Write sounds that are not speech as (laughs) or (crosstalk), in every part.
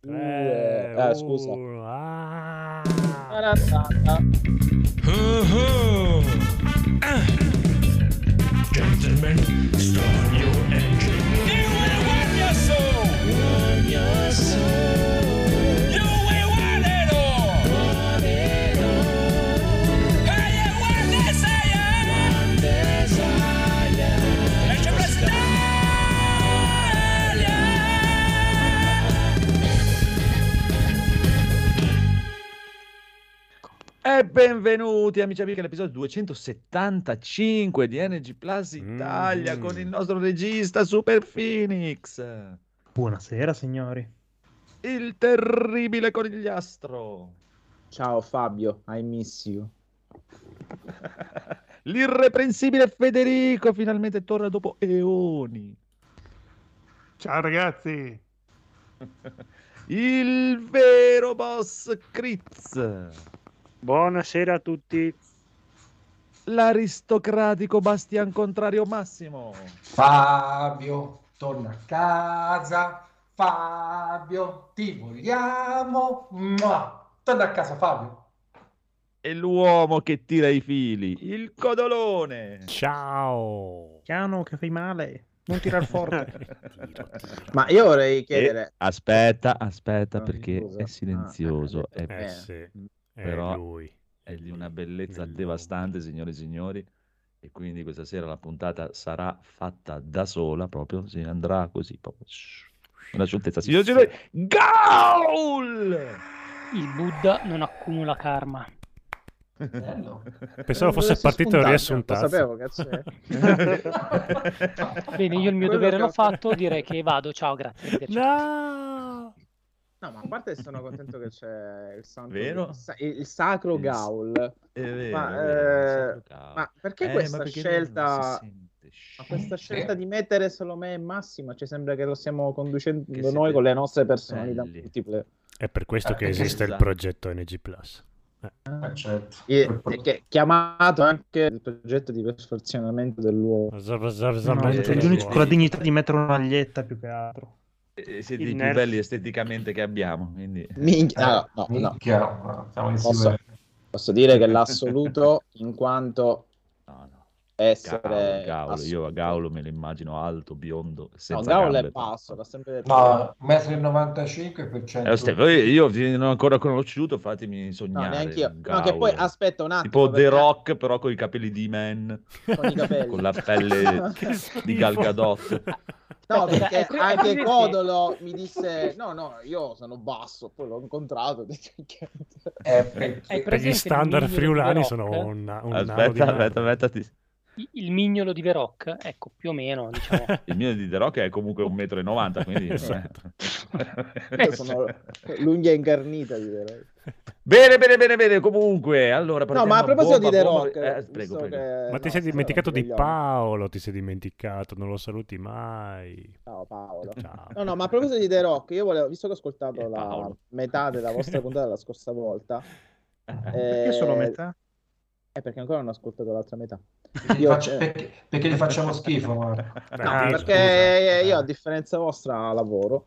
Tre, Eh, scusa. uno, ah. Ah. Gentlemen, start your E benvenuti amici e amiche all'episodio 275 di Energy Plus Italia Mm. con il nostro regista Super Phoenix, Buonasera signori. il terribile conigliastro, Ciao Fabio, I miss you. (laughs) l'irreprensibile Federico finalmente torna dopo eoni, Ciao ragazzi. (laughs) il vero boss Critz, Buonasera a tutti. l'aristocratico Bastian Contrario Massimo, Fabio, torna a casa. Fabio, ti vogliamo. Mua. Torna a casa, Fabio. e l'uomo che tira i fili, il codolone. Ciao. Piano che fai male. Non tirar forte. (laughs) Ma io vorrei E- chiedere... aspetta, aspetta Ah, perché scusa. è silenzioso, Ah, è, Eh Eh. sì, è Però- lui. è di una bellezza Nel devastante, signore e signori. E quindi questa sera la puntata sarà fatta da sola, proprio, si andrà così, proprio. Una scioltezza. Signore e signori, Gaul! Il Buddha non accumula karma. Bello. Pensavo fosse Dovresti partito il spuntarci, riassuntazzo. Lo sapevo. (laughs) Bene, io il mio Quello dovere che l'ho ho- fatto, direi che vado. Ciao, grazie. No! No, ma a parte che sono contento che c'è il santo... Vero? Il, sa- il sacro Il- Gaul. È vero, Ma, è vero, eh, Gaul. Ma perché Eh, questa ma perché scelta... Ma questa scelta di mettere solo me e Massimo ci sembra che lo stiamo conducendo Che noi con le nostre personalità belli. multiple. È per questo Eh, che esiste il esatto. progetto NG Plus. Eh, certo. E, e che, chiamato anche il progetto di perfezionamento dell'uomo. No, Esattamente unici eh, con la dignità di mettere una maglietta più che altro. Eh, Siete Il i più nerf. belli esteticamente che abbiamo, quindi... Minchia, Eh, no, no, no. minchia, ma siamo Posso-. Posso dire che l'assoluto in quanto No, no. essere Gaul, Gaul, io a assoluto. Gaul me lo immagino alto, biondo, No, senza Gaul gambe, è basso, l'ha sempre detto. No, 1,95 m Eh, io, io non ho ancora conosciuto, fatemi No, sognare. neanche io. un No, che poi aspetta un attimo. Tipo The perché- Rock, però con i capelli di Man, Con i capelli. con la pelle (laughs) di Gal Gadot. (laughs) No, perché è anche Codolo mi disse: No, no, io sono basso. Poi l'ho incontrato. (laughs) "Minchia". Eh, (laughs) perché- Per gli standard friulani sono un, un Aspetta, aspetta, aspetta. ti- Il mignolo di Veroc, ecco, più o meno, diciamo. (laughs) Il mio di The Rock è comunque 1,90 m, quindi... Esatto. Io (laughs) sono l'unghia incarnita, direi. Bene, bene, bene, bene, comunque, allora... No, ma a proposito di bomba, The bomba- Rock, Eh, visto prego, prego. che- Ma ti no, sei dimenticato di. Paolo, ti sei dimenticato, non lo saluti mai. Ciao Paolo. Ciao. No, no, ma a proposito di The Rock, io volevo, visto che ho ascoltato Eh, la metà della vostra puntata la scorsa volta, (laughs) Perché eh, solo metà? È perché ancora non ho ascoltato l'altra metà. Perché gli Io- faccio- perché- perché gli facciamo schifo, Marco. No, perché scusa. io a differenza vostra lavoro.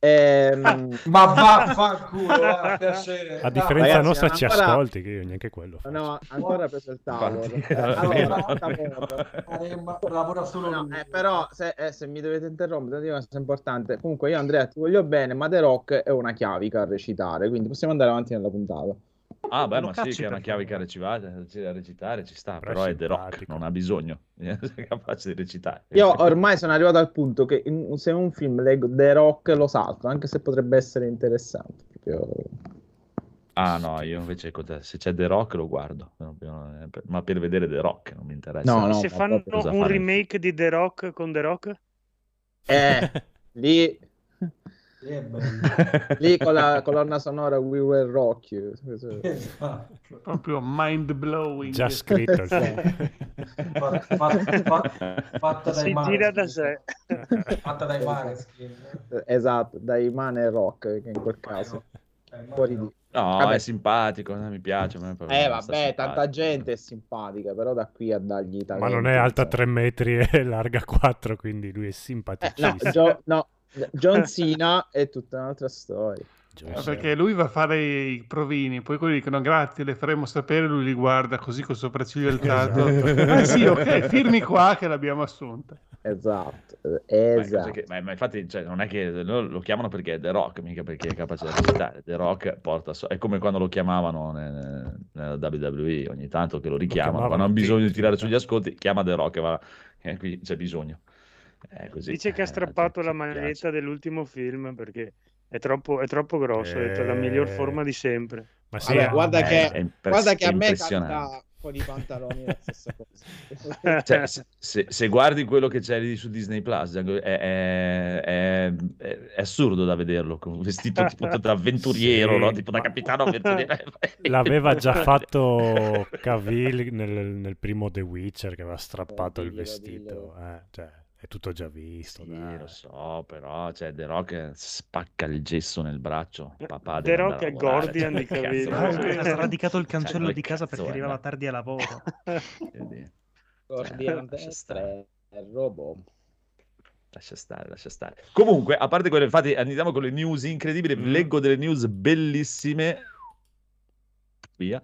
Ehm, Ma vaffanculo, va, piacere. A differenza Ragazzi, nostra ci ancora- ascolti, che io neanche quello. faccio. no, ancora preso il tavolo. Infatti, Eh, no. lavora solo No, eh, però se, eh, se mi dovete interrompere, è una cosa importante. Comunque, io Andrea ti voglio bene, ma The Rock è una chiavica a recitare, quindi possiamo andare avanti nella puntata. Ah, beh, ma sì, che è una chiave che recitare, a recitare ci sta, Però è però è The Rock, non ha bisogno, (laughs) è capace di recitare. Io ormai sono arrivato al punto che in- se un film leggo The Rock lo salto, anche se potrebbe essere interessante. Proprio... Ah no, io invece se c'è The Rock lo guardo, ma per vedere The Rock non mi interessa. No, no. Se fanno un fare? remake di The Rock con The Rock? Eh, (laughs) lì. (laughs) lì con la colonna sonora We Will Rock You. Esatto. Proprio mind blowing. Già scritto. (laughs) fa- fatta dai Si gira da sé. Fatta dai Maneskin. Esatto, dai Man e Rock, che in quel caso. Eh, Fuori di... No, Vabbè. è simpatico, eh, mi piace. ma Eh vabbè, tanta gente è simpatica, però da qui a dargli Ma talenti, non è alta insomma. 3 metri e larga 4, quindi lui è Eh, no, simpaticissimo. Gio- no, (laughs) John Cena è tutta un'altra storia. Eh, Perché lui va a fare i provini, poi quelli dicono grazie, le faremo sapere, lui li guarda così col sopracciglio alzato. Esatto. (laughs) Ah sì, ok, firmi qua che l'abbiamo assunta. Esatto, Ma, eh, esatto. che- ma- ma infatti cioè, non è che lo chiamano perché è The Rock, mica perché è capace di recitare. The Rock porta so- è come quando lo chiamavano ne- nella WWE, ogni tanto che lo richiamano, chiamavano quando hanno bisogno di tirare eh. sugli ascolti, chiama The Rock e va, e qui c'è bisogno. È così. Dice che ha Eh, strappato la maglietta piace. dell'ultimo film perché è troppo, è troppo grosso. È la miglior Eh. forma di sempre. Ma sì, Vabbè, eh, guarda, che, è impres- guarda che è a me impressionante. capita con i pantaloni la stessa cosa. (laughs) Cioè, se, se- guardi quello che c'è lì su Disney Plus, è, è- è- è assurdo da vederlo, con- vestito tipo (laughs) da avventuriero, Sì. no? tipo da capitano avventuriero. (laughs) L'aveva già fatto Cavill nel, nel primo The Witcher che aveva strappato Eh, il vestito. eh, cioè, è tutto già visto. Sì, dai. lo so, però cioè, The Rock spacca il gesso nel braccio. Papà The Rock è Gordian cioè, di Ah, vuoi? sì. Ha sradicato il cancello Cioè, di casa perché è, arrivava no? tardi a lavoro. Destra stare. è robot. Lascia stare, lascia stare. Comunque, a parte quello, infatti, andiamo con le news incredibili. Mm. Leggo delle news bellissime. Via.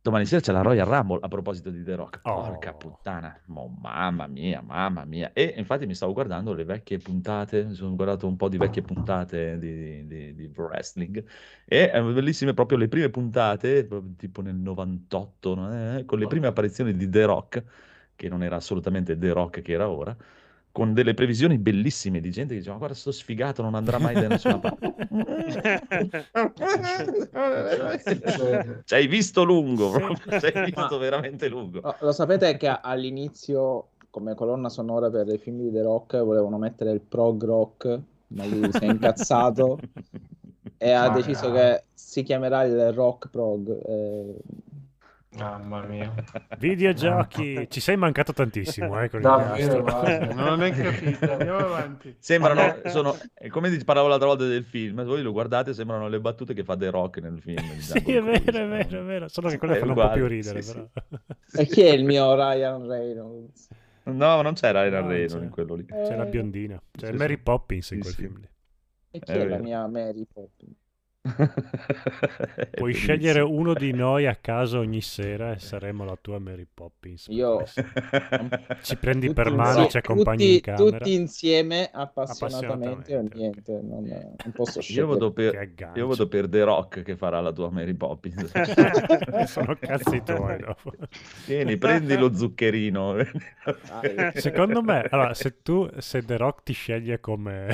Domani sera c'è la Royal Rumble a proposito di The Rock. Oh. Porca puttana. Mo, mamma mia, mamma mia. E infatti mi stavo guardando le vecchie puntate. Mi sono guardato un po' di vecchie puntate di, di- di wrestling. E erano bellissime proprio le prime puntate, tipo nel 98, no? Eh, con le prime apparizioni di The Rock, che non era assolutamente The Rock che era ora con delle previsioni bellissime di gente che diceva guarda sto sfigato non andrà mai da nessuna (laughs) parte (laughs) ci hai visto lungo ci hai visto Ma- veramente lungo lo sapete che all'inizio, come colonna sonora per i film di The Rock, volevano mettere il prog rock, ma lui si è incazzato (laughs) e ha Ma deciso no. che si chiamerà il rock prog. eh, Mamma mia. (laughs) Videogiochi, ci sei mancato tantissimo, eh, Davvero, guarda. Non ho neanche (laughs) capito. Andiamo avanti. sembrano sono è come ti parlavo l'altra volta del film voi lo guardate sembrano le battute che fa The Rock nel film di Sì, è vero, è no? vero, è vero. Solo che quelle fanno un po' uguale, più ridere, sì, però. E chi è il mio Ryan Reynolds? no non c'era Ryan No, Reynolds c'è. in quello lì C'è la Eh, biondina. C'è Sì, Mary sì. Poppins in Sì, quel sì. film lì. E chi È è, la mia Mary Poppins? (laughs) Puoi scegliere uno di noi a caso ogni sera e saremo la tua Mary Poppins. Io- Ci (laughs) prendi Tutti per mano, insie- ci accompagni tutti, in camera. tutti insieme appassionatamente o Appassionatamente, niente, non, non posso io scegliere. vado, Che per, io vado per The Rock che farà la tua Mary Poppins (laughs) Sono cazzi tuoi dopo. Tieni, prendi lo zuccherino. Dai. Secondo me, allora, se tu, se The Rock ti sceglie come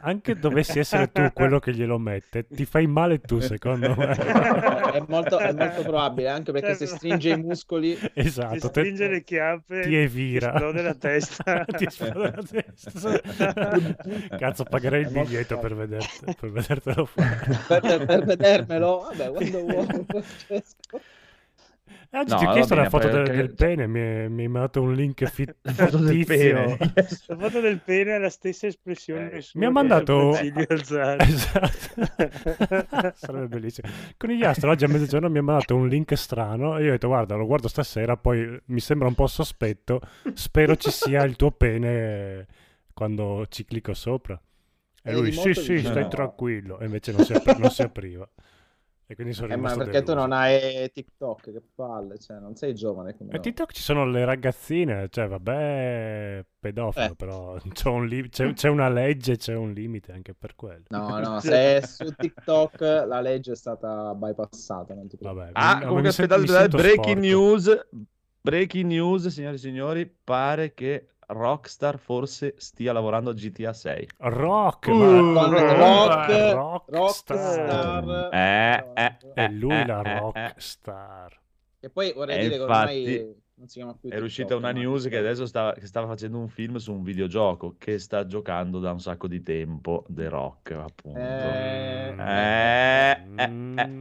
anche dovessi essere tu quello che glielo mette, ti fai male tu, secondo me. (laughs) è, molto, è molto probabile, anche perché se Certo. stringe i muscoli Esatto, te- stringe le chiappe, ti evira. ti esplode la testa. (laughs) Ti esplode la testa. Cazzo, pagherei il biglietto per, vederti, per vedertelo fare. per, per- per vedermelo, vabbè, quando vuoi, Francesco. (laughs) Eh, Oggi No, ti ho chiesto la bene, foto del, del pene, mi, hai- mi hai mandato un link (laughs) fi- foto del fittizio. pene. (laughs) La foto del pene ha la stessa espressione Eh, mi ha mandato-. (laughs) Esatto, sarebbe bellissimo. Con gli astro oggi a mezzogiorno mi ha mandato un link strano e io ho detto guarda lo guardo stasera, poi mi sembra un po' sospetto, spero ci sia il tuo pene quando ci clicco sopra. E lui sì sì stai tranquillo e invece non si, apri- non si apriva. E quindi sono Eh, ma rimasto perché tu deluso. non hai TikTok, che palle, cioè non sei giovane come A noi. TikTok ci sono le ragazzine, cioè vabbè, pedofilo, Eh. però (laughs) c'è, un li- c'è- c'è una legge, c'è un limite anche per quello. No, no, (laughs) se su TikTok la legge è stata bypassata, non ti. Vabbè, Ah, mi- comunque sento breaking sporco. news. Breaking news, signori e signori, pare che Rockstar forse stia lavorando a GTA 6. Rock, Uh, ma... Rock- Rock, Rockstar. Rockstar. Eh, eh, È lui eh, la eh, eh. rockstar. E poi vorrei E dire che infatti ormai non si chiama più È uscita una ma- news che adesso stava, che stava facendo un film su un videogioco che sta giocando da un sacco di tempo, The Rock, appunto. Eh, Eh, eh,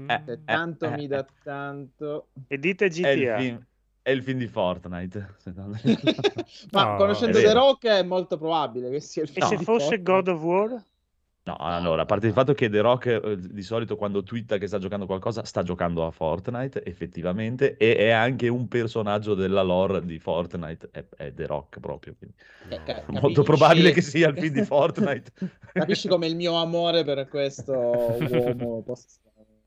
eh, eh, tanto eh, mi eh. dà tanto... E dite È il GTA. È il film di Fortnite. (laughs) (laughs) Ma No, conoscendo The. Rock è molto probabile che sia il E film se di fosse Fortnite. God of War? No, allora, a parte il fatto che The Rock eh, di solito quando twitta che sta giocando qualcosa, sta giocando a Fortnite, effettivamente, e è anche un personaggio della lore di Fortnite, è, è The Rock proprio. quindi Eh, ca- (laughs) Molto capisci- probabile che sia il film di Fortnite. Capisci come il mio amore per questo uomo possa...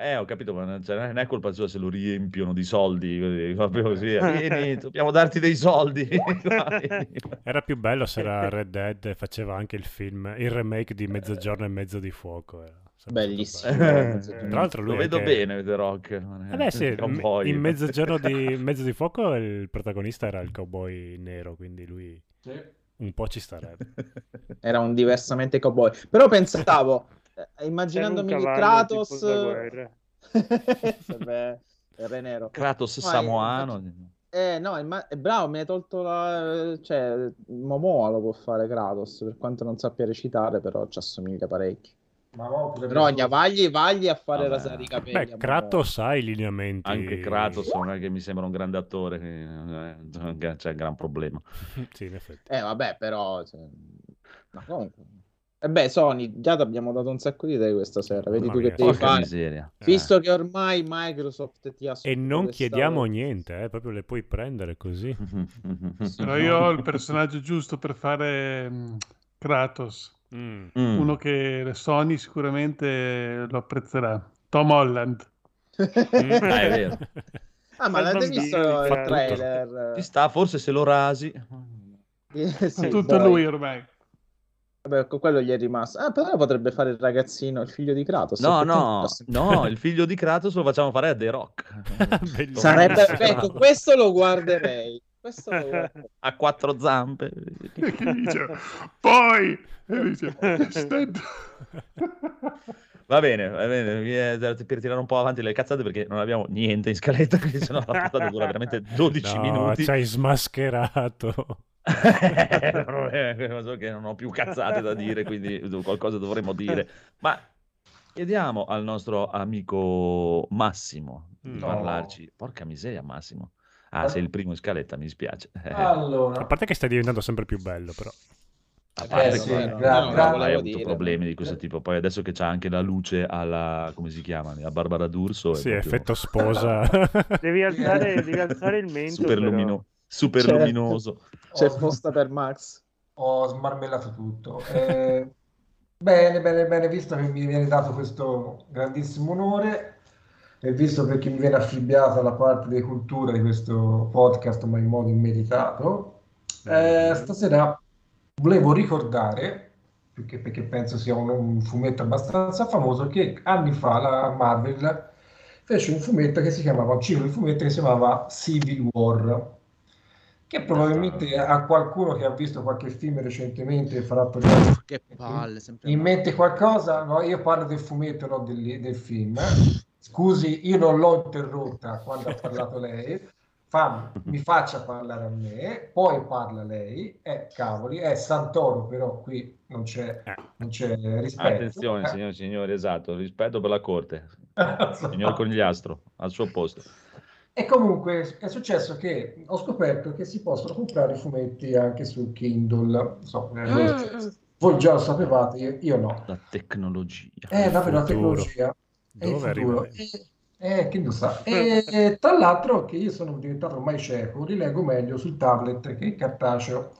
Eh, ho capito, ma non, cioè, non è colpa sua se lo riempiono di soldi, così, (laughs) proprio così. (laughs) Vieni, dobbiamo darti dei soldi. (laughs) Era più bello se era Red Dead e faceva anche il film, il remake di Mezzogiorno e Mezzo di Fuoco. era Bellissimo. Eh, Tra l'altro lui Lo vedo anche- bene, The Rock. Eh beh sì, in Mezzogiorno di Mezzo di Fuoco il protagonista era il cowboy nero, quindi lui Sì. un po' ci starebbe. Era un diversamente cowboy. Però pensavo, eh, immaginandomi un che cavallo Kratos... il (laughs) re nero. Kratos No, samoano. Eh, no, imma- è bravo, mi hai tolto la... Cioè, Momoa lo può fare Kratos, per quanto non sappia recitare, però ci assomiglia parecchio. Ma potrebbe Rogna, vagli, vagli a fare Vabbè. rasare i capelli. Beh. Kratos ha i lineamenti. Anche Kratos non è che mi sembra un grande attore, eh, c'è un gran problema. sì, in effetti. Eh, vabbè, però... cioè, No, comunque... E beh, Sony, già ti abbiamo dato un sacco di idee questa sera, vedi Mamma tu che devi Porca fare. miseria. Visto che ormai Microsoft ti ha E non chiediamo niente, eh, proprio le puoi prendere così. (laughs) Però io ho il personaggio giusto per fare mm, Kratos, Mm. Mm. uno che Sony sicuramente lo apprezzerà. Tom Holland. Mm. Ah, è vero. (laughs) Ah, ma l'avete visto fa il trailer? Ci sta, forse se lo rasi. Eh, (laughs) sì, Tutto poi- lui ormai. Vabbè, ecco, quello gli è rimasto. Ah, però potrebbe fare il ragazzino, il figlio di Kratos. No, no, no, il figlio di Kratos lo facciamo fare a The Rock. (laughs) Sarebbe... Ecco, questo lo guarderei. Questo lo guarderei. A quattro zampe. Che dice, Poi e dice, "Sted." (laughs) Va bene, va bene, per tirare un po' avanti le cazzate perché non abbiamo niente in scaletta, (laughs) quindi sennò la puntata dura veramente (laughs) 12 No, minuti. ci hai smascherato. (laughs) So che non ho più cazzate da dire, quindi qualcosa dovremmo dire. Ma chiediamo al nostro amico Massimo di Mm. parlarci. Porca miseria, Massimo. Ah, sei il primo in scaletta, mi spiace. Eh, A Allora, parte che stai diventando sempre più bello, però. A parte eh, che sì, gra- io non hai avuto dire. problemi di questo tipo. Poi adesso che c'ha anche la luce alla, come si chiama? A Barbara D'Urso. è Sì, proprio effetto (laughs) sposa. Devi alzare, devi alzare il mento. super, lumino- super Certo. luminoso. C'è posta per Max. ho smarmellato tutto. Eh, bene, bene, bene, visto che mi viene dato questo grandissimo onore e visto perché mi viene affibbiata la parte di cultura di questo podcast, ma in modo immeritato, eh, stasera volevo ricordare, perché, perché penso sia un, un fumetto abbastanza famoso, che anni fa la Marvel fece un fumetto che si chiamava, un ciclo di fumetti che si chiamava Civil War, che probabilmente a qualcuno che ha visto qualche film recentemente farà tornare Che palle, in mente qualcosa? No, io parlo del fumetto, non del, del film. Scusi, io non l'ho interrotta quando ha parlato lei. Fa- mi faccia parlare a me, poi parla lei. Eh, cavoli, è Santoro, però qui non c'è, Eh. non c'è rispetto. Attenzione, Eh, signori, signori, esatto, rispetto per la corte. (laughs) Signor Conigliastro, al suo posto. E comunque è successo che ho scoperto che si possono comprare i fumetti anche sul Kindle. So, eh, voi, voi già lo sapevate, io, io no. La tecnologia. Eh, vabbè, la tecnologia è il Dove futuro. arriva? Eh, eh, chi lo sa. E, e tra l'altro che io sono diventato ormai cieco, rileggo meglio sul tablet che il cartaceo.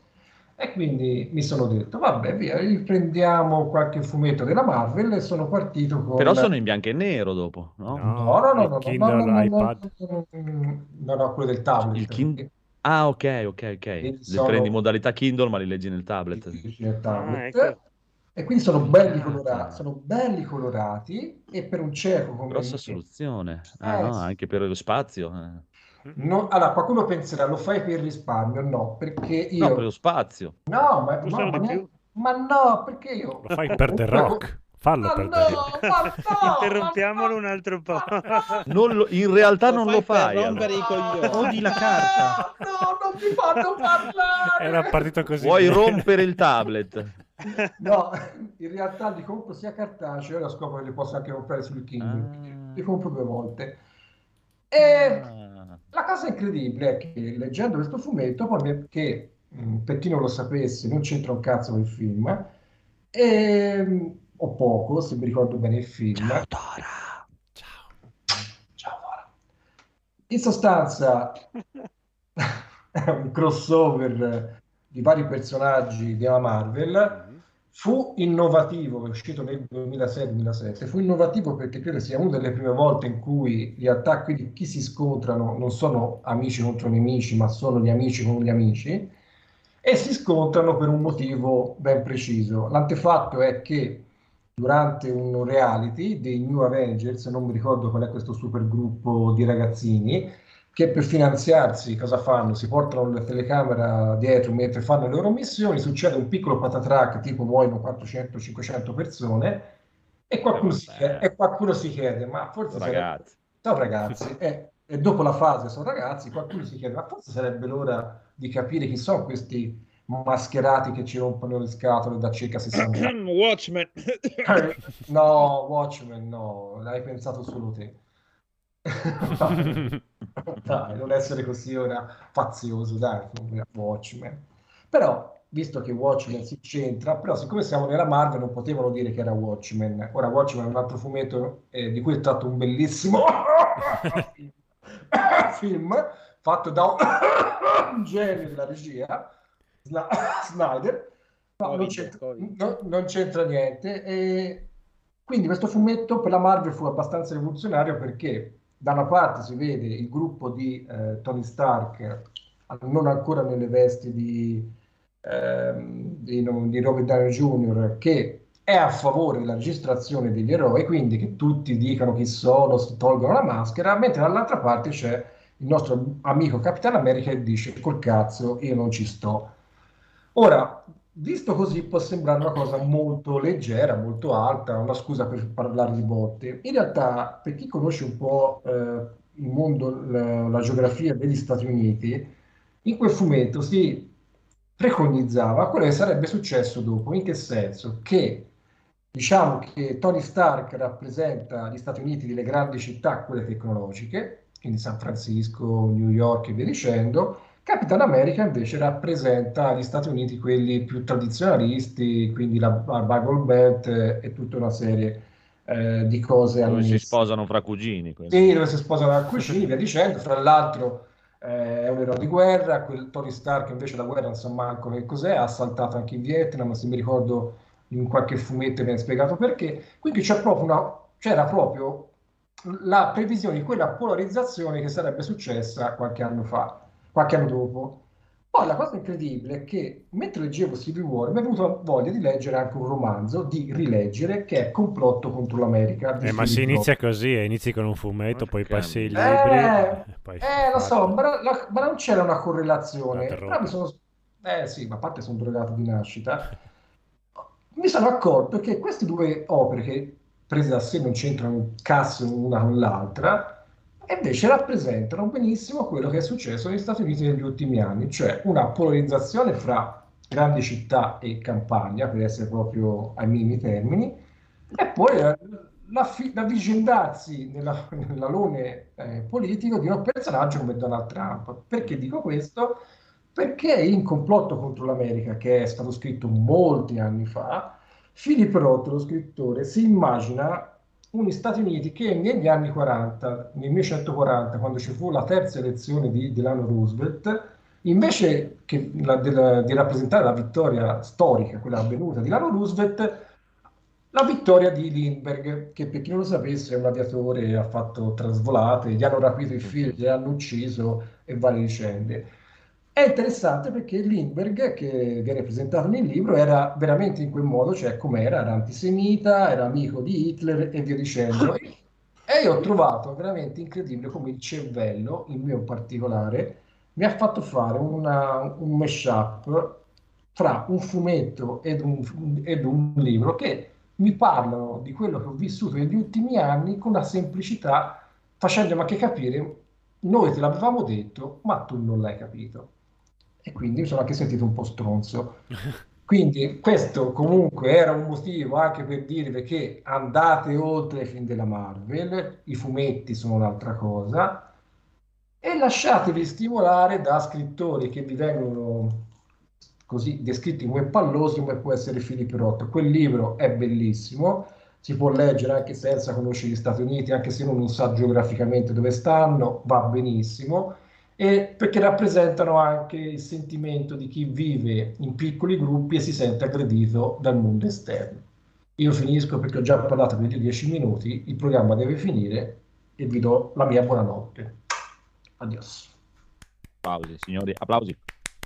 E quindi mi sono detto, vabbè, via, riprendiamo qualche fumetto della Marvel e sono partito con... Però sono in bianco e nero dopo, no? No. No, no, no, il no, no, Kindle, no, no, no, iPad. no, no, no, no, quello del tablet. Il Kindle- Ah, ok, ok, ok. Li prendi in modalità Kindle, ma li leggi nel tablet. Difficile il tablet. Ecco. E quindi sono belli colorati, sono belli colorati e per un cieco come Grossa me- soluzione. Ah, Eh, no, sì. anche per lo spazio. eh. No, allora, qualcuno penserà, lo fai per risparmio? No, perché io... No, per lo spazio. No, ma, no, ma, ne- ma no, perché io... Lo fai per (laughs) The Rock. Fallo Ma per no, The Rock. ma no, (laughs) Interrompiamolo ma un altro po'. ma no. Non lo- in realtà non lo per fai. rompere allora. i coglioni. Odi la carta. No, no, non mi fanno parlare. Era partito così. Vuoi bene. rompere il tablet? No, (laughs) in realtà li compro sia cartaceo, ora scopro che li posso anche comprare sul Kindle. Ah. Li compro due volte. E Ah. la cosa incredibile è che leggendo questo fumetto, poi mi- che chi non lo sapesse, non c'entra un cazzo con il film, ehm, o poco, se mi ricordo bene il film. Ciao Dora. Ciao, Dora. In sostanza (laughs) (laughs) è un crossover di vari personaggi della Marvel. Fu innovativo, è uscito nel 2006-2007, fu innovativo perché credo sia una delle prime volte in cui gli attacchi di chi si scontrano non sono amici contro nemici, ma sono gli amici con gli amici, e si scontrano per un motivo ben preciso. L'antefatto è che durante un reality dei New Avengers, non mi ricordo qual è questo supergruppo di ragazzini, che per finanziarsi cosa fanno? Si portano la telecamera dietro mentre fanno le loro missioni, succede un piccolo patatrack, tipo muoiono 400-500 persone, e qualcuno, si chiede, e qualcuno si chiede, ma forse sarebbe... Ragazzi. Sono ragazzi, (laughs) e, e dopo la fase sono ragazzi, qualcuno si chiede, ma forse sarebbe l'ora di capire chi sono questi mascherati che ci rompono le scatole da circa 60 anni. (clears throat) Watchmen. No, Watchmen, no, l'hai pensato solo te. (laughs) (laughs) Dai, non essere così ora fazioso, dai, Watchmen. Però, visto che Watchmen si c'entra, però siccome siamo nella Marvel non potevano dire che era Watchmen. Ora Watchmen è un altro fumetto eh, di cui è tratto un bellissimo (laughs) film fatto da un (coughs) genio della regia, Snyder, No, non c'entra, no- non c'entra niente. E quindi questo fumetto per la Marvel fu abbastanza rivoluzionario perché da una parte si vede il gruppo di eh, Tony Stark, non ancora nelle vesti di, ehm, di, di Robert Downey Jr., che è a favore della registrazione degli eroi, quindi che tutti dicano chi sono, si tolgono la maschera, mentre dall'altra parte c'è il nostro amico Capitan America che dice col cazzo io non ci sto. Ora, visto così può sembrare una cosa molto leggera, molto alta, una scusa per parlare di botte. In realtà, per chi conosce un po' eh, il mondo, la, la geografia degli Stati Uniti, in quel fumetto si preconizzava quello che sarebbe successo dopo. In che senso? Che diciamo che Tony Stark rappresenta gli Stati Uniti delle grandi città, quelle tecnologiche, quindi San Francisco, New York e via dicendo. Capitan America invece rappresenta gli Stati Uniti quelli più tradizionalisti, quindi la, la Bible Belt e tutta una serie eh, di cose Dove si annesse. sposano fra cugini. quindi. Sì, dove si sposano a cugini, (laughs) via dicendo. Fra l'altro eh, è un eroe di guerra, quel Tony Stark invece la guerra non sa manco che cos'è, ha saltato anche in Vietnam, se mi ricordo in qualche fumetto viene spiegato perché. Quindi c'è proprio una, c'era proprio la previsione di quella polarizzazione che sarebbe successa qualche anno fa, qualche anno dopo. Poi la cosa incredibile è che mentre leggevo Civil War mi è venuta voglia di leggere anche un romanzo, di rileggere, che è Complotto contro l'America Eh, ma si inizia così, eh, inizi con un fumetto, poi passi i libri, Eh, e poi eh, lo so, ma, la- ma non c'era una correlazione. Però mi sono... Eh sì, ma a parte sono drogato di nascita. Mi sono accorto che queste due opere che prese da sé non c'entrano un cazzo una con l'altra, e invece rappresentano benissimo quello che è successo negli Stati Uniti negli ultimi anni, cioè una polarizzazione fra grandi città e campagna, per essere proprio ai minimi termini, e poi eh, l'avvicendarsi nella- nell'alone eh, politico di un personaggio come Donald Trump. Perché dico questo? Perché in Complotto contro l'America, che è stato scritto molti anni fa, Philip Roth, lo scrittore, si immagina negli Stati Uniti che negli anni 40, nel 1940, quando ci fu la terza elezione di Delano Roosevelt, invece che la- del- di rappresentare la vittoria storica, quella avvenuta di Delano Roosevelt, la vittoria di Lindbergh, che per chi non lo sapesse è un aviatore, ha fatto trasvolate, gli hanno rapito i figli, gli hanno ucciso e varie vicende. È interessante perché Lindbergh, che viene presentato nel libro, era veramente in quel modo, cioè com'era, era antisemita, era amico di Hitler e via dicendo. (laughs) E io ho trovato veramente incredibile come il cervello, il mio in particolare, mi ha fatto fare una- un mashup fra un fumetto ed un, ed un libro che mi parlano di quello che ho vissuto negli ultimi anni con una semplicità, facendomi anche capire, noi te l'avevamo detto, ma tu non l'hai capito. E quindi mi sono anche sentito un po' stronzo. (laughs) Quindi questo comunque era un motivo anche per dirvi che andate oltre i film della Marvel, i fumetti sono un'altra cosa, e lasciatevi stimolare da scrittori che vi vengono così descritti come pallosi come può essere Philip Roth. Quel libro è bellissimo, si può leggere anche senza conoscere gli Stati Uniti, anche se uno non sa geograficamente dove stanno, va benissimo, e perché rappresentano anche il sentimento di chi vive in piccoli gruppi e si sente aggredito dal mondo esterno. Io finisco perché ho già parlato per 10 minuti, il programma deve finire e vi do la mia buonanotte. Adios. Applausi, signori, applausi.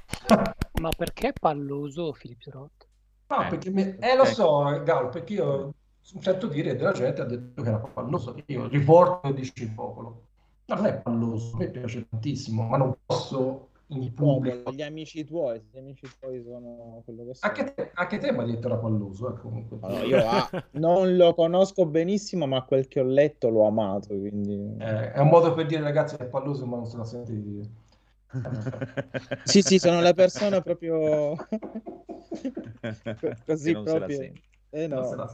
(laughs) Ma perché palloso Philip Roth? No, Eh, perché mi- eh, lo ok. so, Gal, perché io sento dire della gente ha detto che era palloso, io riporto e dici il popolo. Ma non è palloso, a me piace tantissimo, ma non posso in pubblico. gli amici tuoi, gli amici tuoi sono quello che sono. Anche te, anche te mi hai detto era palloso, eh, comunque. No, io ah, non lo conosco benissimo, ma quel che ho letto l'ho amato, quindi... Eh, è un modo per dire ragazzi è palloso, ma non se la sente di dire. Sì, sì, sono le persone proprio (laughs) (laughs) così la proprio. Eh Non no,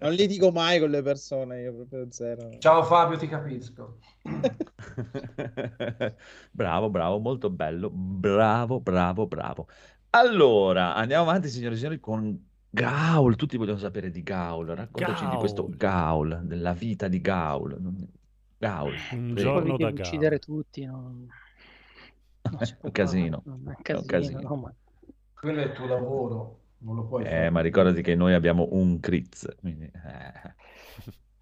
non (laughs) li dico mai con le persone, io proprio zero. Ciao Fabio, ti capisco. (laughs) bravo, bravo, molto bello. Bravo, bravo, bravo. Allora, andiamo avanti, signori e signori, con Gaul. Tutti vogliono sapere di Gaul. Raccontaci di questo Gaul. Gaul, della vita di Gaul. Non- Gaul, Un prego. giorno da Gaul. uccidere tutti, (laughs) non... non si può Un casino. fare, non È un casino, casino. no, ma- Quello è il tuo lavoro, non lo puoi Eh, fare. ma ricordati che noi abbiamo un Critz. Quindi, eh.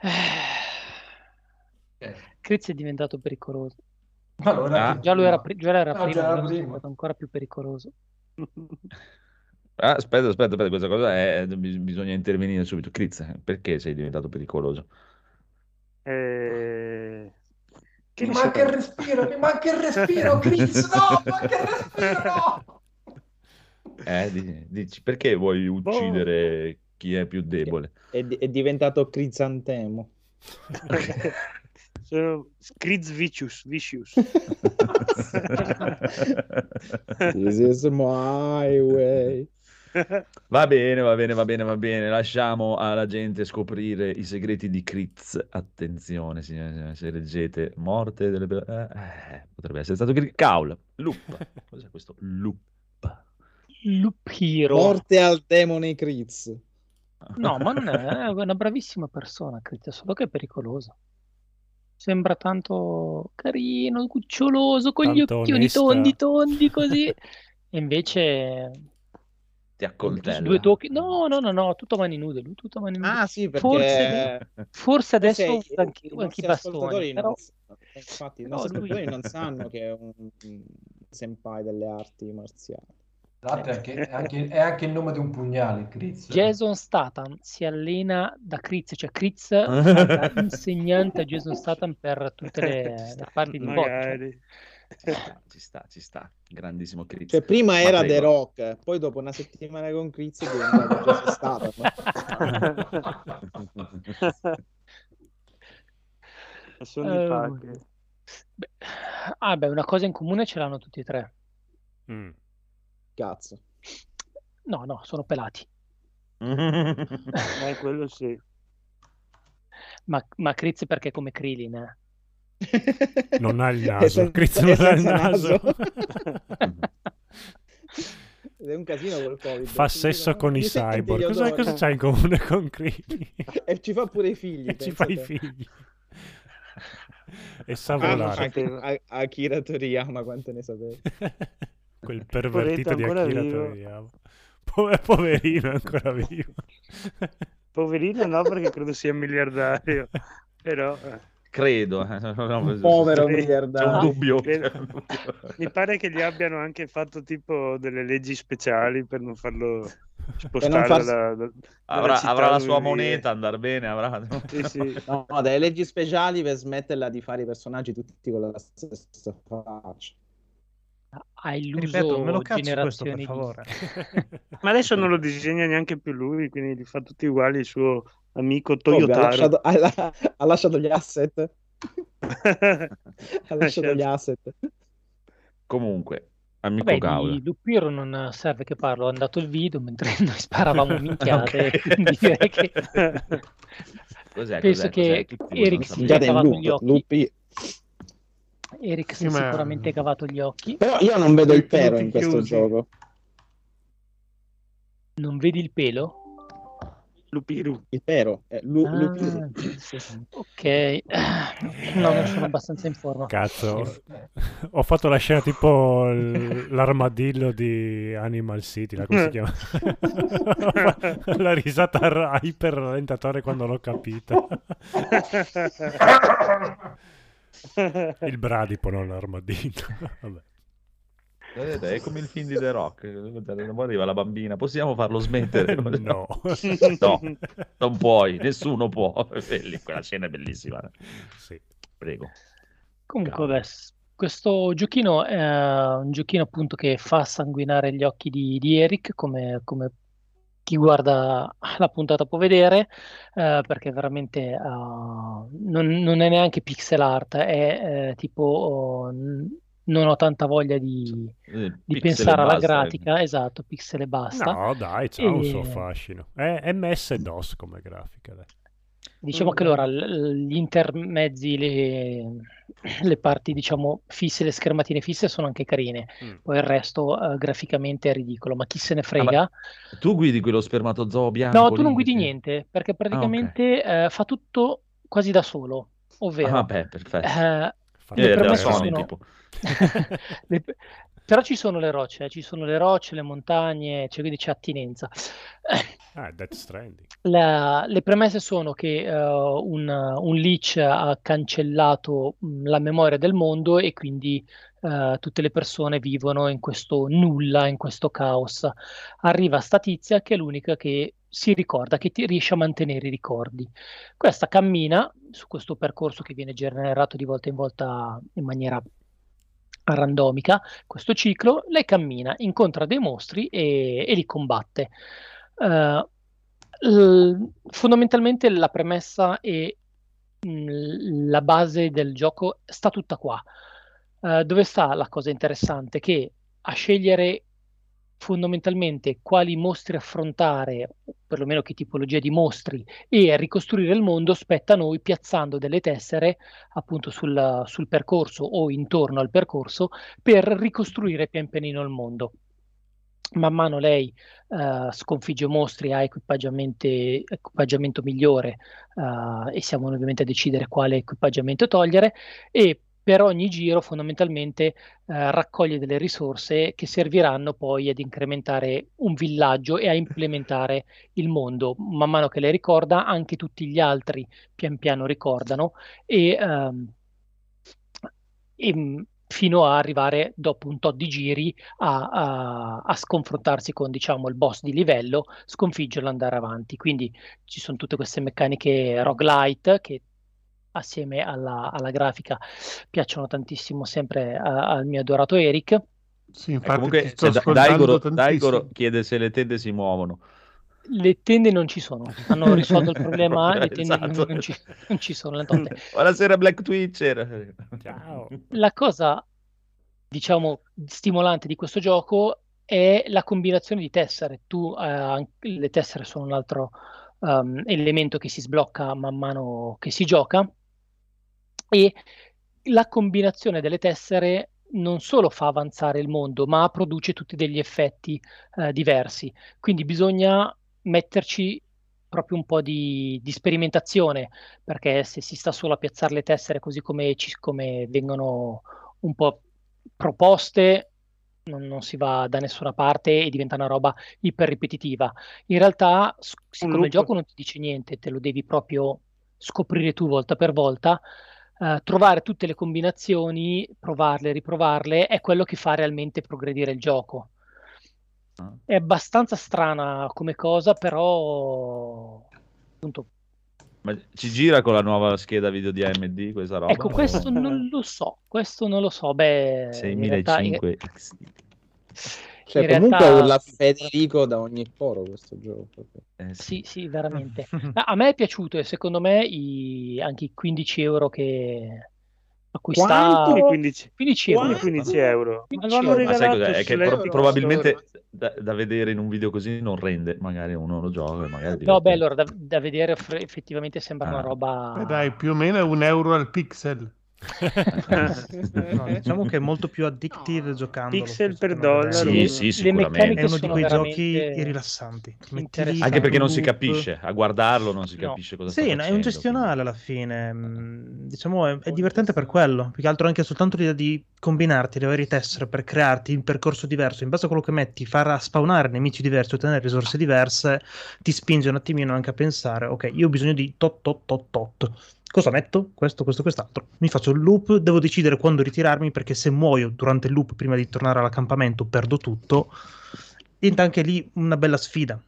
(laughs) Critz è diventato pericoloso. Allora Ah. Già lo era, pri- già era Ah, prima, già era è prima. diventato ancora più pericoloso. (laughs) Ah, aspetta, aspetta, aspetta, questa cosa è... bis- bisogna intervenire subito. Critz, perché sei diventato pericoloso? Eh, che Mi manca il respiro, mi manca il (laughs) respiro, Chris, no, manca il respiro, no! Eh, di- dici, perché vuoi uccidere chi è più debole? È, è diventato crisantemo. (laughs) Sono Scriz Vicious, Vicious. (laughs) This is my way. Va bene, va bene, va bene, va bene. Lasciamo alla gente scoprire i segreti di Critz. Attenzione, signore, se leggete morte delle eh, eh, potrebbe essere stato Critz. Caul, Loop. Cos'è questo Loop? Loop Hero. Morte al demone Critz. No, ma non è, è una bravissima persona, Critz, solo che è pericolosa. Sembra tanto carino, cuccioloso, con gli Tanto occhioni onesta. tondi, tondi, così. (laughs) E invece... Ti accoltella. Due tocchi... No, no, no, no, tutto a mani nude, lui tutto a mani nude. Ah sì, Forse, perché forse adesso forse usa anche, i usa anche i bastoni, ascoltatori però... non, infatti, i nostri lui- non sanno che è un un senpai delle arti marziali. L'altro è anche, è anche- è anche il nome di un pugnale, Chris. Jason Statham si allena da Critz, cioè fa (laughs) da insegnante a Jason Statham per tutte le, le parti di boxe. Magari. Ah, ci sta, ci sta. Grandissimo Critz. Cioè, prima Ma era. The Rock, poi dopo una settimana con Critz è diventato Jason Statham. Sono di Eh, pacche. beh, ah, beh, una cosa in comune ce l'hanno tutti e tre. Mm. Cazzo. No, no, sono pelati. Eh, quello sì. (laughs) Ma, ma Critz perché è come Krillin, eh? (laughs) Non ha il naso. (laughs) è non ha il naso. È un casino col Covid. Fa sesso dicono, con i "Mi senti cyborg. Cosa, odori?" cosa c'ha in comune con Krillin? E ci fa pure i figli. E ci fa i figli. e sa Ah, volare. anche a- Akira Toriyama, quanto ne sapevi? Quel (laughs) pervertito di Akira. Toriyama. Po- Poverino, è ancora vivo. (laughs) Poverino no, perché credo sia miliardario. (laughs) Però eh, Credo. eh, no, povero Sì. Miliardario. c'è un dubbio. mi pare che gli abbiano anche fatto tipo delle leggi speciali per non farlo spostare farsi- da, da- Avrà, avrà la sua moneta, andar bene, avrà... Sì, sì. No, no, delle leggi speciali per smetterla di fare i personaggi tutti con la stessa faccia. Ha illuso Ripeto, me lo cazzo questo, generazioni per di- favore. (laughs) Ma adesso non lo disegna neanche più lui, quindi li fa tutti uguali il suo amico Ovvio, ha, lasciato, ha ha lasciato gli asset. (laughs) Ha lasciato Certo. gli asset. Comunque, amico Vabbè, Gaul. di Lupiro non serve che parlo, ho andato il video mentre (laughs) noi sparavamo minchiate, quindi direi che Cos'è, penso cos'è, che cos'è? Eric si cavato gli occhi. lupi. Eric si Sì, è ma- sicuramente cavato gli occhi. Però io non vedo il pero in questo chiusi. gioco. Non vedi il pelo? Lupiru. Il vero. eh, Lu- Ah, Lupiru. ok. No, non sono abbastanza in forma. Cazzo, ho fatto la scena tipo l'armadillo di Animal City, là, come si chiama? (laughs) la risata iper rallentatore quando l'ho capita. (laughs) Il bradipo, non l'armadillo. (laughs) Vabbè. Vedete, è come il film di The Rock. Poi arriva la bambina, possiamo farlo smettere? (laughs) No. No, non puoi, nessuno può. Belli- Quella scena è bellissima. Sì. Prego. Comunque, s- questo giochino è un giochino appunto che fa sanguinare gli occhi di, di Eric, come, come chi guarda la puntata può vedere, eh, perché veramente eh, non, non è neanche pixel art, è eh, tipo oh, non ho tanta voglia di, Eh, di e pensare alla basta, eh. grafica, esatto, pixel e basta. No, dai, c'ha un suo E- fascino. È MS-DOS come grafica, dai. Diciamo che allora l- gli intermezzi, le, (clears throat) le parti diciamo fisse, le schermatine fisse sono anche carine, Mm. poi il resto eh, graficamente è ridicolo, ma chi se ne Ah, frega? ma tu guidi quello spermatozoo bianco No, tu non guidi niente, perché praticamente eh, fa tutto quasi da solo, ovvero Ah, beh, perfetto. eh, Fa le Eh, premesse sono... tipo. (laughs) le- Però ci sono le rocce, eh, ci sono le rocce, le montagne, cioè quindi c'è attinenza. Ah, Death Stranding. (laughs) La- le premesse sono che eh, un, un leech ha cancellato mh, la memoria del mondo e quindi eh, tutte le persone vivono in questo nulla, in questo caos. Arriva sta tizia che è l'unica che si ricorda, che ti- riesce a mantenere i ricordi. Questa cammina su questo percorso che viene generato di volta in volta in maniera randomica, questo ciclo, lei cammina, incontra dei mostri e, e li combatte. Eh, l- fondamentalmente la premessa e mh, la base del gioco sta tutta qua. Eh, dove sta la cosa interessante? Che a scegliere fondamentalmente quali mostri affrontare, perlomeno che tipologia di mostri, e ricostruire il mondo spetta a noi piazzando delle tessere appunto sul, sul percorso o intorno al percorso per ricostruire pian pianino il mondo. Man mano lei eh, sconfigge mostri, ha equipaggiamento migliore eh, e siamo ovviamente a decidere quale equipaggiamento togliere e per ogni giro fondamentalmente eh, raccoglie delle risorse che serviranno poi ad incrementare un villaggio e a implementare il mondo. Man mano che lei ricorda, anche tutti gli altri pian piano ricordano e, ehm, e, mh, fino a arrivare dopo un tot di giri a, a- a sconfrontarsi con diciamo il boss di livello, sconfiggerlo andare avanti. Quindi ci sono tutte queste meccaniche roguelite che assieme alla, alla grafica piacciono tantissimo sempre a- al mio adorato Eric. Sì, infatti ti comunque, sto se Da- Daigoro. Daigoro chiede se le tende si muovono. Le tende non ci sono, hanno risolto il problema, (laughs) le tende Esatto. non, ci, non ci sono. (laughs) Buonasera Black Twitcher. Ciao. La cosa, diciamo, stimolante di questo gioco è la combinazione di tessere. Tu, eh, le tessere sono un altro um, elemento che si sblocca man mano che si gioca e la combinazione delle tessere non solo fa avanzare il mondo, ma produce tutti degli effetti eh, diversi. Quindi bisogna metterci proprio un po' di, di sperimentazione, perché se si sta solo a piazzare le tessere così come, ci- come vengono un po' proposte, non, non si va da nessuna parte e diventa una roba iper ripetitiva. In realtà, siccome il gioco non ti dice niente, te lo devi proprio scoprire tu volta per volta, eh, trovare tutte le combinazioni, provarle, riprovarle, è quello che fa realmente progredire il gioco. Ah. È abbastanza strana come cosa, però appunto, Ma ci gira con la nuova scheda video di AMD questa roba? ecco, questo non lo so, questo non lo so. Beh, in realtà, in- 6005 XD. Cioè, in comunque realtà- urla Federico da ogni foro questo gioco. Eh, Sì, sì, veramente. (laughs) A me è piaciuto e secondo me i- anche i 15 euro che a cui sta Quanto? 15, 15 euro. Quanto? 15 euro. Ma lo hanno Ma sai cos'è? È che pro- probabilmente da, da vedere in un video così non rende, magari uno lo gioca magari No, beh, allora da, da vedere effettivamente sembra una Ah. roba Beh, dai, più o meno è un euro al pixel. (laughs) No, diciamo che è molto più addictive giocando. Pixel per dollaro. Sì, sì, sicuramente. È uno di quei giochi rilassanti. Anche perché non si capisce, a guardarlo non si No. capisce cosa Sì, sta no, è un facendo, gestionale alla fine. mm, Diciamo, è, è divertente per quello. Più che altro anche soltanto l'idea di combinarti le varie tessere per crearti un percorso diverso. In base a quello che metti, far spawnare nemici diversi, ottenere risorse diverse, ti spinge un attimino anche a pensare, ok, io ho bisogno di tot, tot, tot, tot. Cosa metto? Questo, questo, quest'altro. Mi faccio il loop, devo decidere quando ritirarmi perché se muoio durante il loop prima di tornare all'accampamento perdo tutto. Diventa anche lì una bella sfida.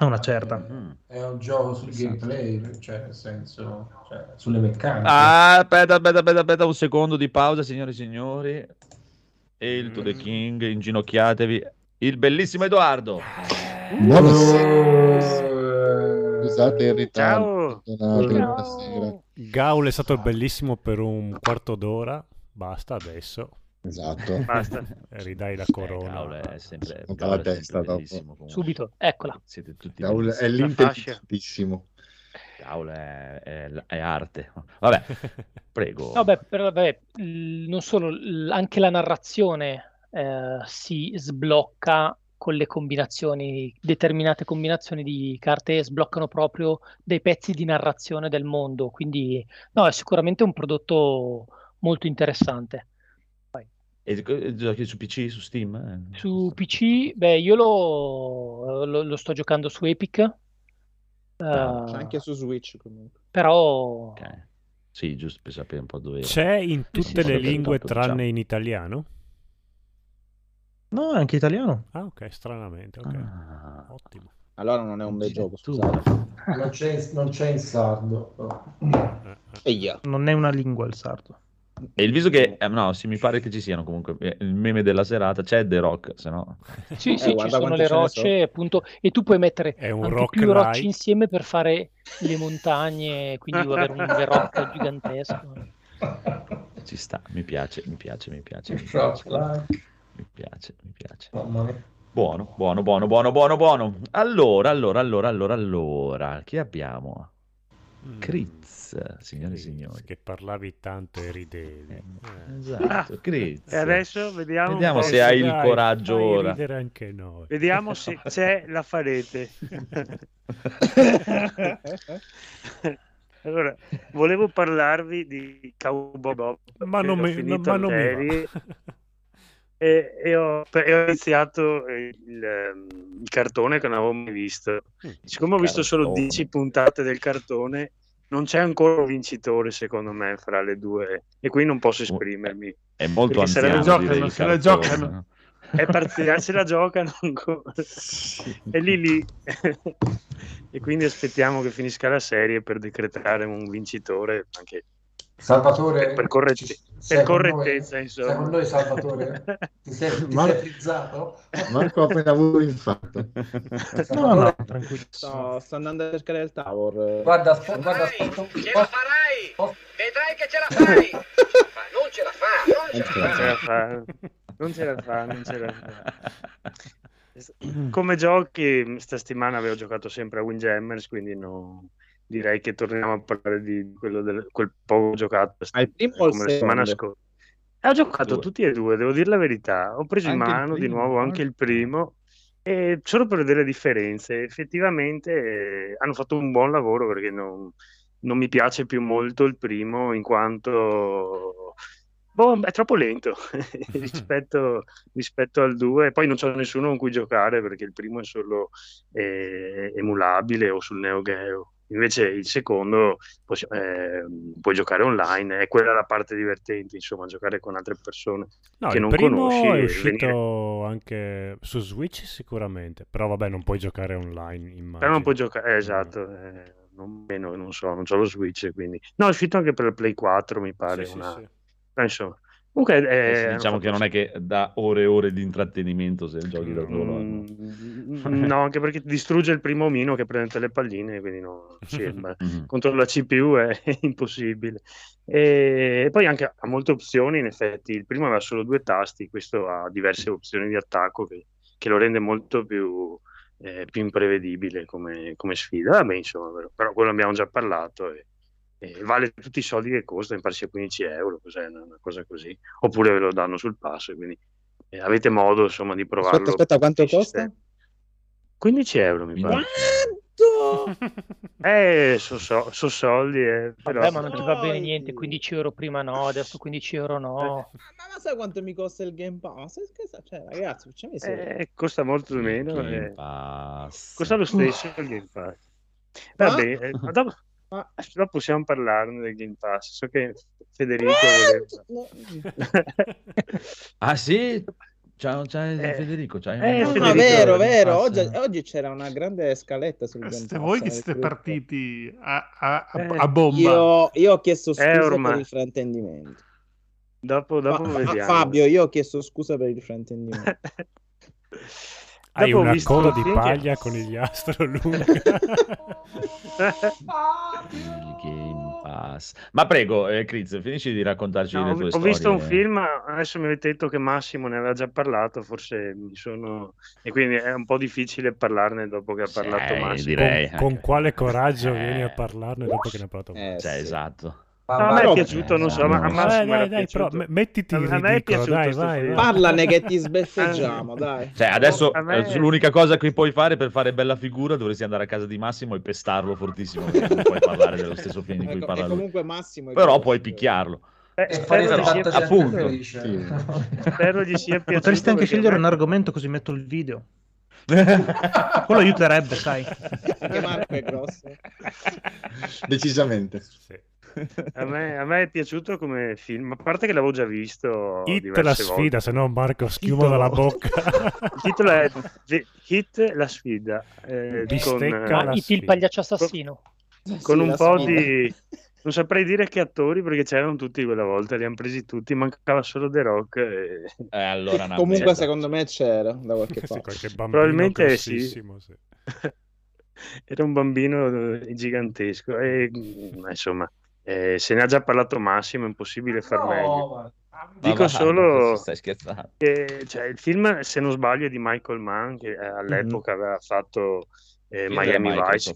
A una certa. Mm. È un gioco sul gameplay, cioè nel senso, cioè, sulle meccaniche. Ah, aspetta, aspetta, aspetta, aspetta, un secondo di pausa, signori e signori. Hail to the King, inginocchiatevi. Il bellissimo Edoardo. Eh, Scusate il ritardo. Ciao. Gaul è stato bellissimo per un quarto d'ora. Basta adesso. Esatto. (laughs) Basta. Ridai la Eh, corona. Gaul è sempre, Gaul la è sempre testa dopo. Subito, eccola. Siete tutti Gaul è l'intelligentissimo. Gaul è, è- è arte. Vabbè, (laughs) prego. No, beh, però, vabbè, non solo, anche la narrazione eh, si sblocca con le combinazioni, determinate combinazioni di carte sbloccano proprio dei pezzi di narrazione del mondo, quindi no, è sicuramente un prodotto molto interessante. E e giochi su PC, su Steam? Eh, Su PC, beh, io lo, lo- lo sto giocando su Epic, eh, C'è anche su Switch comunque. però Ok. Sì, giusto per sapere un po' dove. C'è in tutte sì, le lingue tanto, tranne diciamo. in italiano? No, è anche italiano. Ah, ok, stranamente. Ok. Ah. Ottimo. Allora non è un bel gioco, scusate. Non, c'è, non c'è in sardo. no. Eh, eh. Non è una lingua il sardo. E il viso che... eh, no, sì, mi pare che ci siano comunque. eh, Il meme della serata c'è The Rock, se no... Sì, (laughs) Eh, sì, ci guarda sono le rocce, appunto, e tu puoi mettere più rocce like. insieme per fare le montagne, quindi avere un The Rock gigantesco. (laughs) Ci sta, mi piace, mi piace, mi piace. Mi piace. Mi piace, mi piace. Mamma mia. Buono, buono, buono, buono, buono, buono. Allora, allora, allora, allora, allora, chi abbiamo? Mm. Critz, signore e signori. Che parlavi tanto e ridevi. Eh. Esatto, Critz. E adesso vediamo, Vediamo se hai il Dai, coraggio fai ora. ridere anche noi. Vediamo se (laughs) c'è la farete. (laughs) allora, volevo parlarvi di Cowboy Bob. Ma non mi, ma non mi. (laughs) e, e ho, e ho iniziato il, ehm, il cartone che non avevo mai visto. Siccome ho visto solo Cartone. 10 puntate del cartone, non c'è ancora un vincitore, secondo me, fra le due, e qui non posso esprimermi. È molto Perché se la anziano, giocano, se la giocano. no? È parziale, se la giocano ancora. È lì lì. e quindi aspettiamo che finisca la serie per decretare un vincitore anche Salvatore, per, corrette- ci- per noi? correttezza, Sei insomma. con noi, Salvatore? (laughs) Ti sei, ti Ma- sei frizzato? Marco ha appena avuto l'infarto. No, no, tranquillo. Sto, sto andando a cercare il tower. Guarda, aspo- guarda, un Ce la farai! Oh. Vedrai che ce la fai! Ma non ce la fa, non ce la Non ce fa. la fa, non ce la fa, non ce la fa. (clears throat) Come giochi, sta settimana avevo giocato sempre a Windjammers, quindi no- direi che torniamo a parlare di quello del, quel poco giocato Ma il primo come la settimana scorsa. Ho giocato Due. tutti e due, devo dire la verità. Ho preso in Anche il mano di primo, nuovo anche il primo, e solo per vedere le differenze. Effettivamente eh, hanno fatto un buon lavoro perché non, non mi piace più molto il primo in quanto boh, è troppo lento (laughs) rispetto, rispetto al 2. Poi non c'è nessuno con cui giocare perché il primo è solo eh, emulabile o sul Neo Geo. Invece il secondo eh, puoi giocare online, è quella la parte divertente, insomma, giocare con altre persone No, che non conosci è uscito venire- anche su Switch sicuramente, però vabbè non puoi giocare online immagino. Però non puoi giocare, eh, esatto, eh, non, meno, non so, non ho lo Switch, quindi... No, è uscito anche per il Play 4, mi pare, Sì, sì, una... sì. però, insomma, comunque Eh diciamo che non è che dà ore e ore di intrattenimento se giochi da solo. Mm, no, anche perché distrugge il primo omino che prende le palline, quindi no, sì, (laughs) Mhm. contro la CPU è (laughs) impossibile. E poi anche ha molte opzioni, in effetti. Il primo aveva solo due tasti, questo ha diverse opzioni di attacco che, che lo rende molto più, eh, più imprevedibile come, come sfida. Vabbè, insomma, però, però quello abbiamo già parlato e, e vale tutti i soldi che costa, mi pare sia 15 euro, cos'è una, cosa così, oppure ve lo danno sul pass, quindi eh, avete modo insomma di provarlo. Aspetta, aspetta, quanto costa? sta. 15 euro mi pare. Quanto? (laughs) Eh, sono so, so soldi, eh, però... Vabbè, ma non ti va bene niente, 15 euro prima no, adesso 15 euro no. Ma, ma sai quanto mi costa il Game Pass? Cioè, ragazzi. Eh, costa molto Il meno. Game eh. Pass. Costa lo stesso il Game Pass. Vabbè, eh, ma dopo, Ma- dopo possiamo parlarne del Game Pass. So che Federico voleva... (laughs) Ah sì? C'è, c'è Eh, Federico, c'hai eh, No, un- no, Federico, vero, vero. Oggi, oggi c'era una grande scaletta sul Game Pass voi che nel siete partiti a, a- a- Eh, a bomba. Io, io ho chiesto scusa Eh, ormai. per il fraintendimento. Dopo, dopo Fa- fa- vediamo. Fabio, io ho chiesto scusa per il fraintendimento. (laughs) Hai ho una coda il di film che- paglia con il astro lunga. Il Game Pass. (laughs) Ma prego, eh, Chris, finisci di raccontarci No, le ho, tue ho storie. visto un film, adesso mi avete detto che Massimo ne aveva già parlato, forse mi sono... e quindi è un po' difficile parlarne dopo che ha parlato Sì, Massimo. direi. con, con quale coraggio Eh. vieni a parlarne dopo che ne ha parlato Eh, Cioè, sì. esatto. No, a me è piaciuto, non so, ma a Dai, Massimo Dai, era dai, però me- mettiti in a me è ridicolo, piaciuto dai, vai, film. vai. Parlane che ti sbeffeggiamo, dai. Cioè, adesso me- eh, l'unica cosa che puoi fare per fare bella figura dovresti andare a casa di Massimo e pestarlo fortissimo, perché non puoi parlare dello stesso film di cui Ecco, parla lui. comunque Massimo Però puoi picchiarlo. Eh, spero, gli sia, appunto. Sì. spero gli sia piaciuto. Potresti anche scegliere me- un argomento così metto il video. (laughs) Quello aiuterebbe, sai. Anche Marco è grosso. Decisamente. Sì. A me, a me è piaciuto come film, a parte che l'avevo già visto Hit la volte. sfida, se no Marco schiuma dalla bocca. Il titolo è The Hit la sfida, eh, con, Bistecca eh, la Ah, il sfida. pagliaccio assassino. con Sì, un po' sfida. di... Non saprei dire che attori perché c'erano tutti quella volta, li hanno presi tutti, mancava solo The Rock. e- Eh, allora, (laughs) una Comunque, merda. secondo me c'era da qualche Sì, parte. qualche bambino Probabilmente sì. sì. (laughs) Era un bambino eh, gigantesco e mm, insomma, eh, se ne ha già parlato Massimo, è impossibile far meglio. No, Ma Dico va, solo ma stai scherzando. che cioè, il film, se non sbaglio, è di Michael Mann, che eh, all'epoca aveva fatto eh, Miami Vice,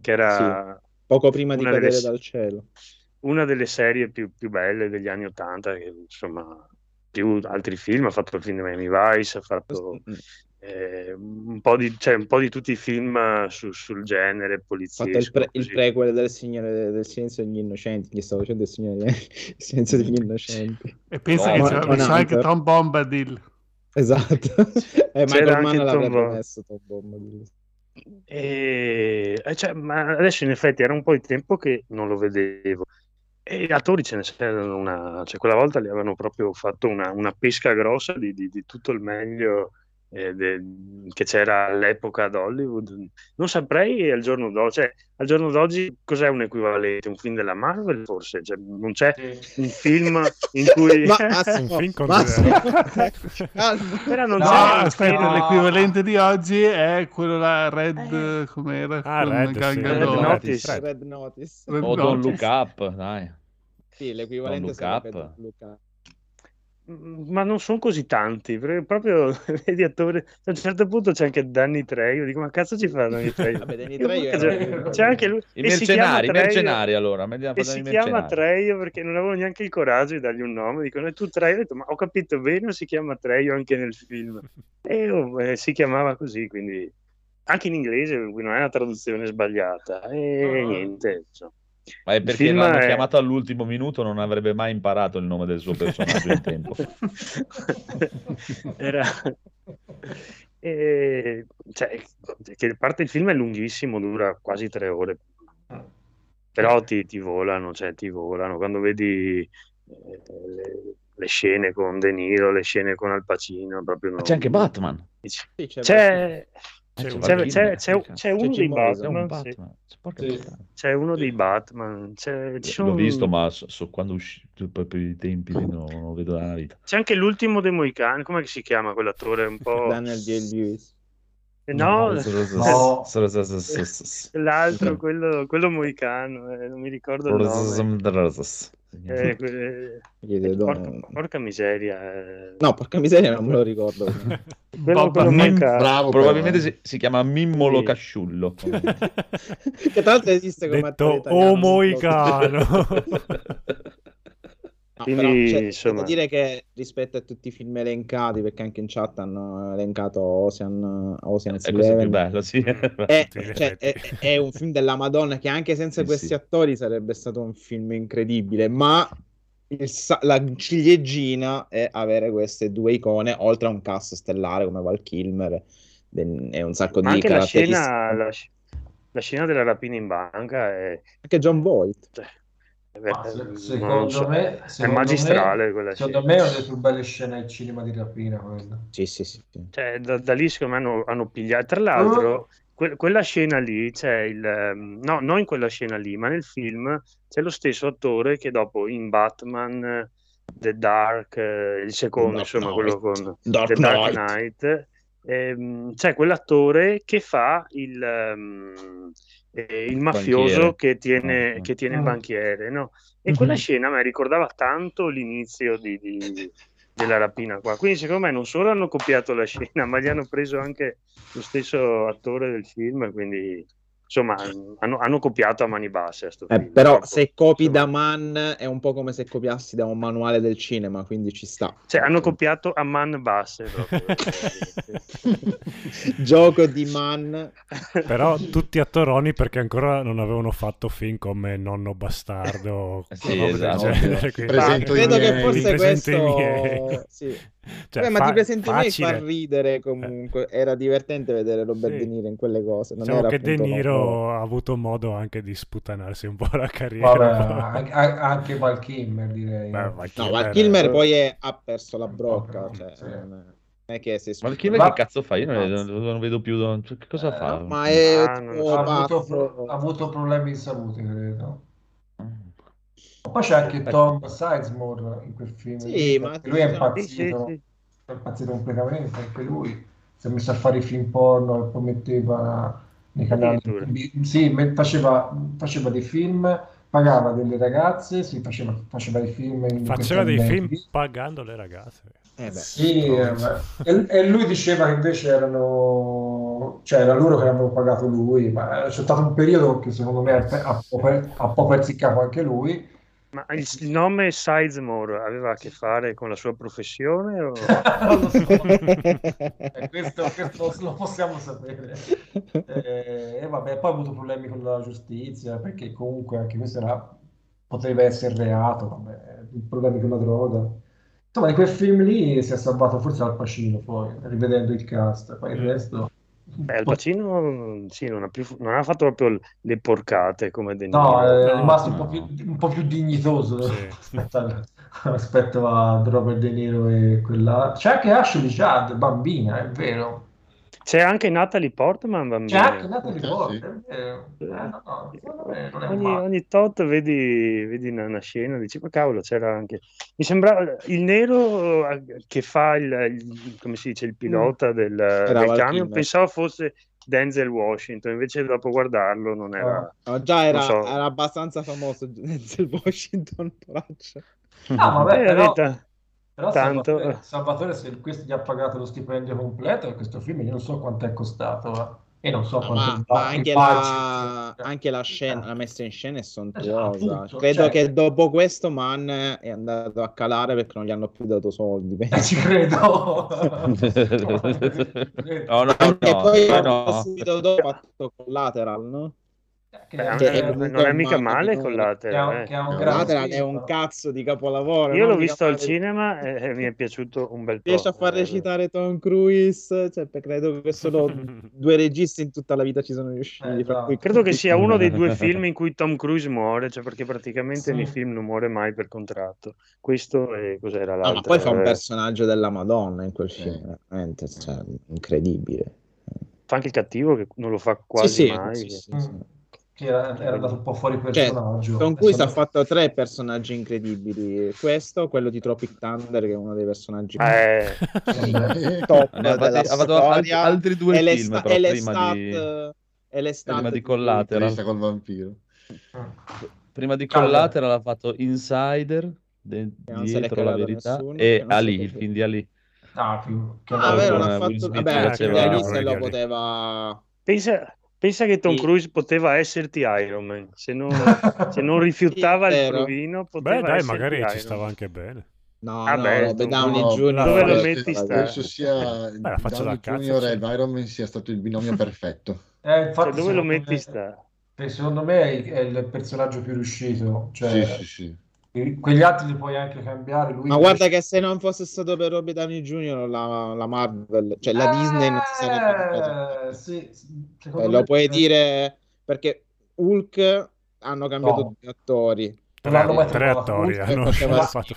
che era Poco prima di Una delle- cadere dal cielo. una delle serie più, più belle degli anni Ottanta, che insomma, più altri film, ha fatto il film di Miami Vice, ha fatto Mm. Eh, un, po di, cioè, un po' di tutti i film eh, su- sul genere, poliziesco, il, pre- il prequel del Signore del Silenzio degli Innocenti. Gli stavo facendo il Signore (laughs) il Silenzio degli (laughs) Innocenti. E pensa No, che c'è no, anche Tom Bombadil. Esatto. (laughs) e C'era Michael anche Mann Tom l'avrebbe Bomb. messo Tom Bombadil. E, eh, cioè, ma adesso in effetti era un po' di tempo che non lo vedevo. E gli attori ce ne c'erano una, cioè quella volta li avevano proprio fatto una, una pesca grossa di, di- di tutto il meglio eh, de- che c'era all'epoca ad Hollywood. Non saprei al giorno d'oggi, cioè, al giorno d'oggi cos'è un equivalente? Un film della Marvel forse? Cioè, non c'è un film in (laughs) cui... Ma Un Massimo, (laughs) film con Massimo, delle- (laughs) calma. Però non No, c'è No, un aspetta, film- l'equivalente di oggi è quello là, Red, Eh. com'era? Ah, Con Red, sì. Red Notice. Red. Red Notice. Red O Don't Notice. Look Up, dai. Sì, l'equivalente Don't sarebbe Look Up. Don't Look Up. Ma non sono così tanti, perché proprio (laughs) vedi attori, a un certo punto c'è anche Danny Trejo, dico ma cazzo ci fa Danny Trejo? (laughs) Vabbè, Danny Io Trejo c'è, anche lui, I si chiama mercenari, i mercenari allora. E si chiama Trejo perché non avevo neanche il coraggio di dargli un nome, dicono e tu Trejo, ho detto ma ho capito bene si chiama Trejo anche nel film? E oh, eh, si chiamava così, quindi anche in inglese, non è una traduzione sbagliata, e niente, insomma. Ma è perché l'hanno è- chiamato all'ultimo minuto, non avrebbe mai imparato il nome del suo personaggio in tempo. (laughs) Era... E, cioè, che a parte il film è lunghissimo, dura quasi tre ore, però ti, ti volano, cioè ti volano. Quando vedi eh, le, le scene con De Niro, le scene con Al Pacino, proprio Ma non- c'è anche Batman. dici- Sì, c'è C'è, Eh, C'è uno dei Batman. C'è uno dei Batman, L'ho visto, ma so, so quando uscì proprio i tempi lì non, vedo dalla vita. c'è anche l'ultimo dei Moicani, come si chiama quell'attore un po'... Daniel J. Lewis. No, No. l'altro, quello, quello moicano, eh, non mi ricordo il nome. Eh, Gli eh, do- porca, porca miseria. eh. No, porca miseria, non me lo ricordo. (laughs) Quello, quello Mim- manca- Bravo, Probabilmente però, si, si chiama Mimmolo Sì. Casciullo. (laughs) che tra l'altro esiste come Detto attore italiano. omoicano. (laughs) No, Quindi, però, cioè, insomma- devo dire che rispetto a tutti i film elencati, perché anche in chat hanno elencato Ocean, Ocean's E questo è più Eleven, bello, sì. (laughs) è, Sì, in cioè, è, è un film della Madonna che anche senza Sì, questi sì. attori sarebbe stato un film incredibile, ma il la ciliegina è avere queste due icone, oltre a un cast stellare come Val Kilmer e un sacco Ma di anche la scena, la, la scena della rapina in banca è, Anche John Voight. è, Ma è- se- secondo so, me, è secondo magistrale me- quella Secondo scena. me è una delle più belle scene al cinema di rapina quella. Sì, sì, sì. Cioè, da, da lì secondo me hanno, hanno pigliato. Tra l'altro, que- quella scena lì c'è il. ehm, No, non in quella scena lì, ma nel film c'è lo stesso attore che dopo in Batman, The Dark, eh, il secondo, Dark insomma, quello Knight. con Dark The Dark Knight. Knight. ehm, c'è quell'attore che fa il, ehm, eh, il mafioso Banchiere. che tiene, Ah, che tiene il ah. banchiere, no? E Mhm. quella scena mi ricordava tanto l'inizio di- di, della rapina qua. Quindi secondo me non solo hanno copiato la scena, (laughs) ma gli hanno preso anche lo stesso attore del film, quindi insomma hanno, hanno copiato a mani basse a sto Eh, però Troppo- se copi insomma, da man è un po' come se copiassi da un manuale del cinema, quindi ci sta. Cioè hanno copiato a man basse proprio. (laughs) Gioco di man. Però tutti attoroni perché ancora non avevano fatto film come Nonno Bastardo Sì, esatto. genere, quindi- Presento Ah, i credo che forse questo sì. Cioè, Beh, ma fa- ti presenti facile. fa ridere comunque. Era divertente vedere Robert Sì. De Niro in quelle cose. Non Diciamo era che De Niro Nonno. ha avuto modo anche di sputtanarsi un po' la carriera. Vabbè, anche, anche Val Kilmer direi. Beh, Val No, Kilmer- Val Kilmer poi è- ha perso la brocca. Sì. Cioè, è- non è che si è Ma Kilmer Ma- che cazzo fa? Io non, non- non vedo più. non- cioè, che cosa Eh, fa? Ma è Ah, tipo ha, avuto, ha avuto problemi di salute, credo. Ma Poi c'è anche Tom Sizemore in quel film. Sì, ma- lui è Sì, sì, impazzito, sì. è impazzito completamente, anche lui. Si è messo a fare i film porno e poi metteva nei canali. Sì, faceva, faceva dei film, pagava delle ragazze, si faceva, faceva dei film in Faceva dei film pagando le ragazze. Eh beh. Sì, eh, e, e lui diceva che invece erano, cioè era loro che avevano pagato lui, ma c'è stato un periodo che secondo me ha, ha, per- ha un po' perziccato anche lui. Ma il, il nome Sizemore aveva a che fare con la sua professione? O... (laughs) Eh, questo, questo lo (laughs) possiamo sapere. Eh, E vabbè, poi ha avuto problemi con la giustizia, perché comunque anche questo era, poteva essere reato, vabbè, problemi con la droga. Insomma, in quel film lì si è salvato forse Al Pacino, poi, rivedendo il cast, poi il resto... Beh, Al Pacino sì, non ha, più, non ha fatto proprio le porcate come De No, Niro. è No, rimasto no. un po' più, un po' più dignitoso Sì. rispetto, rispetto a Robert De Niro e quella... C'è anche Ashley Judd, bambina, è vero. C'è anche Natalie Portman, C'è bambina. anche Natalie Eh, Portman, è vero. Eh, no, me Ogni, ogni tot vedi, vedi una, una scena, dici, ma cavolo, c'era anche... Mi sembrava il nero eh, che fa il, il- come si dice, il pilota del, del Val camion, pensavo fosse Denzel Washington, invece dopo guardarlo non era... No, già era, so. era abbastanza famoso (laughs) Denzel Washington, poraccio. No, vabbè, Eh, però, però tanto- Salvatore, Salvatore, se questo gli ha pagato lo stipendio completo, questo film io non so quanto è costato, ma- e non so Ma, quanto ma il anche, la, anche la scena, la messa in scena è sontuosa. appunto, Credo cioè- che dopo questo Man è andato a calare perché non gli hanno più dato soldi. Eh, ci credo. (laughs) No, no, no, poi no, no. subito dopo ha fatto Collateral, no? Che Beh, è- Che è non, è mica male numeri. che ha un Eh, Collateral è un cazzo di capolavoro. Io l'ho visto al cinema e, e mi è piaciuto un bel po'. Riesce a far Eh, recitare Tom Cruise, cioè, credo che solo (laughs) due registi in tutta la vita ci sono riusciti. Eh, fra cui. Credo che sia uno dei due film in cui Tom Cruise muore, cioè perché praticamente Sì. nei film non muore mai per contratto. Questo e cos'era No, l'altro? ma poi fa un Eh, personaggio della Madonna in quel film, veramente, cioè, incredibile. fa anche il cattivo che non lo fa quasi sì, sì, mai. sì, sì, Mm. sì. Che era, era andato un po' fuori Cioè, personaggio. Con cui si ha Personaggio- fatto tre personaggi incredibili. Questo, quello di Tropic Thunder, che è uno dei personaggi Eh, (laughs) top Ne della fatto altri, due e film l'esta- però, e prima di, e l'estate prima di Collateral. Col vampiro. Prima di Allora. Collateral ha fatto Insider, de- dietro la verità, nessuno, e che non si è Ali, il film di Ali. Ah, più che Ah, vero, l'ha fatto... Vabbè, se lo poteva... Pensa, pensa che Tom Sì. Cruise poteva esserti Iron Man. Se non, (laughs) se non rifiutava Sì, il provino, poteva Beh, dai, magari Iron ci stava anche bene. No, Ah, no, beh, Robert Downey No, Jr. dove lo penso- metti sta? Penso sia la faccia Downey da cazzo, Jr. sì. e Iron Man sia stato il binomio perfetto. Eh, infatti, Cioè, dove lo secondo metti me- sta? eh, Secondo me è è il personaggio più riuscito. Cioè, Sì, sì, sì. Quegli altri li puoi anche cambiare. Lui Ma guarda che se non fosse stato per Robert Downey Jr. la, la Marvel, cioè la Disney non si sarebbe. Eh, sì, Eh, lo puoi dire perché Hulk hanno cambiato No. due attori. Tre trovato. attori hanno faceva- fatto.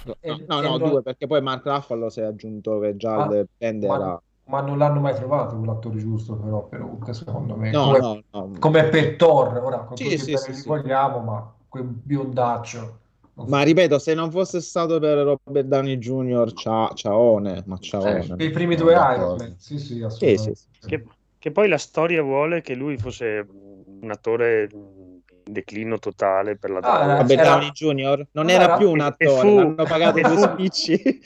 No, no, no, due perché poi Mark Ruffalo si è aggiunto che già Ma- il ma- era... Ma non l'hanno mai trovato quell'attore giusto però per Hulk, secondo me. No, come, no, no. come per Thor, ora con Sì, tutti sì, sì, vogliamo, ma quel biondaccio. Ma ripeto, se non fosse stato per Robert Downey Jr. Cia, ciaone, ma ciaone. I primi due Iron. Man, sì, sì, assolutamente. sì, sì. Che, che poi la storia vuole che lui fosse un attore in declino totale per la Ah, droga. Robert Era- Downey Jr. non era- era più un attore, fu- l'hanno pagato due spicci.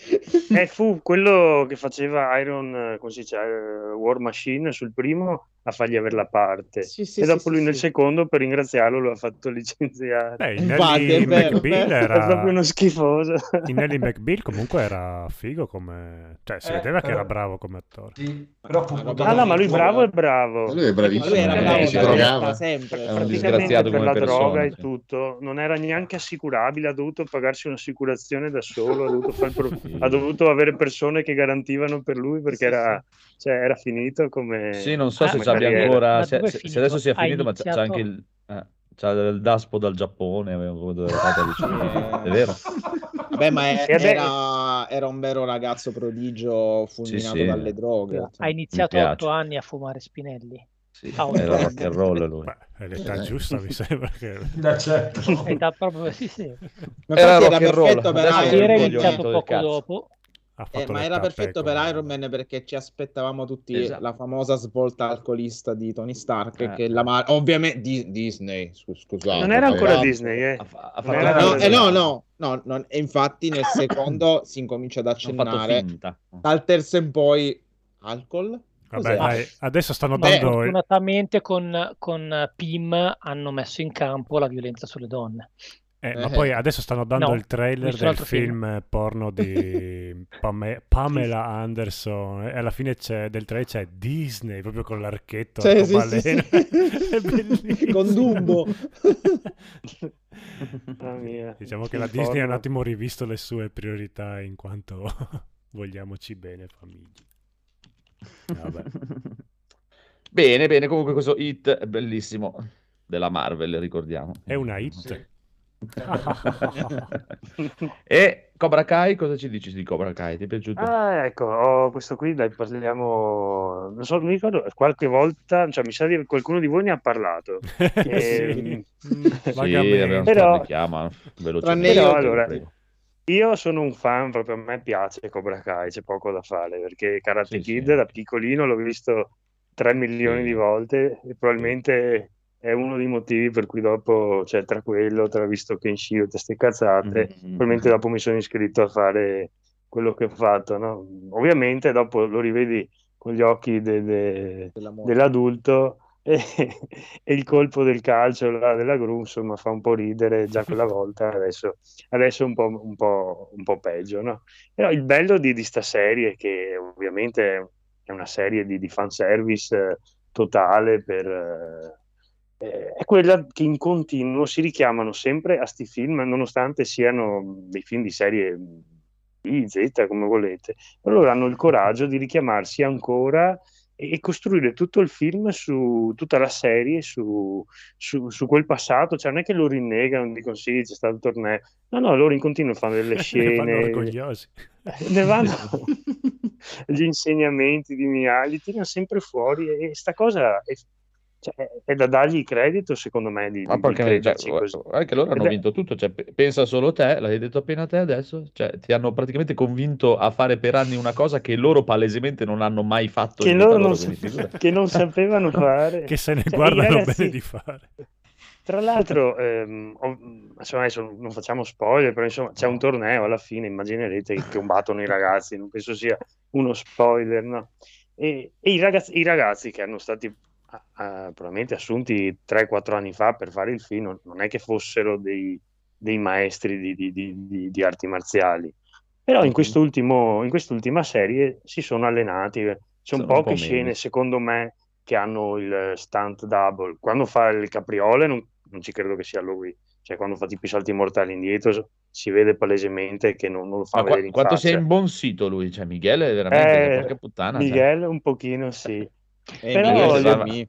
E fu quello che faceva Iron, eh, come si dice, eh, War Machine sul primo a fargli avere la parte. Sì, sì, e sì, dopo sì, lui nel secondo, per ringraziarlo, lo ha fatto licenziare. Beh, Infatti, Nelly è vero, McBeal vero. È proprio era... uno schifoso. In Nelly McBeal comunque era figo come... Cioè, si Eh, vedeva che però- era bravo come attore. Sì, però Ah, no, Ah, no, ma lui bravo è bravo. Lui è bravissimo. lui era Eh, bravo si da drogava. sempre. Un praticamente per la persona, droga e tutto non era neanche assicurabile ha dovuto pagarsi un'assicurazione da solo ha dovuto, fare il pro- ha dovuto avere persone che garantivano per lui perché Sì, era, cioè, era finito come Sì, non so Ah, se abbia ancora, se, è se- adesso sia Ha finito, ma c'è c'è anche il, eh, c'ha il Daspo dal Giappone, era stata vicino. è vero? Vabbè, ma è- era, era un vero ragazzo prodigio fulminato Sì, sì. dalle droghe. Ha iniziato piace. otto anni a fumare Spinelli. Sì, Ah, era rock and roll lui. Beh, è l'età Eh. giusta, mi sembra che... Eh, certo. È da proprio, sì, sì. Ma Era rock era and roll. Adesso è è Man. iniziato poco dopo. Ha Eh, ma era perfetto per Iron Man perché ci aspettavamo tutti Esatto. la famosa svolta alcolista di Tony Stark Eh. che la Mar- ovviamente Di- Disney scu- scusate non era ancora. Disney eh. Ha, no, eh, no, no, no, non- e infatti nel (coughs) secondo si incomincia ad accennare dal terzo in poi alcol Vabbè, dai, adesso stanno Ma dando... fortunatamente con, con PIM hanno messo in campo la violenza sulle donne. Eh, ma Eh. poi adesso stanno dando No, il trailer del film. film porno di (laughs) Pame- Pamela Anderson e alla fine c'è, del trailer c'è Disney proprio con l'archetto Cioè, sì, sì, sì. (laughs) Con Dumbo. Mamma (laughs) mia. diciamo che la Disney ha un attimo rivisto le sue priorità in quanto vogliamoci bene famiglia. Vabbè. Bene, bene, comunque questo hit è bellissimo della Marvel, ricordiamo. È una hit. (laughs) e Cobra Kai, cosa ci dici di Cobra Kai? Ti è piaciuto? Ah, ecco, ho questo qui, dai, parliamo, non so, mi ricordo, qualche volta, cioè mi sa che qualcuno di voi ne ha parlato. (laughs) Ehm, Sì. Mm, sì, Però- Tranne velocemente. io, Però, allora. Io sono un fan, proprio a me piace Cobra Kai, c'è poco da fare, perché Karate Sì, Kid sì. da piccolino l'ho visto 3 milioni Sì. di volte e probabilmente è uno dei motivi per cui dopo, cioè tra quello, tra visto Kenshiro, tutte ste cazzate, Mhm. probabilmente dopo mi sono iscritto a fare quello che ho fatto, no? Ovviamente dopo lo rivedi con gli occhi de- de- dell'adulto e, (laughs) e il colpo del calcio là, della gru, insomma, fa un po' ridere già quella (laughs) volta, adesso, adesso un po', un po', un po' peggio, no? Però il bello di, di sta serie che ovviamente è una serie di, di fanservice eh, totale per... eh, è quella che in continuo si richiamano sempre a sti film, nonostante siano dei film di serie B, Z, come volete. Loro hanno il coraggio di richiamarsi ancora e costruire tutto il film su tutta la serie su, su- su quel passato, cioè non è che lo rinnegano, dicono sì, c'è stato il torneo, no, no, loro in continuo fanno delle (laughs) Ne fanno scene, orgogliosi. ne vanno (laughs) gli insegnamenti di Miyagi, li tirano sempre fuori e sta cosa è, cioè, è da dargli credito, secondo me, di, Ma di perché cioè, anche loro hanno Ed è- vinto tutto, cioè, pe- pensa solo te, l'hai detto appena te adesso, cioè, ti hanno praticamente convinto a fare per anni una cosa che loro palesemente non hanno mai fatto che loro non, sa- (laughs) che non sapevano fare. Che se ne Cioè, guardano ragazzi- bene di fare. Tra l'altro, ehm, ho- insomma, adesso non facciamo spoiler, però insomma c'è un torneo alla fine, immaginerete che combattono i ragazzi, non penso sia uno spoiler, no? E, e i ragazzi, i ragazzi che hanno stati ah, probabilmente assunti 3-4 anni fa per fare il film, non, non è che fossero dei, dei maestri di, di- di- di- arti marziali, però in, quest'ultimo, in quest'ultima serie si sono allenati, c'è Sono un un po' poche meglio. scene, secondo me, che hanno il stunt double. Quando fa il capriole non, non ci credo che sia lui, cioè quando fa tipo i salti mortali indietro si vede palesemente che non, non lo fa Ma qua- vedere in quanto faccia. sei imbonsito lui, cioè Miguel è veramente, Eh, porca puttana. cioè. Miguel un pochino sì. Eh, Però Fermi.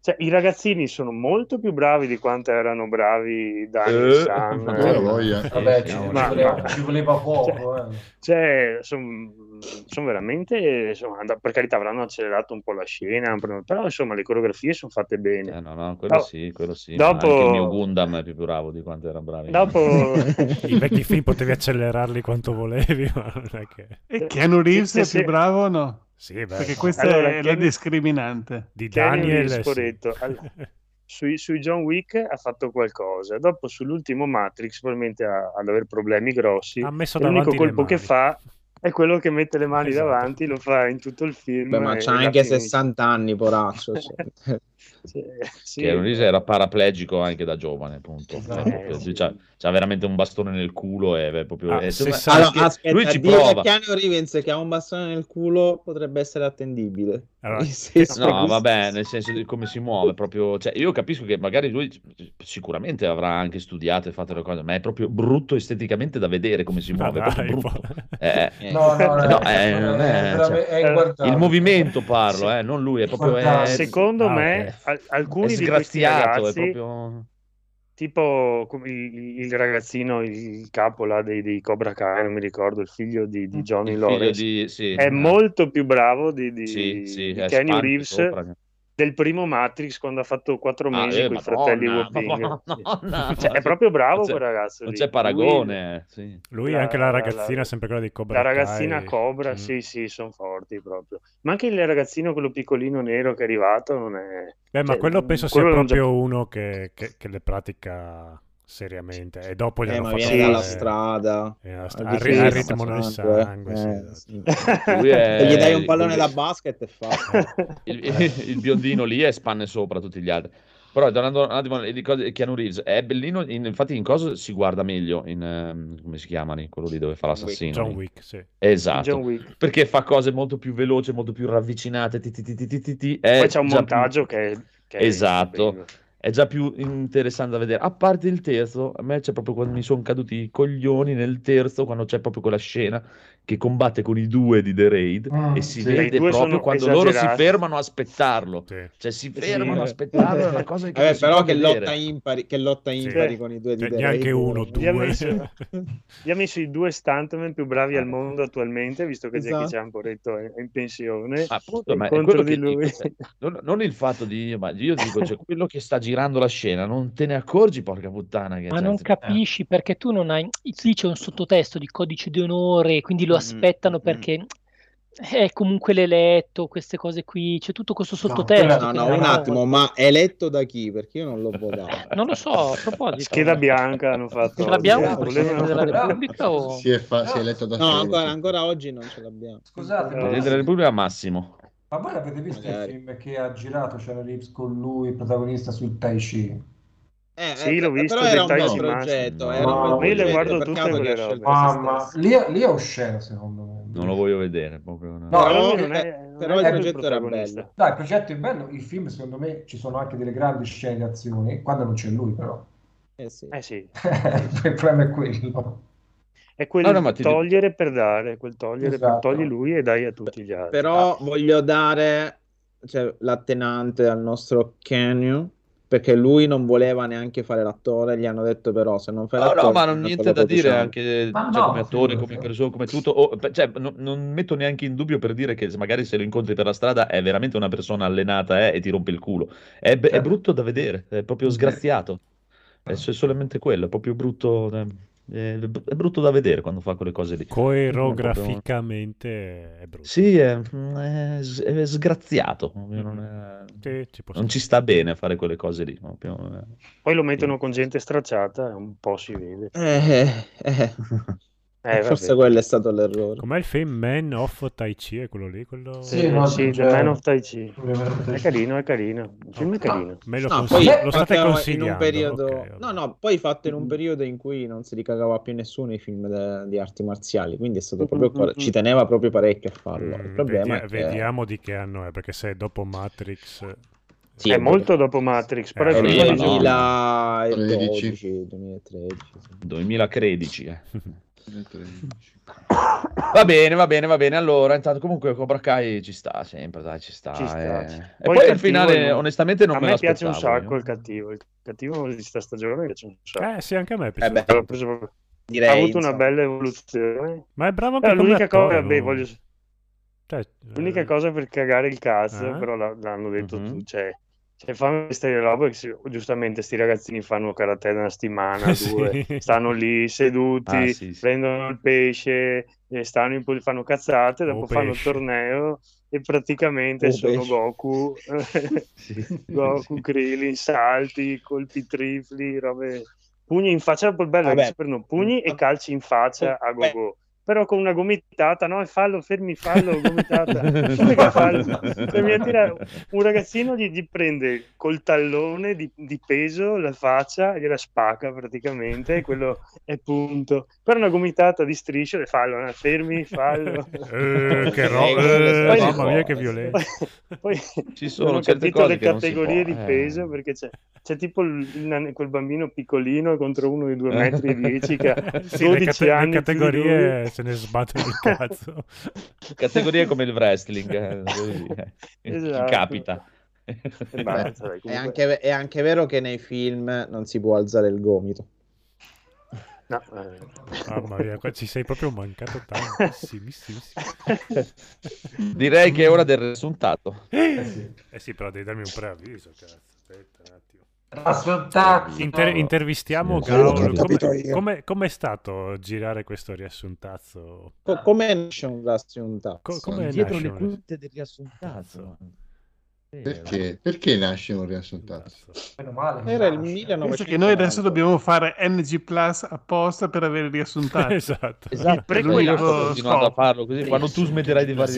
cioè, i ragazzini sono molto più bravi di quanto erano bravi Dani Eh, e San. eh. Vabbè, ci, ma- voleva, ma- ci voleva poco. eh. Cioè, sono veramente, insomma, and- per carità avranno accelerato un po' la scena, però insomma le coreografie sono fatte bene. Eh, no, no, quello No. sì, quello sì. Dopo- Anche il mio Gundam è più bravo di quanto era bravo. Dopo, (laughs) I vecchi film potevi accelerarli quanto volevi, ma non è che... E Keanu Reeves è Sì, più sì. bravo o no? Sì, beh, Perché questa Allora, è la discriminante. di Daniel Reeves, sì. poveretto, al- (laughs) sui, sui John Wick ha fatto qualcosa, dopo sull'ultimo Matrix probabilmente ha, ad avere problemi grossi. ha messo l'unico colpo che fa è quello che mette le mani Esatto. davanti, lo fa in tutto il film. Beh, ma c'ha anche finisce. 60 anni, poraccio. cioè. (laughs) Sì, sì. Keanu Reeves era paraplegico anche da giovane, appunto. Esatto. Cioè, Eh, sì. c'ha, c'ha veramente un bastone nel culo e è proprio... Ah, è- se sa- Allora, aspetta, lui ci dire prova. che Keanu Reeves che ha un bastone nel culo potrebbe essere attendibile. Allora, No, che- vabbè, nel senso di come si muove, proprio, cioè, io capisco che magari lui sicuramente avrà anche studiato e fatto le cose, ma è proprio brutto esteticamente da vedere come si muove, è dai. Eh, (laughs) Eh, No, no, no, No, è, eh, non è- è inguardabile. il movimento parlo, eh, non lui, è proprio è, Fantastico. Secondo Ah, me, al- è alcuni di questi sgraziato, è ragazzi, proprio... tipo il, il ragazzino, il capo là dei, dei Cobra Kai, non mi ricordo, il figlio di, di Johnny Lawrence, di... Sì, è eh, molto più bravo di, di, sì, sì, di spante Reeves sopra. Del primo Matrix quando ha fatto quattro Ah, mesi eh, con i fratelli. (laughs) Madonna, Cioè, è proprio bravo quel ragazzo Non lì. c'è Lui- paragone, sì. Lui e La- anche la ragazzina, la- sempre quella di Cobra La ragazzina Kai. Cobra, Mm. sì, sì, sono forti proprio. Ma anche il ragazzino, quello piccolino nero che è arrivato, non è... Beh, ma cioè, quello penso quello sia non già- proprio uno che, che- che le pratica seriamente e dopo gli Eh, hanno ma fatto viene dalla strada. eh, Al stra- di al, fuori ri- al sta ritmo del sangue, sangue, eh, sì, esatto. sì. Lui è- gli dai un pallone da basket è fatto. il, il biondino lì è spanne sopra tutti gli altri. Però tornando un attimo alle cose, Keanu Reeves è bellino, in- infatti in cosa si guarda meglio, in, ehm, come si chiama lì, quello lì dove fa l'assassino. John. Wick, sì. Esatto, John Wick. perché fa cose molto più veloci, molto più ravvicinate, ti, ti, ti, ti, ti, ti, ti, è Poi c'è un montaggio che è Esatto. È già più interessante da vedere. A parte il terzo, a me c'è proprio quando mi sono caduti i coglioni nel terzo, quando c'è proprio quella scena che combatte con i due di The Raid Mm, e si sì. I vede due proprio quando loro si esagerati. fermano a aspettarlo. Sì. Cioè si Sì. fermano a aspettarlo, è una cosa che Vabbè, però che vedere. lotta impari, che lotta Sì. impari con i due di Cioè, The neanche Raid. uno, Gli ha due. messo- (laughs) Gli ha messo i due stuntman più bravi al mondo attualmente, visto che Jackie Esatto. Chan poretto è in pensione. Appunto, ma è quello di che lui. dico, cioè, non, non il fatto di, ma io dico, cioè, (laughs) quello che sta girando la scena, non te ne accorgi, porca puttana. Che Ma cioè, non capisci perché tu non hai. Lì c'è un sottotesto di codice di onore, quindi lo aspettano mm, perché è comunque l'eletto, queste cose qui. C'è tutto questo No, sottotesto. No, no, non un attimo, ma eletto da chi? Perché io non l'ho votato. (laughs) Non lo so, a proposito. Scheda bianca hanno fatto. Ce l'abbiamo il eh, Presidente della Repubblica o... Si è, fa- si è eletto da No, ancora, ancora oggi non ce l'abbiamo. Scusate, No. Presidente della Repubblica Massimo. ma voi avete visto Magari. il film che ha girato Keanu Reeves con lui, il protagonista sul Tai Chi? Eh, Sì, eh, l'ho visto però era un bel progetto. Era un bel io le guardo tutte quelle robe. Mamma, lì, lì è osceno secondo me. Non lo voglio vedere. Proprio, no. No, Però non è- eh, non però è il progetto era bello. Dai, il progetto è bello, il film secondo me ci sono anche delle grandi scene di azione, quando non c'è lui però. Eh sì. Eh sì, (laughs) il problema è quello. è quel No, no, ti togliere per dare, quel togliere per Esatto. togli lui e dai a tutti gli altri. Però voglio dare cioè, l'attenante al nostro Kenyu perché lui non voleva neanche fare l'attore, gli hanno detto però se non fai No, l'attore no, ma non niente da dire produciamo. anche cioè, no, come attore, come persona, come tutto. o- cioè, no- non metto neanche in dubbio per dire che se magari se lo incontri per la strada è veramente una persona allenata eh, e ti rompe il culo. È, be- è Certo. brutto da vedere, è proprio sgraziato. È so- solamente quello, è proprio brutto. eh, È, è brutto da vedere quando fa quelle cose lì. Coerograficamente è brutto. Sì, è, è è sgraziato. Non, è- Sì, ci non ci sta bene fare quelle cose lì. proprio, eh. Poi lo mettono con gente stracciata e un po' si vede. Eh, eh, Eh, forse vabbè. quello è stato l'errore. Com'è il film Man of Tai Chi? È quello lì? Quello... Sì, Eh, no, sì, cioè- Man of Tai Chi. È carino, è carino. Il film è carino. Me lo, No, poi lo state consigliando? un periodo... ok, vabbè. no, no, poi fatto in un periodo in cui non si ricagava più nessuno i film de- di arti marziali, quindi è stato proprio par- ci teneva proprio parecchio a farlo. Il Mm, problema vedi- è che... Vediamo di che anno è, perché se è dopo Matrix... Sì, è molto dopo Matrix, però Eh, è È prima sì, di no. 2012, 2013. sì. 2013. eh. (laughs) Va bene, va bene, va bene. Allora, intanto comunque Cobra Kai ci sta sempre, dai, ci sta. Ci sta, eh. ci- E Poi poi, il finale, non- onestamente, non a me me piace un sacco il cattivo. Il cattivo di sta stagione piace un sacco. Eh sì, anche a me è Eh beh, preso direi, ha avuto una bella evoluzione. Ma è bravo anche Eh, l'unica attore, cosa, beh, voglio- Cioè, l'unica eh, cosa per cagare il cazzo, Eh? però l'hanno detto Mhm. tu, cioè, cioè fanno queste robe che giustamente sti ragazzini fanno karate da una settimana, (laughs) Sì. due, stanno lì seduti, Ah, sì, sì. prendono il pesce, e stanno in pol- fanno cazzate, dopo Oh, fanno il torneo e praticamente Oh, sono pesce. Goku. (laughs) (laughs) Goku, Krillin, salti, colpi tripli, robe... Pugni in faccia, poi bello che Vabbè. si prendono pugni e calci in faccia a Beh. Però con una gomitata, no? Fallo, fermi, fallo, gomitata. (laughs) Fallo? Cioè, mi attira- un ragazzino gli, gli prende col tallone di, di peso la faccia e gliela spacca praticamente, e quello è punto. Per una gomitata di strisce le fallo, eh, fermi, fallo. Eh, che ro- Eh, eh, mamma mia che violenza. Poi, Ci sono ho certe capito cose le che non si categorie può, di eh. peso perché c'è, c'è tipo il- quel bambino piccolino contro uno di 2 metri e 10 che ha Sì, le, 12 cate- le anni più di lui. categorie se ne sbattono il (laughs) cazzo. Categorie come il wrestling, eh, (laughs) così, eh. Esatto. Chi capita. E (laughs) basta, dai, È comunque- anche, è anche vero che nei film non si può alzare il gomito. no, eh. Mamma mia, qua ci sei proprio mancato tantissimissimo. Direi che è ora del risultato. Eh sì. Eh sì, però devi darmi un preavviso, cazzo. Aspetta Riassuntazzo. Inter- intervistiamo Sì, Gaul. Come, io. come- com'è stato girare questo riassuntazzo? Co- come nasce un riassuntazzo? Co- come Dietro nasce le quinte del riassuntazzo. Perché? Perché nasce un riassuntazzo? Meno male. Era il nasce. 1900. Penso che noi adesso dobbiamo fare NG Plus apposta per avere riassuntato. (laughs) Esatto. Esatto, Il sto prequel continuando a farlo così. Quando tu smetterai di fare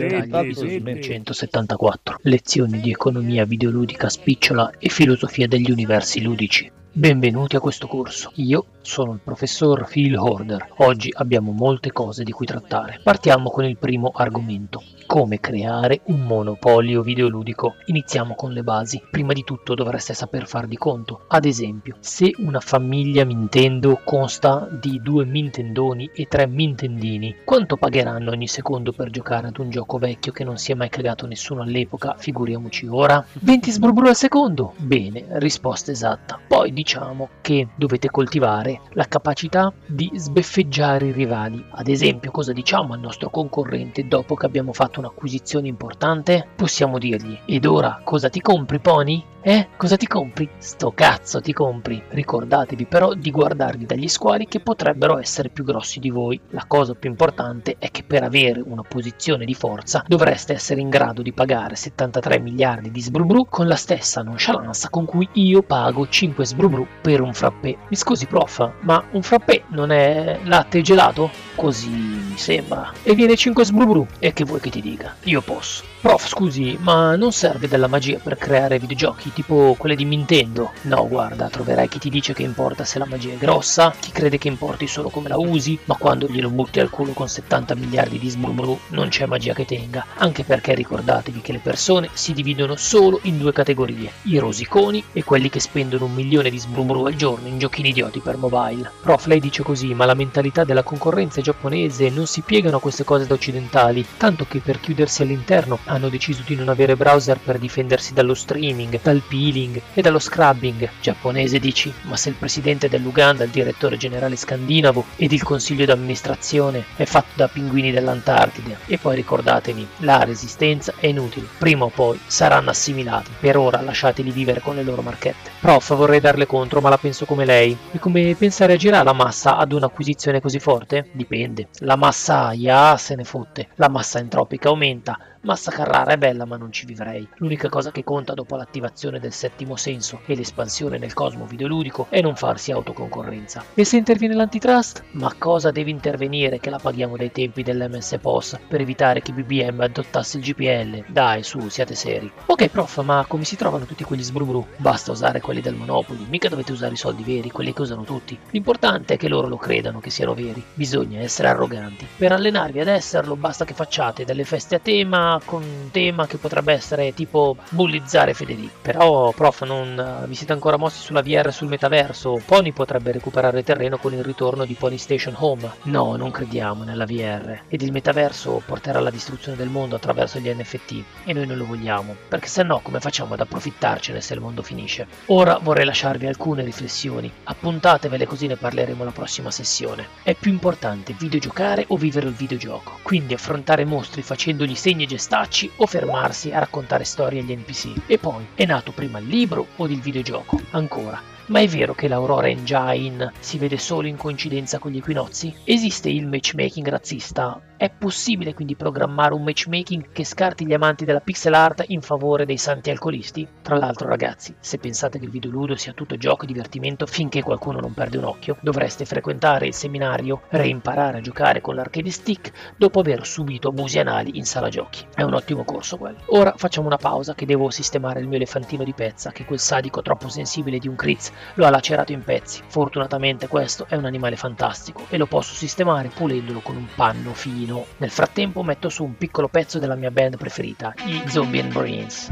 il smetti. 174 lezioni di economia videoludica spicciola e filosofia degli universi ludici. Benvenuti a questo corso. Io sono il professor Phil Horder. Oggi abbiamo molte cose di cui trattare. Partiamo con il primo argomento. Come creare un monopolio videoludico. Iniziamo con le basi. Prima di tutto dovreste saper far di conto. Ad esempio, se una famiglia Nintendo consta di due Nintendoni e tre Nintendini, quanto pagheranno ogni secondo per giocare ad un gioco vecchio che non si è mai cagato nessuno all'epoca? Figuriamoci ora. 20 sbrurburu al secondo? Bene, risposta esatta. Poi diciamo che dovete coltivare la capacità di sbeffeggiare i rivali. Ad esempio, cosa diciamo al nostro concorrente dopo che abbiamo fatto un'acquisizione importante? Possiamo dirgli: Ed ora cosa ti compri, Pony? Eh? Cosa ti compri? Sto cazzo ti compri. Ricordatevi però di guardarvi dagli squali che potrebbero essere più grossi di voi. La cosa più importante è che per avere una posizione di forza dovreste essere in grado di pagare 73 miliardi di sbrubru con la stessa nonchalance con cui io pago 5 sbrubru per un frappè. Mi scusi prof, ma un frappè non è latte gelato? Così mi sembra. E viene 5 sbrubru. E che vuoi che ti dica? Io posso. Prof, scusi, ma non serve della magia per creare videogiochi tipo quelle di Nintendo? No, guarda, troverai chi ti dice che importa se la magia è grossa, chi crede che importi solo come la usi, ma quando glielo butti al culo con 70 miliardi di sbrubru non c'è magia che tenga, anche perché ricordatevi che le persone si dividono solo in due categorie, i rosiconi e quelli che spendono un milione di sbrubru al giorno in giochini idioti per mobile. Prof, lei dice così, ma la mentalità della concorrenza giapponese non si piegano a queste cose da occidentali, tanto che per chiudersi all'interno hanno deciso di non avere browser per difendersi dallo streaming, dal peeling e dallo scrubbing. Giapponese dici, ma se il presidente dell'Uganda, il direttore generale scandinavo ed il consiglio d'amministrazione è fatto da pinguini dell'Antartide. E poi ricordatevi, la resistenza è inutile, prima o poi saranno assimilati. Per ora lasciateli vivere con le loro marchette. Prof, vorrei darle contro, ma la penso come lei. E come pensa reagirà la massa ad un'acquisizione così forte? Dipende. La massa IA se ne fotte, la massa entropica aumenta, Massa Carrara è bella ma non ci vivrei. L'unica cosa che conta dopo l'attivazione del settimo senso e l'espansione nel cosmo videoludico è non farsi autoconcorrenza. E se interviene l'antitrust? Ma cosa deve intervenire che la paghiamo dai tempi dell'MS POS per evitare che BBM adottasse il GPL? Dai su, siate seri. Ok prof, ma come si trovano tutti quegli sbrubru? Basta usare quelli del Monopoli, mica dovete usare i soldi veri, quelli che usano tutti. L'importante è che loro lo credano che siano veri. Bisogna essere arroganti. Per allenarvi ad esserlo basta che facciate delle feste a tema con un tema che potrebbe essere tipo bullizzare Federico. Però, prof, non eh, vi siete ancora mossi sulla VR sul metaverso? Pony potrebbe recuperare terreno con il ritorno di Pony Station Home. No, non crediamo nella VR. Ed il metaverso porterà alla distruzione del mondo attraverso gli NFT. E noi non lo vogliamo. Perché se no, come facciamo ad approfittarcene se il mondo finisce? Ora vorrei lasciarvi alcune riflessioni. Appuntatevele così ne parleremo la prossima sessione. È più importante videogiocare o vivere il videogioco? Quindi affrontare mostri facendogli segni e gestacci o fermarsi a raccontare storie agli NPC. E poi, è nato prima il libro o il videogioco? Ancora, ma è vero che l'Aurora Engine si vede solo in coincidenza con gli equinozi? Esiste il matchmaking razzista? È possibile quindi programmare un matchmaking che scarti gli amanti della pixel art in favore dei santi alcolisti? Tra l'altro ragazzi, se pensate che il videoludo sia tutto gioco e divertimento finché qualcuno non perde un occhio, dovreste frequentare il seminario Reimparare a giocare con l'arcade stick dopo aver subito abusi anali in sala giochi. È un ottimo corso quello. Ora facciamo una pausa che devo sistemare il mio elefantino di pezza che quel sadico troppo sensibile di un Critz lo ha lacerato in pezzi. Fortunatamente questo è un animale fantastico e lo posso sistemare pulendolo con un panno fino. Nel frattempo metto su un piccolo pezzo della mia band preferita, i Zombie and Brains.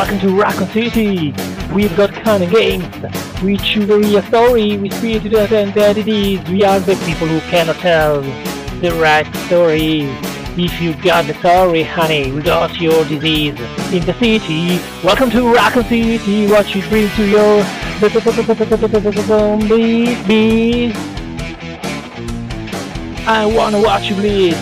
Welcome to Raccoon City! We've got kind of games. We choose a real story, we speak to the identities. We are the people who cannot tell the right story. If you got the story, honey, we got your disease. In the city, welcome to Raccoon City. What you bring to your zombies, bees. I wanna watch you bleed.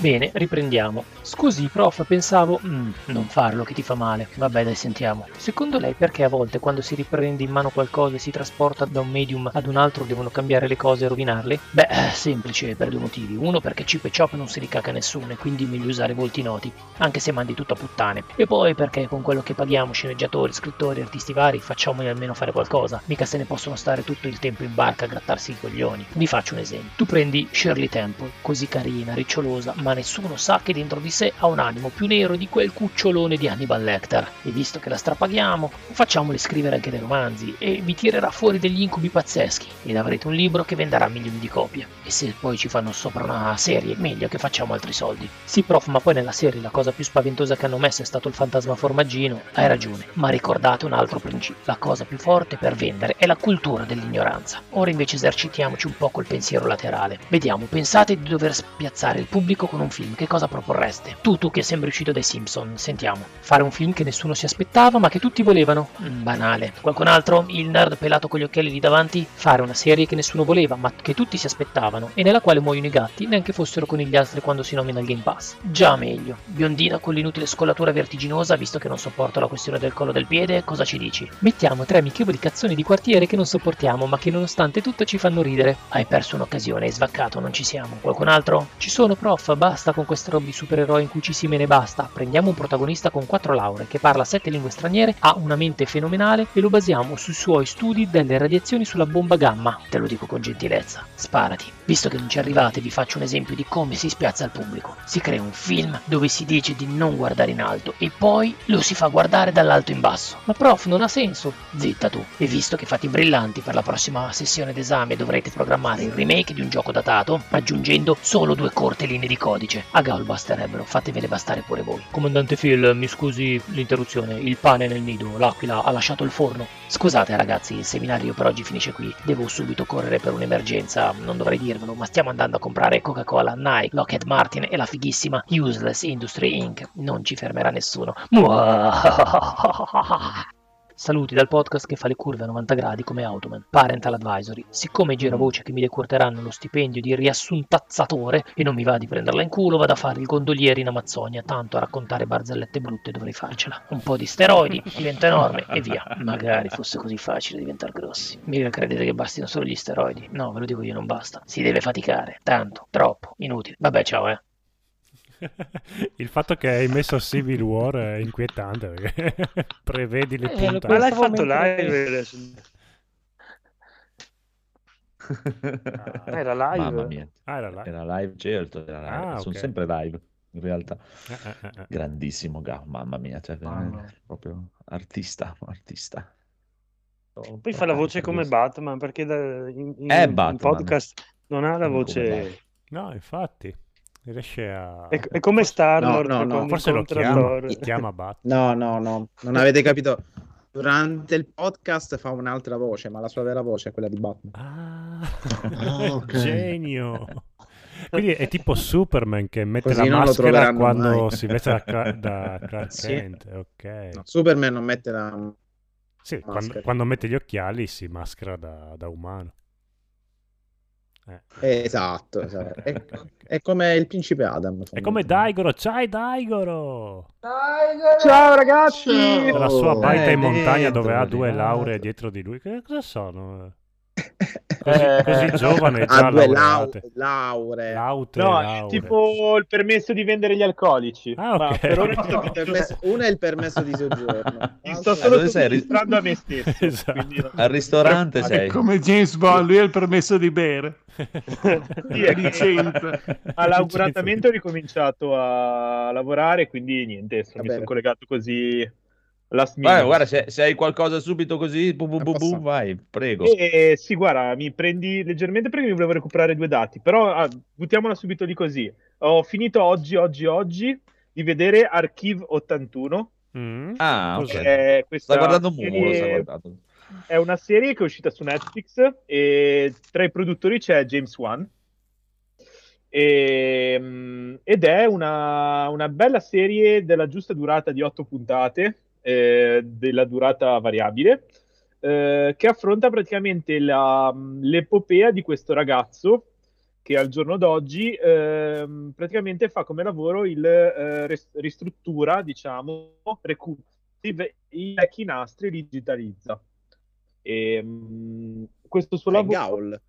Bene, riprendiamo. Scusi, prof, pensavo... "Mm, non farlo che ti fa male. Vabbè, dai, sentiamo. Secondo lei perché a volte quando si riprende in mano qualcosa e si trasporta da un medium ad un altro devono cambiare le cose e rovinarle? Beh, eh, semplice, per due motivi. Uno perché chip e chop non si ricaca nessuno e quindi è meglio usare volti noti, anche se mandi tutto a puttane. E poi perché con quello che paghiamo sceneggiatori, scrittori, artisti vari, facciamogli almeno fare qualcosa. Mica se ne possono stare tutto il tempo in barca a grattarsi i coglioni. Vi faccio un esempio. Tu prendi Shirley Temple, così carina, ricciolosa, ma nessuno sa che dentro di sé ha un animo più nero di quel cucciolone di Hannibal Lecter. E visto che la strapaghiamo, facciamole scrivere anche dei romanzi e vi tirerà fuori degli incubi pazzeschi ed avrete un libro che venderà milioni di copie. E se poi ci fanno sopra una serie, meglio che facciamo altri soldi. Sì, prof, ma poi nella serie la cosa più spaventosa che hanno messo è stato il fantasma formaggino. Hai ragione, ma ricordate un altro principio. La cosa più forte per vendere è la cultura dell'ignoranza. Ora invece esercitiamoci un po' col pensiero laterale. Vediamo, pensate di dover spiazzare il pubblico con un film, che cosa proporreste? Tu, tu che sembri uscito dai Simpson, sentiamo. Fare un film che nessuno si aspettava ma che tutti volevano? Mm, banale. Qualcun altro? Il nerd pelato con gli occhiali lì davanti? Fare una serie che nessuno voleva ma che tutti si aspettavano e nella quale muoiono i gatti neanche fossero conigliastri quando si nomina il Game Pass. Già meglio. Biondina con l'inutile scollatura vertiginosa visto che non sopporto la questione del collo del piede, cosa ci dici? Mettiamo tre amichevoli cazzoni di quartiere che non sopportiamo ma che nonostante tutto ci fanno ridere. Hai perso un'occasione, hai svaccato, non ci siamo. Qualcun altro? Ci sono prof, basta con queste robe di supereroi in cui ci si me ne basta. Prendiamo un protagonista con quattro lauree che parla sette lingue straniere, ha una mente fenomenale e lo basiamo sui suoi studi delle radiazioni sulla bomba gamma. Te lo dico con gentilezza. Sparati. Visto che non ci arrivate, vi faccio un esempio di come si spiazza il pubblico. Si crea un film dove si dice di non guardare in alto e poi lo si fa guardare dall'alto in basso. Ma prof, non ha senso. Zitta tu. E visto che fate i brillanti per la prossima sessione d'esame dovrete programmare il remake di un gioco datato, aggiungendo solo due corte linee di codice. A Gaul basterebbero, fatevele bastare pure voi. Comandante Phil, mi scusi l'interruzione, il pane nel nido, l'aquila ha lasciato il forno. Scusate ragazzi, il seminario per oggi finisce qui. Devo subito correre per un'emergenza, non dovrei dirvelo, ma stiamo andando a comprare Coca-Cola, Nike, Lockheed Martin e la fighissima Useless Industry Inc. Non ci fermerà nessuno. (laughs) Saluti dal podcast che fa le curve a 90 gradi come Automan. Parental Advisory. Siccome i giravoce che mi decurteranno lo stipendio di riassuntazzatore e non mi va di prenderla in culo, vado a fare il gondoliere in Amazzonia. Tanto a raccontare barzellette brutte dovrei farcela. Un po' di steroidi, divento enorme e via. (laughs) Magari fosse così facile diventare grossi. Mica credete che bastino solo gli steroidi? No, ve lo dico io, non basta. Si deve faticare. Tanto, troppo, inutile. Vabbè, ciao, eh. (laughs) Il fatto che hai messo Civil War è inquietante perché (laughs) prevedi le Eh, puntate. Ma l'hai fatto live adesso. Ah, era live? Mamma mia. Ah, era là. Era live, certo, era live. Ah, Sono sempre live, in realtà. Eh, eh, eh. Grandissimo Gao, mamma mia, cioè, Mamma. proprio artista, artista. Poi fa la voce come Batman perché da- in, in- in podcast non ha la voce. No, infatti, riesce a... È, è come Star No, Lord no, no. Forse lo chiama, (laughs) chiama Batman. No, no, no, non avete capito. Durante il podcast fa un'altra voce, ma la sua vera voce è quella di Batman. Ah, Ah, ok. genio. Quindi è tipo Superman che mette Così la maschera quando mai. si veste da, Cla- (laughs) da Clark Sì. Kent. Ok. No, Superman non mette la... Sì, quando, quando mette gli occhiali si maschera da, da umano. Eh. Esatto, esatto. (laughs) È, è come il principe Adam. È come Daigoro, ciao Daigoro! Ciao ragazzi! La sua baita Eh, in montagna dentro, dove ha due lauree dietro di lui. Che cosa sono? Così, Eh, così giovane e già Ha due laureate. lau- lauree. Laute No, è lauree. tipo il permesso di vendere gli alcolici. Ah, ok. Ma per ora No, permesso- uno è il permesso di soggiorno. (laughs) mi sto l'altro- solo somministrando a me stesso. (laughs) Esatto. quindi Al ristorante È sei. come James Bond, lui ha il permesso di bere. (laughs) Sì, è Licenza. All'auguratamente ho ricominciato a lavorare, quindi niente, mi sono collegato così minute. guarda, se, se hai qualcosa subito così, bu, bu, bu, vai, prego. Eh, sì, guarda, mi prendi leggermente perché mi volevo recuperare due dati, però ah, buttiamola subito lì così. Ho finito oggi, oggi, oggi di vedere Archive 81. Mm? Ah, ok. Sta guardando un muro, sta guardando. È una serie che è uscita su Netflix e tra i produttori c'è James Wan. E, mm, ed è una, una bella serie della giusta durata di otto puntate, eh, della durata variabile, eh, che affronta praticamente la- l'epopea di questo ragazzo che al giorno d'oggi ehm, praticamente fa come lavoro il eh, res- ristruttura, diciamo, recu- i, ve- i vecchi nastri e li digitalizza. E, mm, questo suo lavoro Gaul.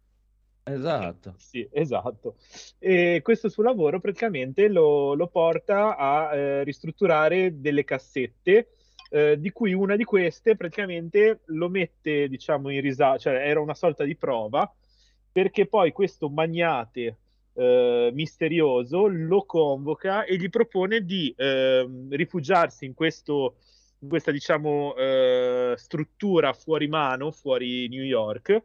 Esatto. sì, esatto. E questo suo lavoro praticamente lo, lo porta a eh, ristrutturare delle cassette, eh, di cui una di queste praticamente lo mette, diciamo, in risalto, cioè era una sorta di prova, perché poi questo magnate eh, misterioso lo convoca e gli propone di ehm, rifugiarsi in questo, in questa, diciamo, eh, struttura fuori mano, fuori New York,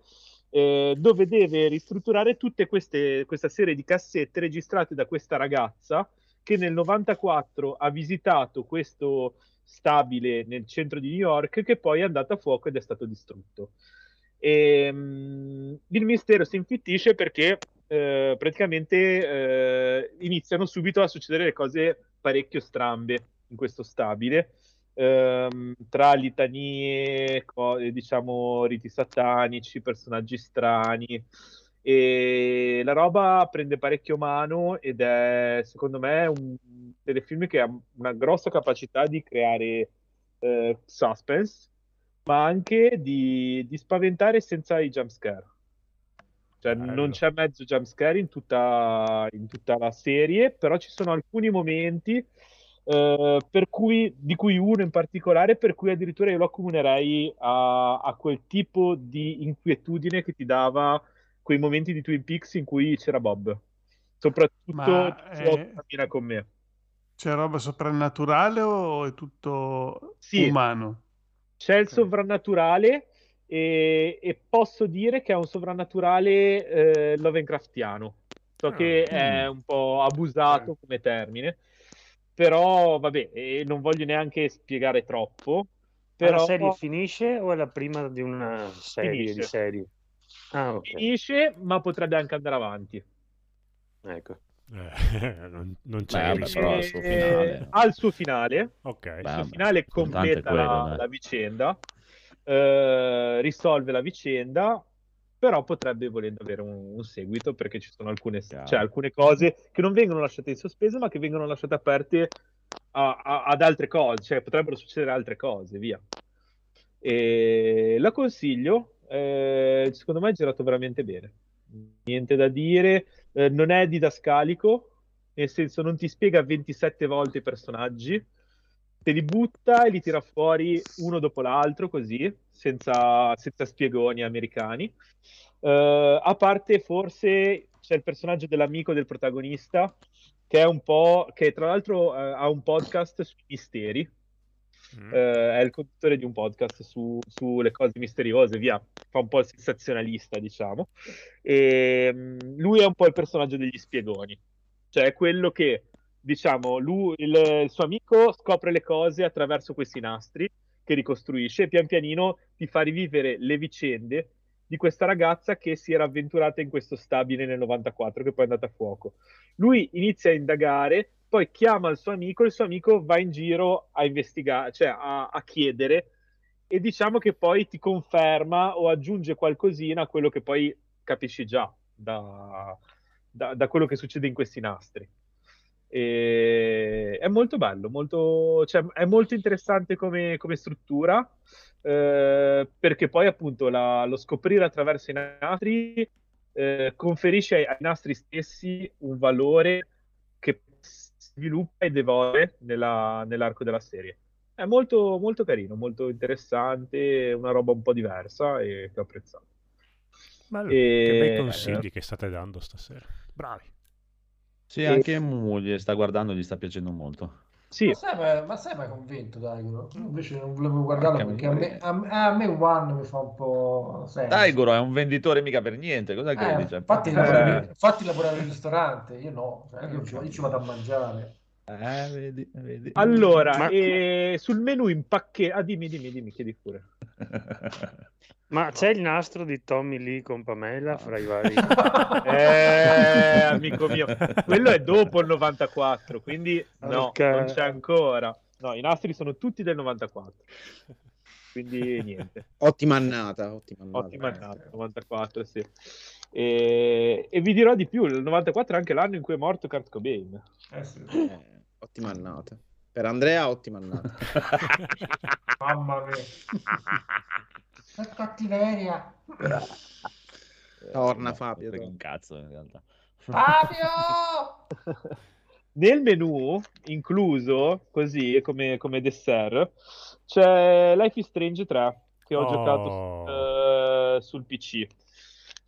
eh, dove deve ristrutturare tutte queste, questa serie di cassette registrate da questa ragazza che nel 94 ha visitato questo stabile nel centro di New York che poi è andato a fuoco ed è stato distrutto. E, mm, il mistero si infittisce perché eh, praticamente eh, iniziano subito a succedere le cose parecchio strambe in questo stabile ehm, tra litanie, co- diciamo, riti satanici, personaggi strani. E la roba prende parecchio mano ed è, secondo me, un telefilm che ha una grossa capacità di creare eh, suspense, ma anche di, di spaventare senza i jump scare. Cioè, non c'è mezzo jumpscare in tutta, in tutta la serie, però ci sono alcuni momenti eh, per cui, di cui uno in particolare, per cui addirittura io lo accomunerei a, a quel tipo di inquietudine che ti dava quei momenti di Twin Peaks in cui c'era Bob. Soprattutto Ma, eh, cammina con me. C'è roba soprannaturale o è tutto Sì. umano? C'è il sovrannaturale e, e posso dire che è un sovrannaturale eh, Lovecraftiano. So che è un po' abusato come termine, però vabbè, e non voglio neanche spiegare troppo. Ma Però la serie finisce o è la prima di una serie Finisce. di serie? Ah, ok. finisce, ma potrebbe anche andare avanti. Ecco. Eh, (laughs) non, non c'è Beh, vabbè, però il suo Eh, finale. ha il suo finale. Ok. Il Beh, suo finale completa quello, la, la vicenda, eh, risolve la vicenda, però potrebbe volendo avere un, un seguito perché ci sono alcune, cioè, alcune cose che non vengono lasciate in sospeso, ma che vengono lasciate aperte a- a- ad altre cose, cioè potrebbero succedere altre cose, via. E la consiglio, eh, secondo me è girato veramente bene. Niente da dire, eh, non è didascalico, nel senso non ti spiega 27 volte i personaggi, te li butta e li tira fuori uno dopo l'altro così, senza, senza spiegoni americani. Eh, a parte forse c'è il personaggio dell'amico del protagonista, che è un po', che tra l'altro eh, ha un podcast sui misteri. Eh, è il conduttore di un podcast su- sulle cose misteriose, via, fa un po' il sensazionalista, diciamo. E mm, lui è un po' il personaggio degli spiegoni, cioè è quello che, diciamo, lui, il, il suo amico scopre le cose attraverso questi nastri che ricostruisce e pian pianino ti fa rivivere le vicende di questa ragazza che si era avventurata in questo stabile nel 94, che poi è andata a fuoco. Lui inizia a indagare, poi chiama il suo amico, il suo amico va in giro a investigare, cioè a, a chiedere, e diciamo che poi ti conferma o aggiunge qualcosina a quello che poi capisci già da, da- da quello che succede in questi nastri. E è molto bello, molto, cioè, è molto interessante come, come struttura, eh, perché poi appunto la- lo scoprire attraverso i nastri eh, conferisce ai, ai nastri stessi un valore sviluppa ed evolve nella- nell'arco della serie. È molto, molto carino, molto interessante, una roba un po' diversa e che ho apprezzato. Ma E- che bei consigli che state dando stasera. Bravi. Sì, E- anche moglie sta guardando, gli sta piacendo molto. Sì, Ma sei, mai- ma sei mai convinto, Daigoro? Io invece non volevo guardarlo perché a me, a, a me One mi fa un po' senso. Daigoro è un venditore mica per niente, cosa Eh, credi? Cioè, infatti, Eh. lavora, infatti lavorare in ristorante, io no, cioè, io, ci- io ci vado a mangiare. Eh, vedi, vedi. allora, Ma- e sul menu impacchettato... Ah, dimmi, dimmi, dimmi, chiedi pure. (laughs) Ma c'è il nastro di Tommy Lee con Pamela fra i vari... (laughs) Eh, amico mio, quello è dopo il 94, quindi no, Ok. non c'è ancora. No, i nastri sono tutti del 94. Quindi niente. Ottima annata, ottima annata. Ottima annata, 94, sì. E, e vi dirò di più, il 94 è anche l'anno in cui è morto Kurt Cobain. Eh sì. Eh, ottima annata. Per Andrea, ottima annata. (laughs) Mamma mia. Che cattiveria. Torna Fabio. Frega torna. un cazzo in realtà. Fabio! (laughs) Nel menu, incluso così come, come dessert, c'è Life is Strange 3 che ho Oh. giocato eh, sul PC.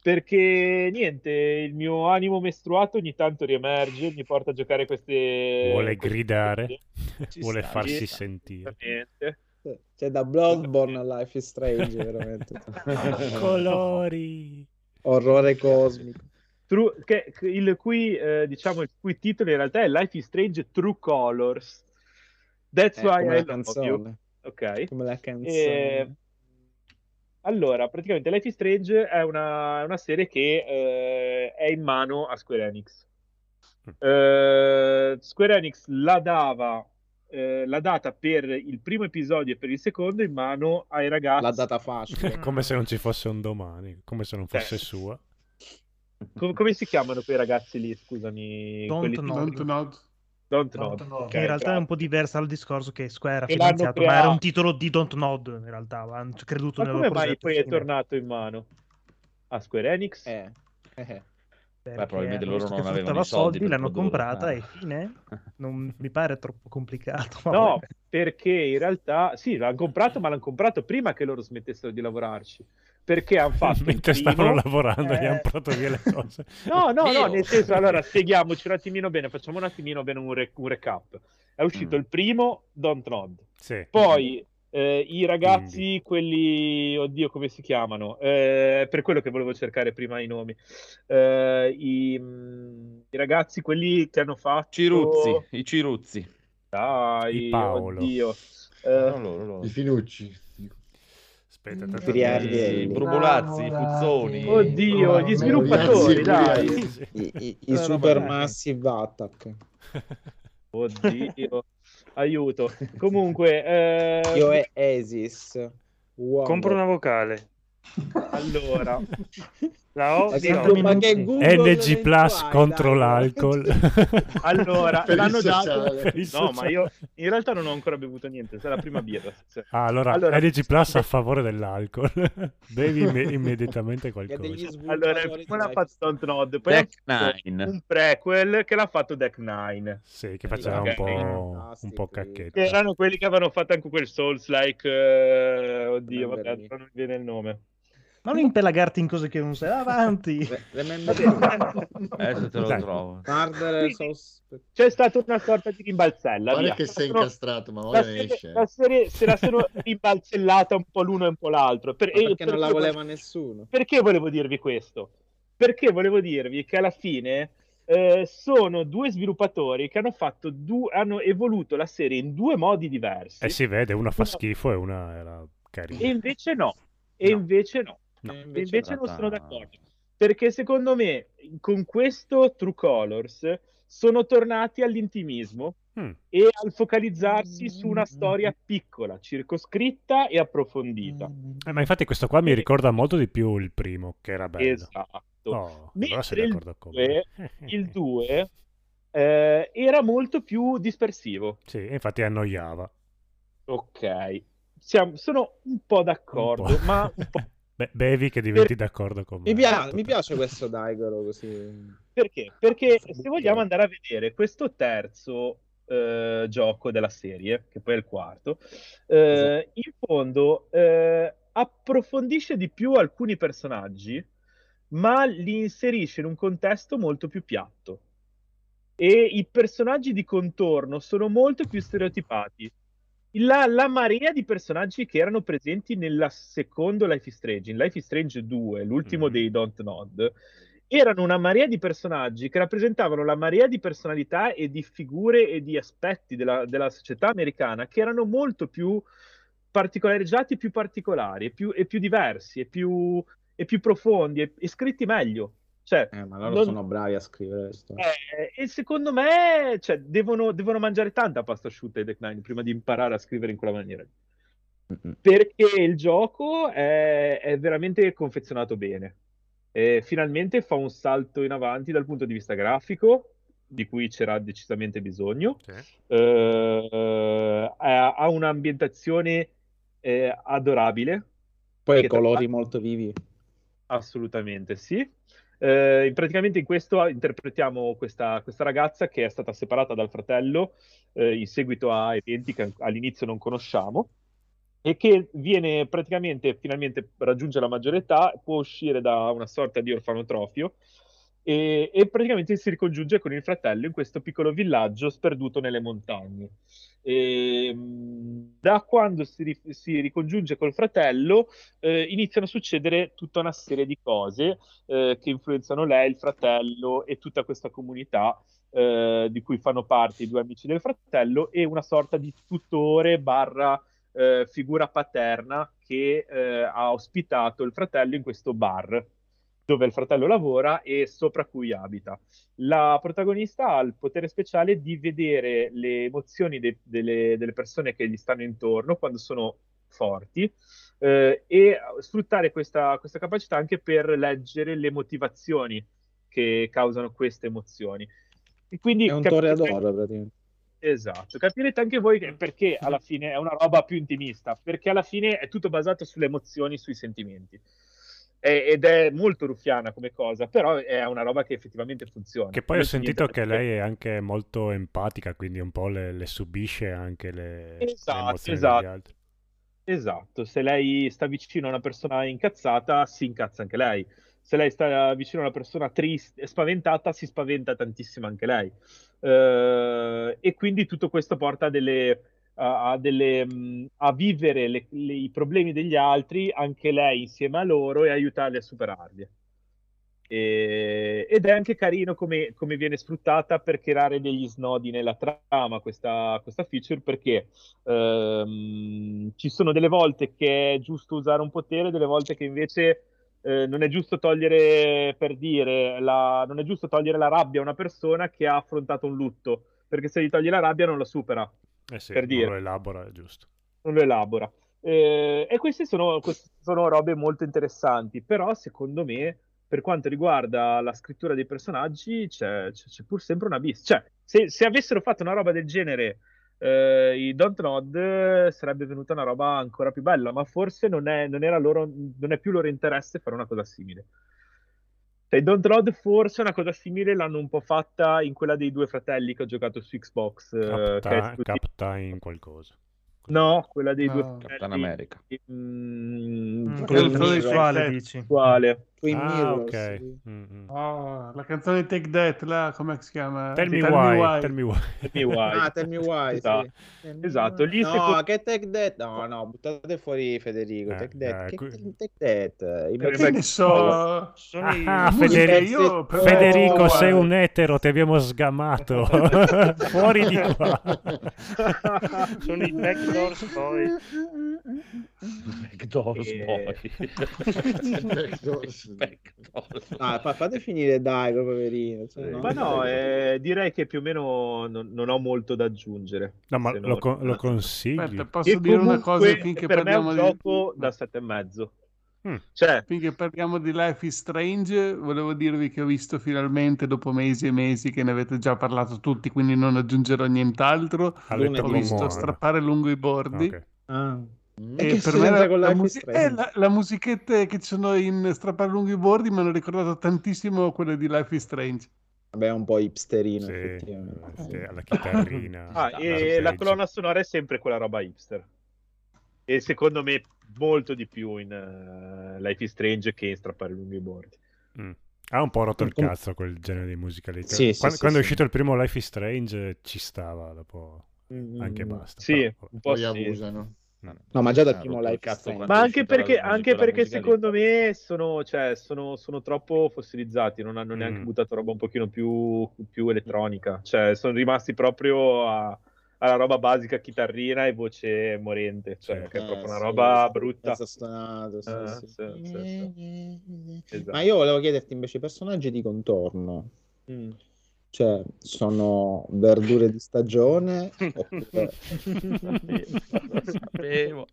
Perché niente, il mio animo mestruato ogni tanto riemerge, mi porta a giocare queste. Vuole queste gridare, (laughs) vuole sta, farsi sentire. C'è da Bloodborne a Life is Strange, veramente. (laughs) Colori. Orrore cosmico. True- che- il cui, eh, diciamo, il cui titolo in realtà è Life is Strange True Colors. That's Eh, why I la love you. canzone. Ok. Come la canzone. E- Allora, praticamente Life is Strange è una, una serie che eh, è in mano a Square Enix. Eh, Square Enix la dava, eh, l'ha data per il primo episodio e per il secondo in mano ai ragazzi. L'ha data facile. (laughs) come se non ci fosse un domani, come se non fosse Eh. sua. Com- come si chiamano quei ragazzi lì? Scusami. Don't quelli- know. Don't Nod. Don't Nod. Nod. Ok, Che in realtà è un po' diversa dal discorso che Square ha finanziato, ma era un titolo di Don't Nod in realtà, hanno creduto Ma nel come loro mai poi è tornato in mano a Square Enix? Eh, Perché probabilmente hanno loro visto non avevano i soldi per l'hanno comprata Ah. e fine. (laughs) Non mi pare troppo complicato. No, vabbè. perché in realtà sì, l'hanno comprato, ma l'hanno comprato prima che loro smettessero di lavorarci. Perché hanno (laughs) fatto Mentre primo- stavano lavorando gli Eh, hanno portato via le cose. (laughs) No, no, no, nel senso, (laughs) allora spieghiamoci un attimino bene, facciamo un attimino bene un, re- un recap. È uscito Mm. il primo, Don't Nod. Sì. Poi eh, i ragazzi, quelli, oddio, come si chiamano? Eh, per quello che volevo cercare prima i nomi. Eh, i, mm, i ragazzi, quelli che hanno fatto... Ciruzzi, i Ciruzzi. Dai, Di Paolo. oddio. Eh, No, loro, loro. I Finucci. Aspetta, I aspetta. I Brumolazzi, i Fuzzoni. Oddio, gli sviluppatori, dai. I, i, i Super. Massive Attack. (laughs) Oddio, aiuto. (laughs) Comunque, eh, Io è Esis. Wonder. Compro una vocale. allora, (laughs) La O Ma di che- O. ma che Google NG Plus contro l'alcol. (laughs) allora Per l'hanno dato. No, ma io in realtà non ho ancora bevuto niente, sarà la prima birra. Ah, allora, Allora- NG Plus a favore dell'alcol. (laughs) Bevi imme- immediatamente qualcosa. Allora, prima l'ha fatto Don't Nod, poi Deck Nine. un prequel che l'ha fatto Deck Nine. Sì, che faceva un po', un po' Che cacchetta. erano quelli che avevano fatto anche quel Souls-like. eh, oddio, vabbè, non mi viene il nome. Non impelagarti in cose che non sai. Avanti. (laughs) Adesso te lo trovo. C'è stata una sorta di rimbalzella. Guarda che sei incastrato, ma ora serie, esce. la serie se la sono (laughs) rimbalzellata un po' l'uno e un po' l'altro. Per- Ma perché non la perché- voleva nessuno. Perché volevo dirvi questo? Perché volevo dirvi che alla fine eh, sono due sviluppatori che hanno fatto du- hanno evoluto la serie in due modi diversi. Eh si vede, una fa schifo e una era carina. E invece no. E No. invece no. No. E E invece invece non sono d'accordo. Perché secondo me con questo True Colors sono tornati all'intimismo Mm. e al focalizzarsi su una storia piccola, circoscritta e approfondita. Eh, ma infatti questo qua mi ricorda molto di più il primo, che era bello. Esatto. Oh, Mentre allora sei il d'accordo con me. Il (laughs) 2 eh, era molto più dispersivo. Sì, infatti annoiava. Ok, Siamo- sono un po' d'accordo, Un po'. ma un po' (laughs) Beh, bevi che diventi d'accordo con me. Mi, pia- mi piace questo Daigoro così. Perché? Perché se vogliamo andare a vedere questo terzo eh, gioco della serie, che poi è il quarto, eh, in fondo eh, approfondisce di più alcuni personaggi, ma li inserisce in un contesto molto più piatto. E i personaggi di contorno sono molto più stereotipati. La, la marea di personaggi che erano presenti nel secondo Life is Strange, in Life is Strange 2, l'ultimo Mhm. dei Don't Nod, erano una marea di personaggi che rappresentavano la marea di personalità e di figure e di aspetti della, della società americana che erano molto più particolareggiati, più particolari e più, e più diversi e più, e più profondi e, e scritti meglio. Cioè, Eh, ma loro non- sono bravi a scrivere eh, e secondo me cioè, devono, devono mangiare tanta pasta asciutta i Deck Nine prima di imparare a scrivere in quella maniera. Perché il gioco è, è veramente confezionato bene. E finalmente fa un salto in avanti dal punto di vista grafico, di cui c'era decisamente bisogno. Sì. Eh, ha, ha un'ambientazione eh, adorabile, Poi tra colori l'altro- molto vivi. Assolutamente sì. Eh, praticamente in questo interpretiamo questa, questa ragazza che è stata separata dal fratello eh, in seguito a eventi che all'inizio non conosciamo e che viene praticamente finalmente raggiunge la maggiore età, può uscire da una sorta di orfanotrofio e, e praticamente si ricongiunge con il fratello in questo piccolo villaggio sperduto nelle montagne. E, mh, da quando si, si ricongiunge col fratello eh, iniziano a succedere tutta una serie di cose eh, che influenzano lei, il fratello e tutta questa comunità eh, di cui fanno parte i due amici del fratello e una sorta di tutore barra eh, figura paterna che eh, ha ospitato il fratello in questo bar dove il fratello lavora e sopra cui abita. La protagonista ha il potere speciale di vedere le emozioni de- delle, delle persone che gli stanno intorno quando sono forti eh, e sfruttare questa, questa capacità anche per leggere le motivazioni che causano queste emozioni. E quindi È un capirete- toreador praticamente. Esatto, capirete anche voi perché alla fine è una roba più intimista, perché alla fine è tutto basato sulle emozioni, sui sentimenti. Ed è molto ruffiana come cosa, però è una roba che effettivamente funziona. Che poi ho sentito che lei è anche molto empatica, quindi un po' le, le subisce anche le, le Esatto, emozioni esatto. degli altri. Esatto, se lei sta vicino a una persona incazzata, si incazza anche lei. Se lei sta vicino a una persona triste spaventata, si spaventa tantissimo anche lei. Eh, e quindi tutto questo porta a, delle, a, delle, a vivere le- le- i problemi degli altri, anche lei insieme a loro, e aiutarli a superarli. E- ed è anche carino come, come viene sfruttata per creare degli snodi nella trama questa, questa feature perché ehm, ci sono delle volte che è giusto usare un potere, delle volte che invece eh, non è giusto togliere per dire la, non è giusto togliere la rabbia a una persona che ha affrontato un lutto perché se gli togli la rabbia non lo supera Eh sì, per non dire lo elabora, è giusto. non lo elabora. Eh, e queste sono, queste sono robe molto interessanti, però secondo me, per quanto riguarda la scrittura dei personaggi, c'è, c'è- c'è pur sempre un abisso. Cioè, se, se avessero fatto una roba del genere eh, i Don't Nod, eh, sarebbe venuta una roba ancora più bella, ma forse non è, non era loro, non è più loro interesse fare una cosa simile. Cioè, Don't Nod forse una cosa simile l'hanno un po' fatta in quella dei due fratelli che ho giocato su Xbox, eh, che è Capta- esclusiva. Captain qualcosa. No, quella dei due No. Captain fratelli. America. Mm, Mm, quello quello di- sessuale, dici. sessuale. Twin Ah, Mirrors, ok. sì. Mm, mm. Oh, la canzone Take That, là, come si chiama? Tell me Tell why, tell me why. Tell me why. Ah, Tell Me Why, Esatto. sì. Esatto, why. lì no, secondo- che Take That? No, no, buttate fuori Federico. Eh, take That. eh, che qui- Take That? I Perché Che ne so? Sono i- Ah, musiche, Federico, io però- Federico, sei guarda. un etero, ti abbiamo sgamato. (laughs) Fuori di qua. (laughs) sono i Backdoors Boys. Backdoors E- Boy. (laughs) Backdoors. (laughs) Ah, fa- fate finire Daigo, poverino. cioè, no? Ma no, eh, direi che più o meno non, non ho molto da aggiungere. No, ma lo, con- lo consigli? Aspetta, posso E dire una cosa finché per me è parliamo un di... gioco da sette e mezzo. Mm. Cioè, Finché parliamo di Life is Strange, volevo dirvi che ho visto finalmente, dopo mesi e mesi che ne avete già parlato tutti, quindi non aggiungerò nient'altro. Detto Ho visto strappare lungo i bordi. Ok. Ah. Mm. E per me la, con la Life is musi- Strange? eh, la, la musichette che ci sono in Strappare lungo i bordi mi hanno ricordato tantissimo quelle di Life is Strange. Vabbè, è un po' hipsterino, Sì, effettivamente. sì, alla chitarrina. ah, e l'arpeggio. la colonna sonora è sempre quella roba hipster. E secondo me molto di più in eh, Life is Strange che in Strappare lungo i bordi. Mm. Ha un po' rotto il cazzo quel genere di musicalità. Sì, sì, quando sì, quando è sì. uscito il primo Life is Strange ci stava, dopo anche Mm, basta. Sì, però- un po' Poi sì. abusano. No, ma già dal Ah, primo cazzo quando Ma anche perché, anche perché secondo me sono, cioè, sono, sono troppo fossilizzati, non hanno neanche Mm. buttato roba un pochino più, più elettronica, cioè sono rimasti proprio a- alla roba basica, chitarrina e voce morente, cioè Sì. che è Eh, proprio una sì, roba sì, brutta. stonato, sì, Eh, sì. sì, sì, sì. Esatto. Ma io volevo chiederti invece i personaggi di contorno. Mm. Cioè, sono verdure di stagione? oppure- Lo sapevo.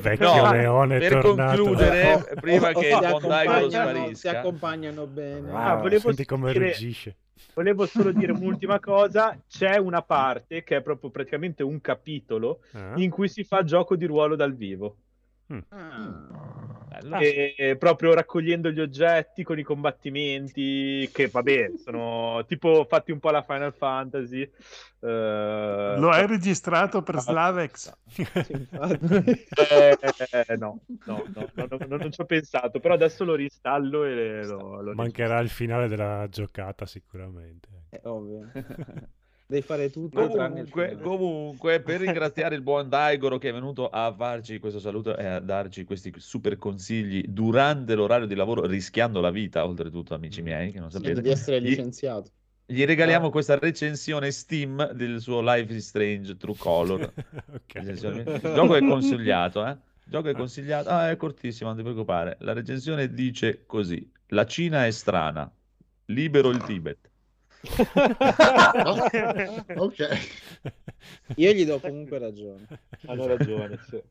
Vecchio No, leone è per tornato. concludere, prima o- o che si il Mondaigo accompagnano- sparisca. Si accompagnano bene. Ah, Ah, volevo senti come dire- ruggisce. Volevo solo dire (laughs) un'ultima cosa, c'è una parte che è proprio praticamente un capitolo Eh? in cui si fa gioco di ruolo dal vivo. Ah. E proprio raccogliendo gli oggetti con i combattimenti che vabbè sono tipo fatti un po' alla Final Fantasy Eh, Lo hai registrato per Slavex? Sì, (laughs) infatti. eh, no, no, no, no, no, no, non ci ho pensato però adesso lo ristallo e lo, lo Mancherà il finale della giocata sicuramente. È ovvio. (laughs) Devi fare tutto Comunque, comunque, per (laughs) ringraziare il buon Daigoro che è venuto a farci questo saluto e a darci questi super consigli durante l'orario di lavoro, rischiando la vita, oltretutto, amici miei, che non sapete. di essere licenziato. Gli regaliamo questa recensione Steam del suo Life is Strange True Color. Recensione- (laughs) ok. Il gioco è consigliato, eh? Il gioco è consigliato. Ah, è cortissimo, non ti preoccupare. La recensione dice così: La Cina è strana, libero il Tibet. (laughs) ok. Io gli do comunque ragione. hanno ragione sì.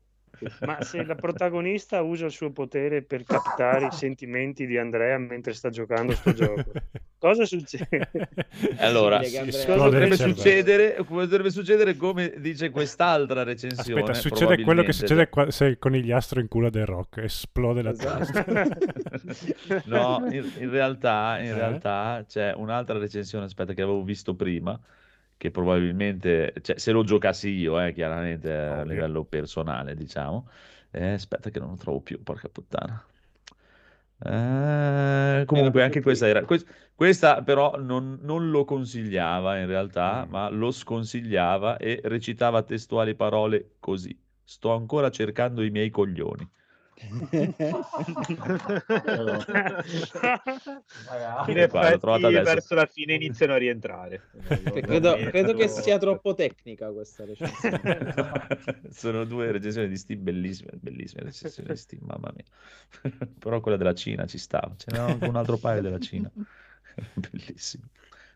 Ma se la protagonista usa il suo potere per captare i sentimenti di Andrea mentre sta giocando sto gioco, (laughs) Cosa succede? (laughs) Allora, cosa potrebbe succedere, come potrebbe succedere come dice quest'altra recensione Aspetta, succede quello che succede qua- se il conigliastro in culo del rock, esplode la Esatto. testa. (laughs) no, in, in realtà, in Eh? realtà c'è un'altra recensione, aspetta, che avevo visto prima, che probabilmente, cioè, se lo giocassi io, eh, chiaramente a Ovvio. livello personale, diciamo. Eh, aspetta che non lo trovo più, porca puttana. Eh, comunque anche questa era que- questa però non, non lo consigliava in realtà Mm. ma lo sconsigliava e recitava testuali parole così sto ancora cercando i miei coglioni In qua, l'ho trovata effetti, adesso. verso la fine iniziano a rientrare. Credo, credo che sia troppo tecnica questa recensione. (laughs) sono due recensioni di Steam bellissime bellissime recensioni di Steam mamma mia (laughs) però quella della Cina ci stava ce n'era anche un altro paio della Cina (laughs) bellissimo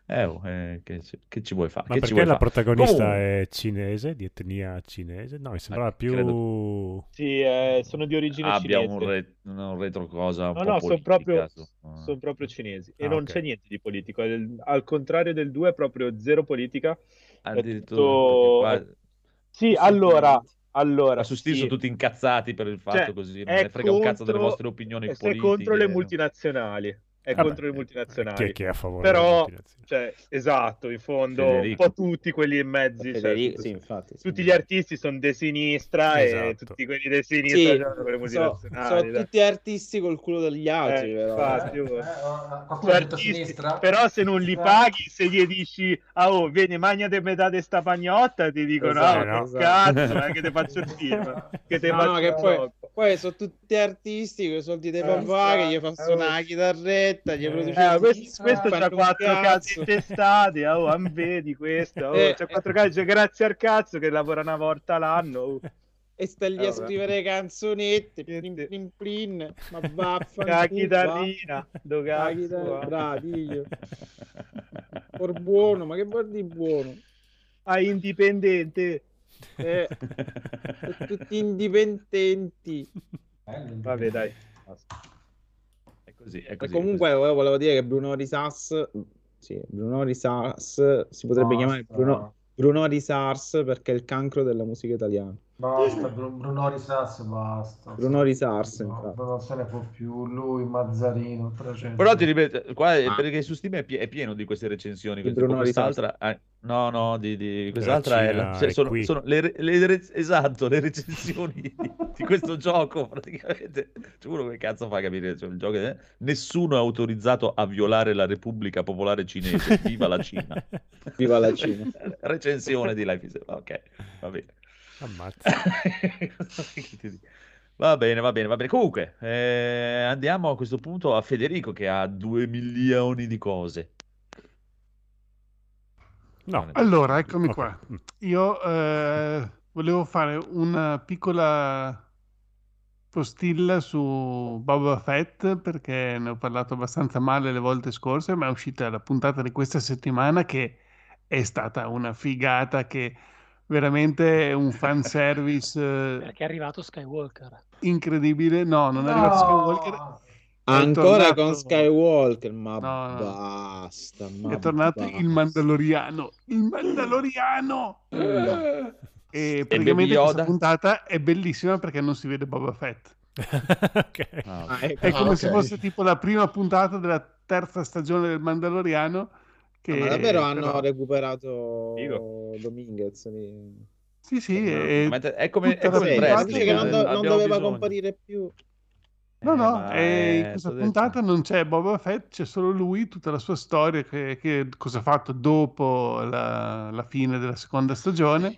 eh, oh, eh, che, ci- che ci vuoi fare Ma Che perché la fare? protagonista Comunque- è cinese, di etnia cinese? No, mi sembrava più... credo- Sì, eh, sono di origine abbia cinese. un, re- un retro cosa un No, po' no, sono proprio, su- son proprio cinesi e Ah, non ok. c'è niente di politico. Al, al contrario del 2 è proprio zero politica. È addirittura tutto- qua- Sì, allora, allora Ma su Steam sì. sono tutti incazzati per il fatto Cioè, così, non è ne frega un cazzo delle contro- vostre opinioni è politiche. contro le multinazionali. È Vabbè, contro le Chi multinazionali. è, chi è a favore Però, cioè, esatto, in fondo, Federico. un po' tutti quelli in mezzo. cioè, Federico, sì, infatti. sì. tutti gli artisti sono di sinistra e Esatto. tutti quelli di sinistra Sì, con le multinazionali. sono dai. tutti artisti col culo degli altri, Eh, però. infatti, Eh, oh. eh, Sono ha detto artisti, però se non li paghi, se gli dici ah oh, vieni magna de metà di sta pagnotta, ti dicono Esatto, ah no. che cazzo, eh, che te faccio il film, (laughs) che te No, faccio no, che poi, poi sono tutti artisti con i soldi dei Eh, papà che gli fa eh, suonare la chitarretta, gli eh, produce Eh, il questo, questo c'ha quattro cazzo. cazzi intestati, ah, oh, vedi questo, oh, Eh, c'ha quattro cazzi, grazie al cazzo che lavora una volta l'anno. oh. E sta lì Eh, a vabbè. scrivere canzonette, plin plin plin, ma (laughs) vaffanculo, La chitarrina, do cazzo, chitarra, va. bravi io. Por buono, ma che vuol dire buono? Ah, indipendente. Eh, tutti indipendenti. Vabbè, dai. È così, è E così. comunque volevo, volevo dire che Bruno Risas, sì, Bruno Risas si potrebbe Basta. chiamare Bruno, Bruno Risars perché è il cancro della musica italiana. Basta, Bru- Bruno Risas, basta. Bruno Risars, No, non se ne può più. Lui, Mazzarino, 300. Però ti ripeto, qua è- Ah. perché su Steam è, pie- è pieno di queste recensioni. Bruno quest'altra, eh, no, no, di, di- quest'altra è, la- Cina cioè, è sono, sono le, le re- esatto, le recensioni di, di questo (laughs) gioco. Praticamente, cioè, uno che cazzo fa capire? Cioè, il gioco è- nessuno è autorizzato a violare la Repubblica Popolare Cinese. Viva la Cina! (laughs) Viva la Cina. Recensione di Life is Ok, va bene. Ammazza. (laughs) Va bene, va bene, va bene. Comunque, eh, andiamo a questo punto a Federico che ha due milioni di cose. No. Allora, eccomi Ok. qua. Io eh, volevo fare una piccola postilla su Boba Fett perché ne ho parlato abbastanza male le volte scorse, ma è uscita la puntata di questa settimana che è stata una figata che veramente è un fanservice eh, Perché è arrivato Skywalker. incredibile. No, non è arrivato Skywalker. No! Ancora tornato- con Skywalker, ma No, no. basta. Ma È tornato basta. il Mandaloriano. Il Mandaloriano! E Baby praticamente questa puntata è bellissima perché non si vede Boba Fett. ok. Ah. È come Ah, se ok. fosse tipo la prima puntata della terza stagione del Mandaloriano. Che Ma davvero hanno però- recuperato Figo. Dominguez lì. Sì, sì, è- Ma è come, è come Dice che non, do- eh, non doveva bisogno. comparire più. No, Eh, no, ma e in è- questa puntata detto. non c'è Boba Fett, c'è solo lui, tutta la sua storia, che, che cosa ha fatto dopo la, la fine della seconda stagione.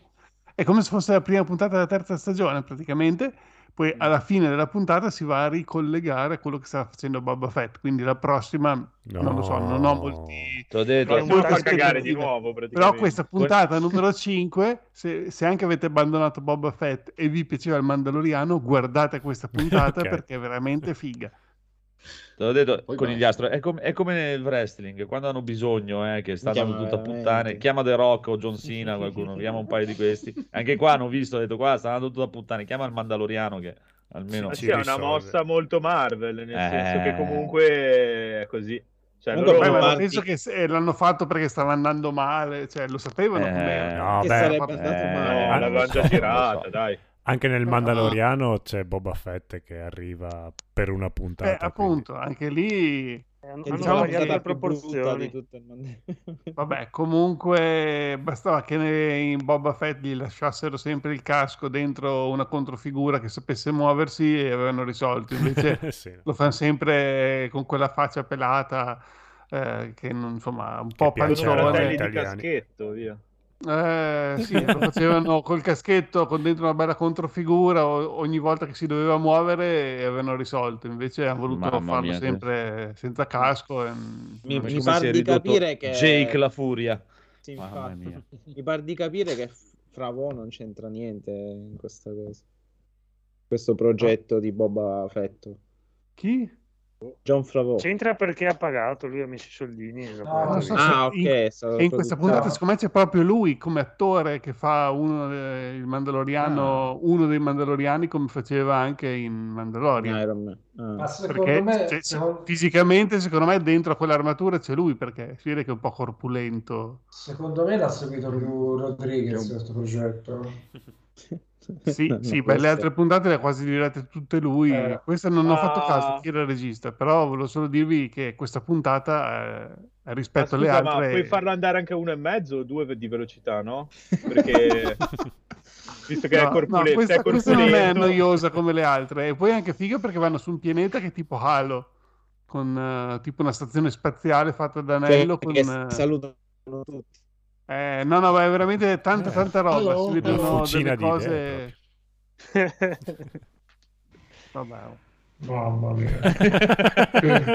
È come se fosse la prima puntata della terza stagione, praticamente. Poi Mm. alla fine della puntata si va a ricollegare a quello che sta facendo Boba Fett. Quindi la prossima, non lo so, non ho molti... T'ho detto, Però Prossimo molte fa cagare di nuovo, Però questa puntata numero 5, se, se anche avete abbandonato Boba Fett e vi piaceva il Mandaloriano, guardate questa puntata (laughs) Ok. perché è veramente figa. Te l'ho detto Poi conigliastro, è, com- è come nel wrestling, quando hanno bisogno, eh, che stanno Minchia, ma tutto a veramente. puttane, chiama The Rock o John Cena, qualcuno, chiama un paio di questi. Anche qua hanno visto, ho detto qua stanno tutto a puttane, chiama il Mandaloriano che almeno... Sì, è una mossa molto Marvel, nel Eh. senso che comunque è così. Cioè, Comunque, loro- Beh, ma Guardi- penso che se- l'hanno fatto perché stava andando male, cioè lo sapevano Eh. No, che beh, sarebbe andato Eh, male. No, Ah, l'avevano so, già girata, so. dai. Anche nel Ah. Mandaloriano c'è Boba Fett che arriva per una puntata. Eh, appunto, anche lì, Hanno, Che hanno diciamo che- il mondo. (laughs) vabbè, comunque bastava che in Boba Fett gli lasciassero sempre il casco dentro una controfigura che sapesse muoversi e avevano risolto. Invece quindi- (laughs) sì. lo fanno sempre con quella faccia pelata eh, che non, insomma un po' pancione. fratelli di caschetto, via. Eh, sì, (laughs) lo facevano col caschetto con dentro una bella controfigura o- ogni volta che si doveva muovere e avevano risolto. Invece hanno voluto Mamma farlo mia, sempre senza casco. e- Mi, Come mi si par è di capire che Jake la furia. Sì. Mi par di capire che Fravo non c'entra niente in questa cosa. Questo progetto di Boba Fett. Chi? John Favreau. C'entra perché ha pagato, lui ha messo i soldini. e No, non so Ah, ok. in- è stato E in questa puntata, secondo me, c'è proprio lui come attore che fa uno, eh, il Mandaloriano, uno dei Mandaloriani, come faceva anche in Mandalorian. Iron Man. Ah. Ma secondo Perché me, secondo, fisicamente, secondo me, dentro a quell'armatura c'è lui perché si vede che è un po' corpulento. secondo me l'ha seguito Ru- Rodriguez questo progetto. (laughs) Sì, (laughs) No, sì, può beh, le altre puntate le ha quasi girate tutte lui. Eh. Questa non ho fatto Ah. caso chi era il regista, però volevo solo dirvi che questa puntata, eh, Ma rispetto alle scusa, ma altre, puoi farlo andare anche a uno e mezzo o due di velocità, no? Perché (laughs) visto che No, è no, corpulento, questa, è questa non è noiosa come le altre. E poi è anche figa perché vanno su un pianeta che è tipo Halo, con eh, tipo una stazione spaziale fatta da anello. Cioè, Con, eh, salutano tutti. Eh, no, no, ma è veramente tanta, Eh, tanta roba. Hello. Si Una vedono fucina delle cose. Vabbè. Mamma mia.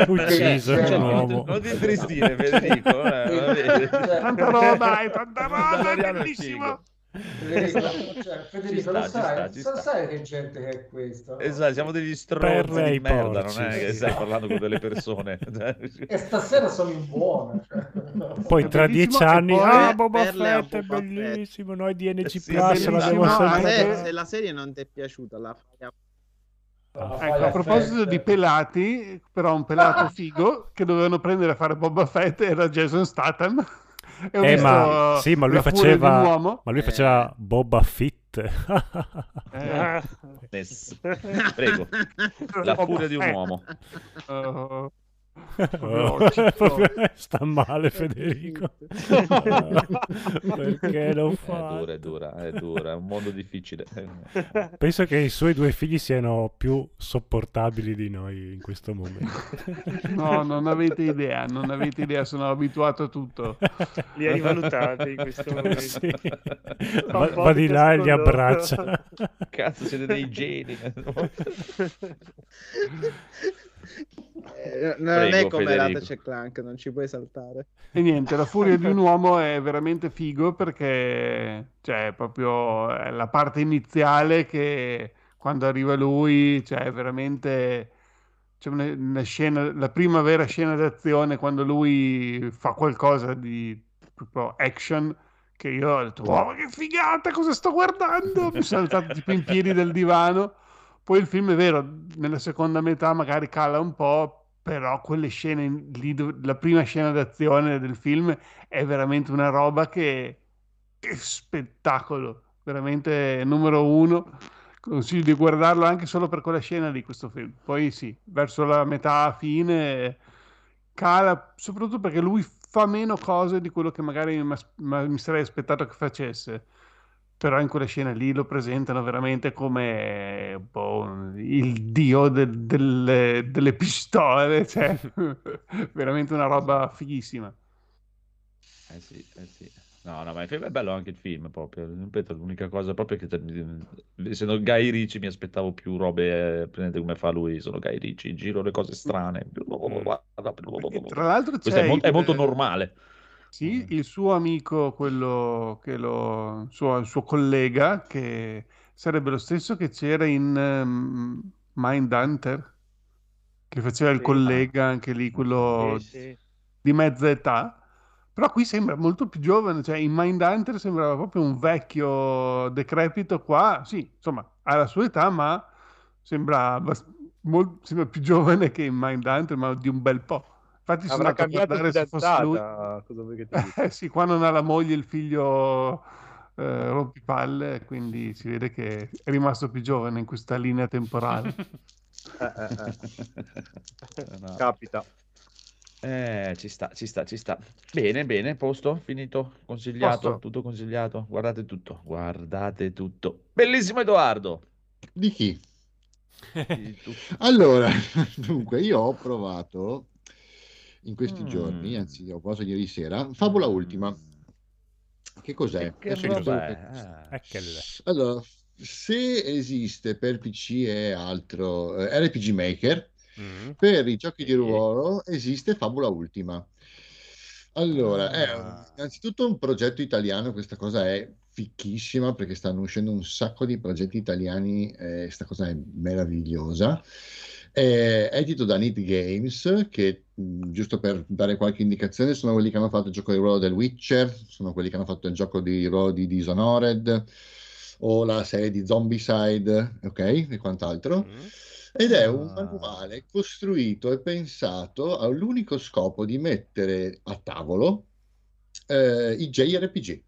Ucciso Cioè, un cioè, uomo. Non ti intristire, Federico. eh. Tanta roba, è tanta roba, è bellissimo. Cioè, Federico, sta, lo sai, sta, sta. sai che gente che è questa? no? Esatto, siamo degli Per stronzi lei di merda, porci, non è che sì. stai parlando con delle persone. (laughs) E stasera sono in buona. Cioè. Poi tra dieci anni, poi- ah, Boba Fett è bellissimo, noi di NG Sì, Plus l'abbiamo sempre... Se, se la serie non ti è piaciuta, la fai a- Ecco, a proposito di pelati, però un pelato figo che dovevano prendere a fare Boba Fett era Jason Statham. Eh, ma, sì, ma lui faceva, di un uomo. ma lui Eh. faceva Boba Fett. Eh. Prego, la furia di un uomo. oh, Oh, (laughs) sta male Federico. (laughs) Perché lo È fa? dura, è dura, è dura, è un mondo difficile. Penso che i suoi due figli siano più sopportabili di noi in questo momento. no, non avete idea, non avete idea, sono abituato a tutto. Li hai valutati in questo (laughs) momento. Sì. Va, va di là e li abbraccia. Cazzo, siete dei geni. Eh, non Prego, è come Federico. Ratchet Clank, non ci puoi saltare. E niente, la furia di un (laughs) uomo è veramente figo perché cioè, è proprio la parte iniziale che quando arriva lui, cioè è veramente c'è una, una scena, la prima vera scena d'azione quando lui fa qualcosa di proprio action che io ho detto, wow, che figata, cosa sto guardando? Mi sono alzato tipo in piedi del divano. Poi il film è vero, nella seconda metà magari cala un po', però quelle scene lì, la prima scena d'azione del film è veramente una roba che, che spettacolo, veramente numero uno. Consiglio di guardarlo anche solo per quella scena di questo film. Poi sì, verso la metà fine cala, soprattutto perché lui fa meno cose di quello che magari mi sarei aspettato che facesse. Però in quella scena lì lo presentano veramente come boh, il dio del- delle, delle pistole, (laughs) cioè veramente una roba fighissima. Eh sì, eh sì. No, no, ma il film è bello anche il film proprio. Ripeto, l'unica cosa proprio è che essendo Guy Ricci mi aspettavo più robe, eh, prendete come fa lui, sono Guy Ricci, giro le cose strane. Perché, tra l'altro Questo è, mol- è molto normale. Sì, il suo amico, quello che lo, suo, il suo collega, che sarebbe lo stesso che c'era in ehm, Mindhunter, che faceva il Sì. collega anche lì, quello Sì, sì. di mezza età. Però qui sembra molto più giovane, cioè in Mindhunter sembrava proprio un vecchio decrepito, qua sì, insomma, ha la sua età, ma sembra, abbast- mol- sembra più (laughs) giovane che in Mindhunter, ma di un bel po'. Infatti sono andato a cambiato guardare se fosse lui. fidanzata. Cosa vuoi che ti (laughs) dica? Eh, sì, qua non ha la moglie, il figlio eh, rompipalle, quindi si vede che è rimasto più giovane in questa linea temporale. (laughs) Eh, eh, eh. No. Capita. Eh, ci sta, ci sta, ci sta. Bene, bene, posto, finito, consigliato, Posto. tutto consigliato. Guardate tutto, guardate tutto. Bellissimo Edoardo. Di chi? Di Allora, (laughs) dunque, io ho provato in questi Mm. giorni, anzi, ho provato ieri sera, Fabula Ultima. Che cos'è? Che Adesso roba devo- è? Ah. Ecco Allora, se esiste per PC e altro eh, RPG Maker, Mm. per i giochi di ruolo esiste Fabula Ultima. Allora, è Ah. un- innanzitutto un progetto italiano, questa cosa è fichissima perché stanno uscendo un sacco di progetti italiani, eh, questa cosa è meravigliosa. È edito da Need Games, che giusto per dare qualche indicazione, sono quelli che hanno fatto il gioco di ruolo del Witcher, sono quelli che hanno fatto il gioco di ruolo di Dishonored o la serie di Zombicide, ok? E quant'altro. Mm. Ed è un Ah. manuale costruito e pensato all'unico scopo di mettere a tavolo eh, i JRPG.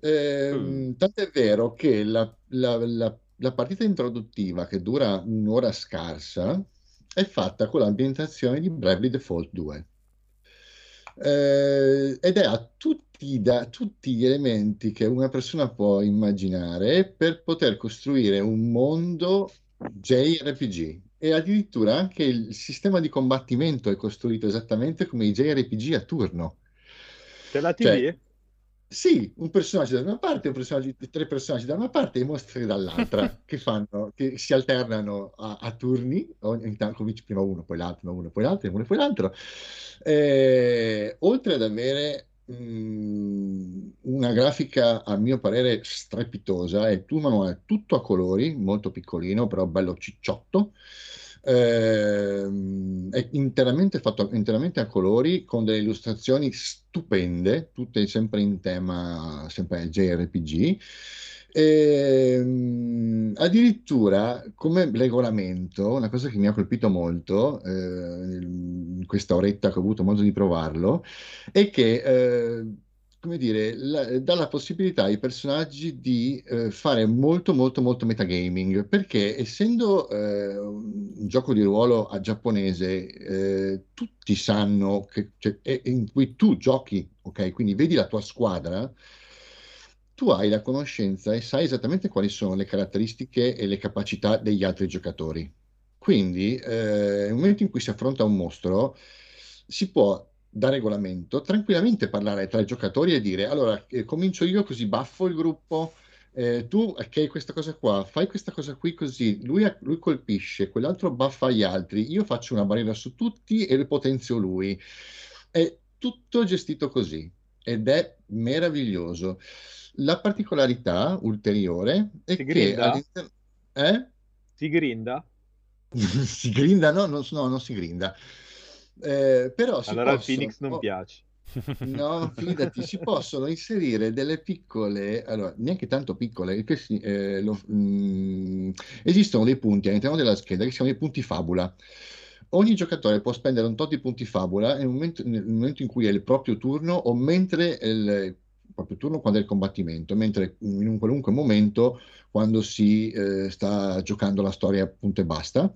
Ehm, Tant'è vero che la, la- la- la partita introduttiva, che dura un'ora scarsa, è fatta con l'ambientazione di Bravely Default 2. Eh, ed è a tutti, da, tutti gli elementi che una persona può immaginare per poter costruire un mondo JRPG. E addirittura anche il sistema di combattimento è costruito esattamente come i JRPG a turno. C'è la TV? Cioè, sì, un personaggio da una parte, un personaggio, tre personaggi da una parte e i mostri dall'altra (laughs) che fanno, che si alternano a, a turni, ogni tanto cominci prima uno, poi l'altro, uno, poi l'altro, uno, poi l'altro. Eh, oltre ad avere mh, una grafica a mio parere strepitosa, è tu manuale tutto a colori, molto piccolino, però bello cicciotto. Ehm, è interamente fatto interamente a colori con delle illustrazioni stupende, tutte sempre in tema sempre JRPG. Ehm, addirittura come regolamento, una cosa che mi ha colpito molto eh, in questa oretta che ho avuto modo di provarlo, è che eh, come dire, la- dà la possibilità ai personaggi di eh, fare molto molto molto metagaming, perché essendo eh, un gioco di ruolo a giapponese, eh, tutti sanno che, cioè, in cui tu giochi, ok? Quindi vedi la tua squadra, tu hai la conoscenza e sai esattamente quali sono le caratteristiche e le capacità degli altri giocatori. Quindi, eh, nel momento in cui si affronta un mostro, si può, da regolamento, tranquillamente parlare tra i giocatori e dire: Allora, eh, comincio io così baffo il gruppo. eh, tu, ok, questa cosa qua, fai questa cosa qui così, lui, lui colpisce, quell'altro baffa gli altri, io faccio una barriera su tutti e potenzio lui. È tutto gestito così ed è meraviglioso. La particolarità ulteriore è Si che grinda? Eh? Si grinda? (laughs) Si grinda? No, no, no, non si grinda. Eh, però Allora al possono... Phoenix non piace. No, fidati, si (laughs) possono inserire delle piccole, allora, neanche tanto piccole, che si- eh, lo- mm, esistono dei punti all'interno della scheda che si chiamano i punti fabula. Ogni giocatore può spendere un tot di punti fabula nel momento, nel momento in cui è il proprio turno o mentre è il, il proprio turno quando è il combattimento, mentre in un qualunque momento quando si eh, sta giocando la storia, punto e basta.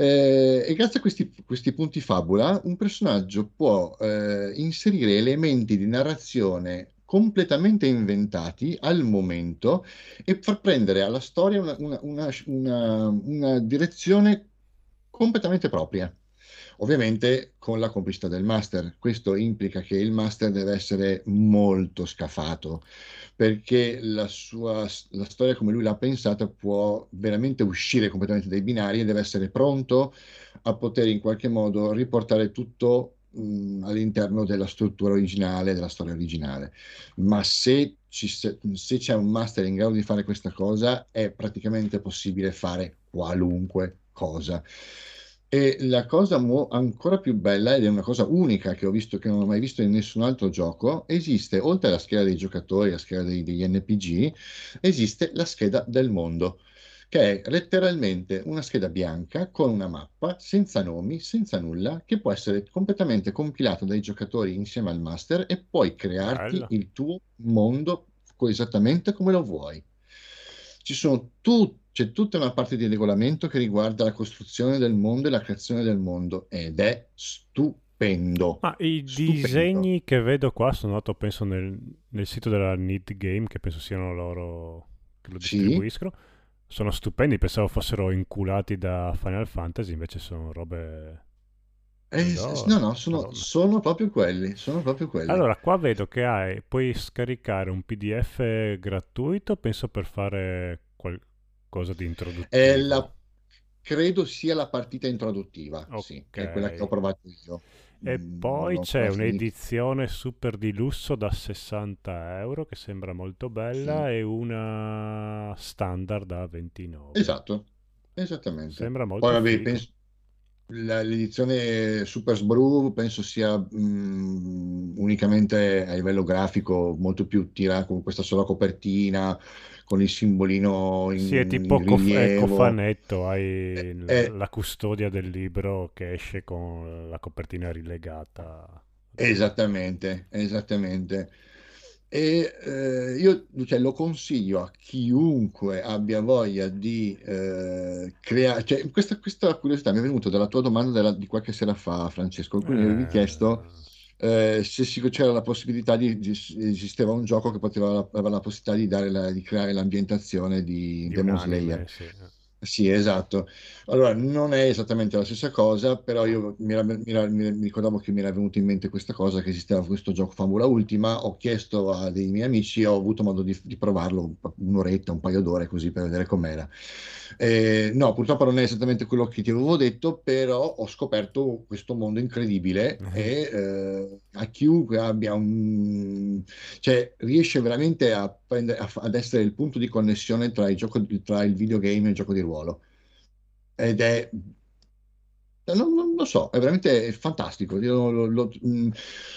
Eh, e grazie a questi, questi punti fabula, un personaggio può eh, inserire elementi di narrazione completamente inventati al momento e far prendere alla storia una, una- una- una- una direzione completamente propria. Ovviamente con la complicità del master. Questo implica che il master deve essere molto scafato perché la sua la storia come lui l'ha pensata può veramente uscire completamente dai binari e deve essere pronto a poter in qualche modo riportare tutto mh, all'interno della struttura originale, della storia originale. Ma se, ci, se, se c'è un master in grado di fare questa cosa, è praticamente possibile fare qualunque cosa. E la cosa mo- ancora più bella, ed è una cosa unica che ho visto, che non ho mai visto in nessun altro gioco, esiste, oltre alla scheda dei giocatori, la scheda dei- degli NPG, esiste la scheda del mondo, che è letteralmente una scheda bianca con una mappa senza nomi, senza nulla, che può essere completamente compilata dai giocatori insieme al master e puoi crearti Bello. il tuo mondo esattamente come lo vuoi. Ci sono tu- c'è tutta una parte di regolamento che riguarda la costruzione del mondo e la creazione del mondo ed è stupendo. Ma i Stupendo. disegni che vedo qua sono andato, penso, nel, nel sito della Need Game, che penso siano loro che lo Sì. distribuiscono. Sono stupendi, pensavo fossero inculati da Final Fantasy, invece sono robe... Eh, No, no, no, sono, sono proprio quelli, sono proprio quelli. Allora, qua vedo che hai, puoi scaricare un PDF gratuito, penso per fare qualcosa di introduttivo. È la, credo sia la partita introduttiva, sì, che è quella che ho provato io. E Mm, poi c'è un'edizione super di lusso da 60 euro che sembra molto bella e una standard da 29. Esatto, esattamente. Sembra molto Poi, vabbè, penso- la- l'edizione Super Sbrew penso sia mm, unicamente a livello grafico molto più tirata con questa sola copertina, con il simbolino in, Sì, è tipo cof- è cofanetto, hai il- eh. la custodia del libro che esce con la copertina rilegata. Esattamente, esattamente. E eh, io cioè, lo consiglio a chiunque abbia voglia di creare. Cioè, questa, questa curiosità mi è venuta dalla tua domanda della- di qualche sera fa, Francesco. Quindi mi avevi chiesto eh, se si- c'era la possibilità di, esisteva un gioco che poteva aveva la possibilità di, dare la- di creare l'ambientazione di, Di Demon un anime, Slayer. sì. Sì, esatto. Allora, non è esattamente la stessa cosa, però io mi, era- mi era- mi- mi ricordavo che mi era venuta in mente questa cosa, che esisteva questo gioco Fabula Ultima, ho chiesto a dei miei amici, ho avuto modo di, di provarlo un'oretta, un paio d'ore così per vedere com'era. Eh, no, purtroppo non è esattamente quello che ti avevo detto, però ho scoperto questo mondo incredibile e eh, a chiunque abbia un... cioè riesce veramente a prendere, a ad essere il punto di connessione tra il gioco, tra il videogame e il gioco di ruolo. Ed è... Non, non lo so, è veramente fantastico. Io lo- lo- mh,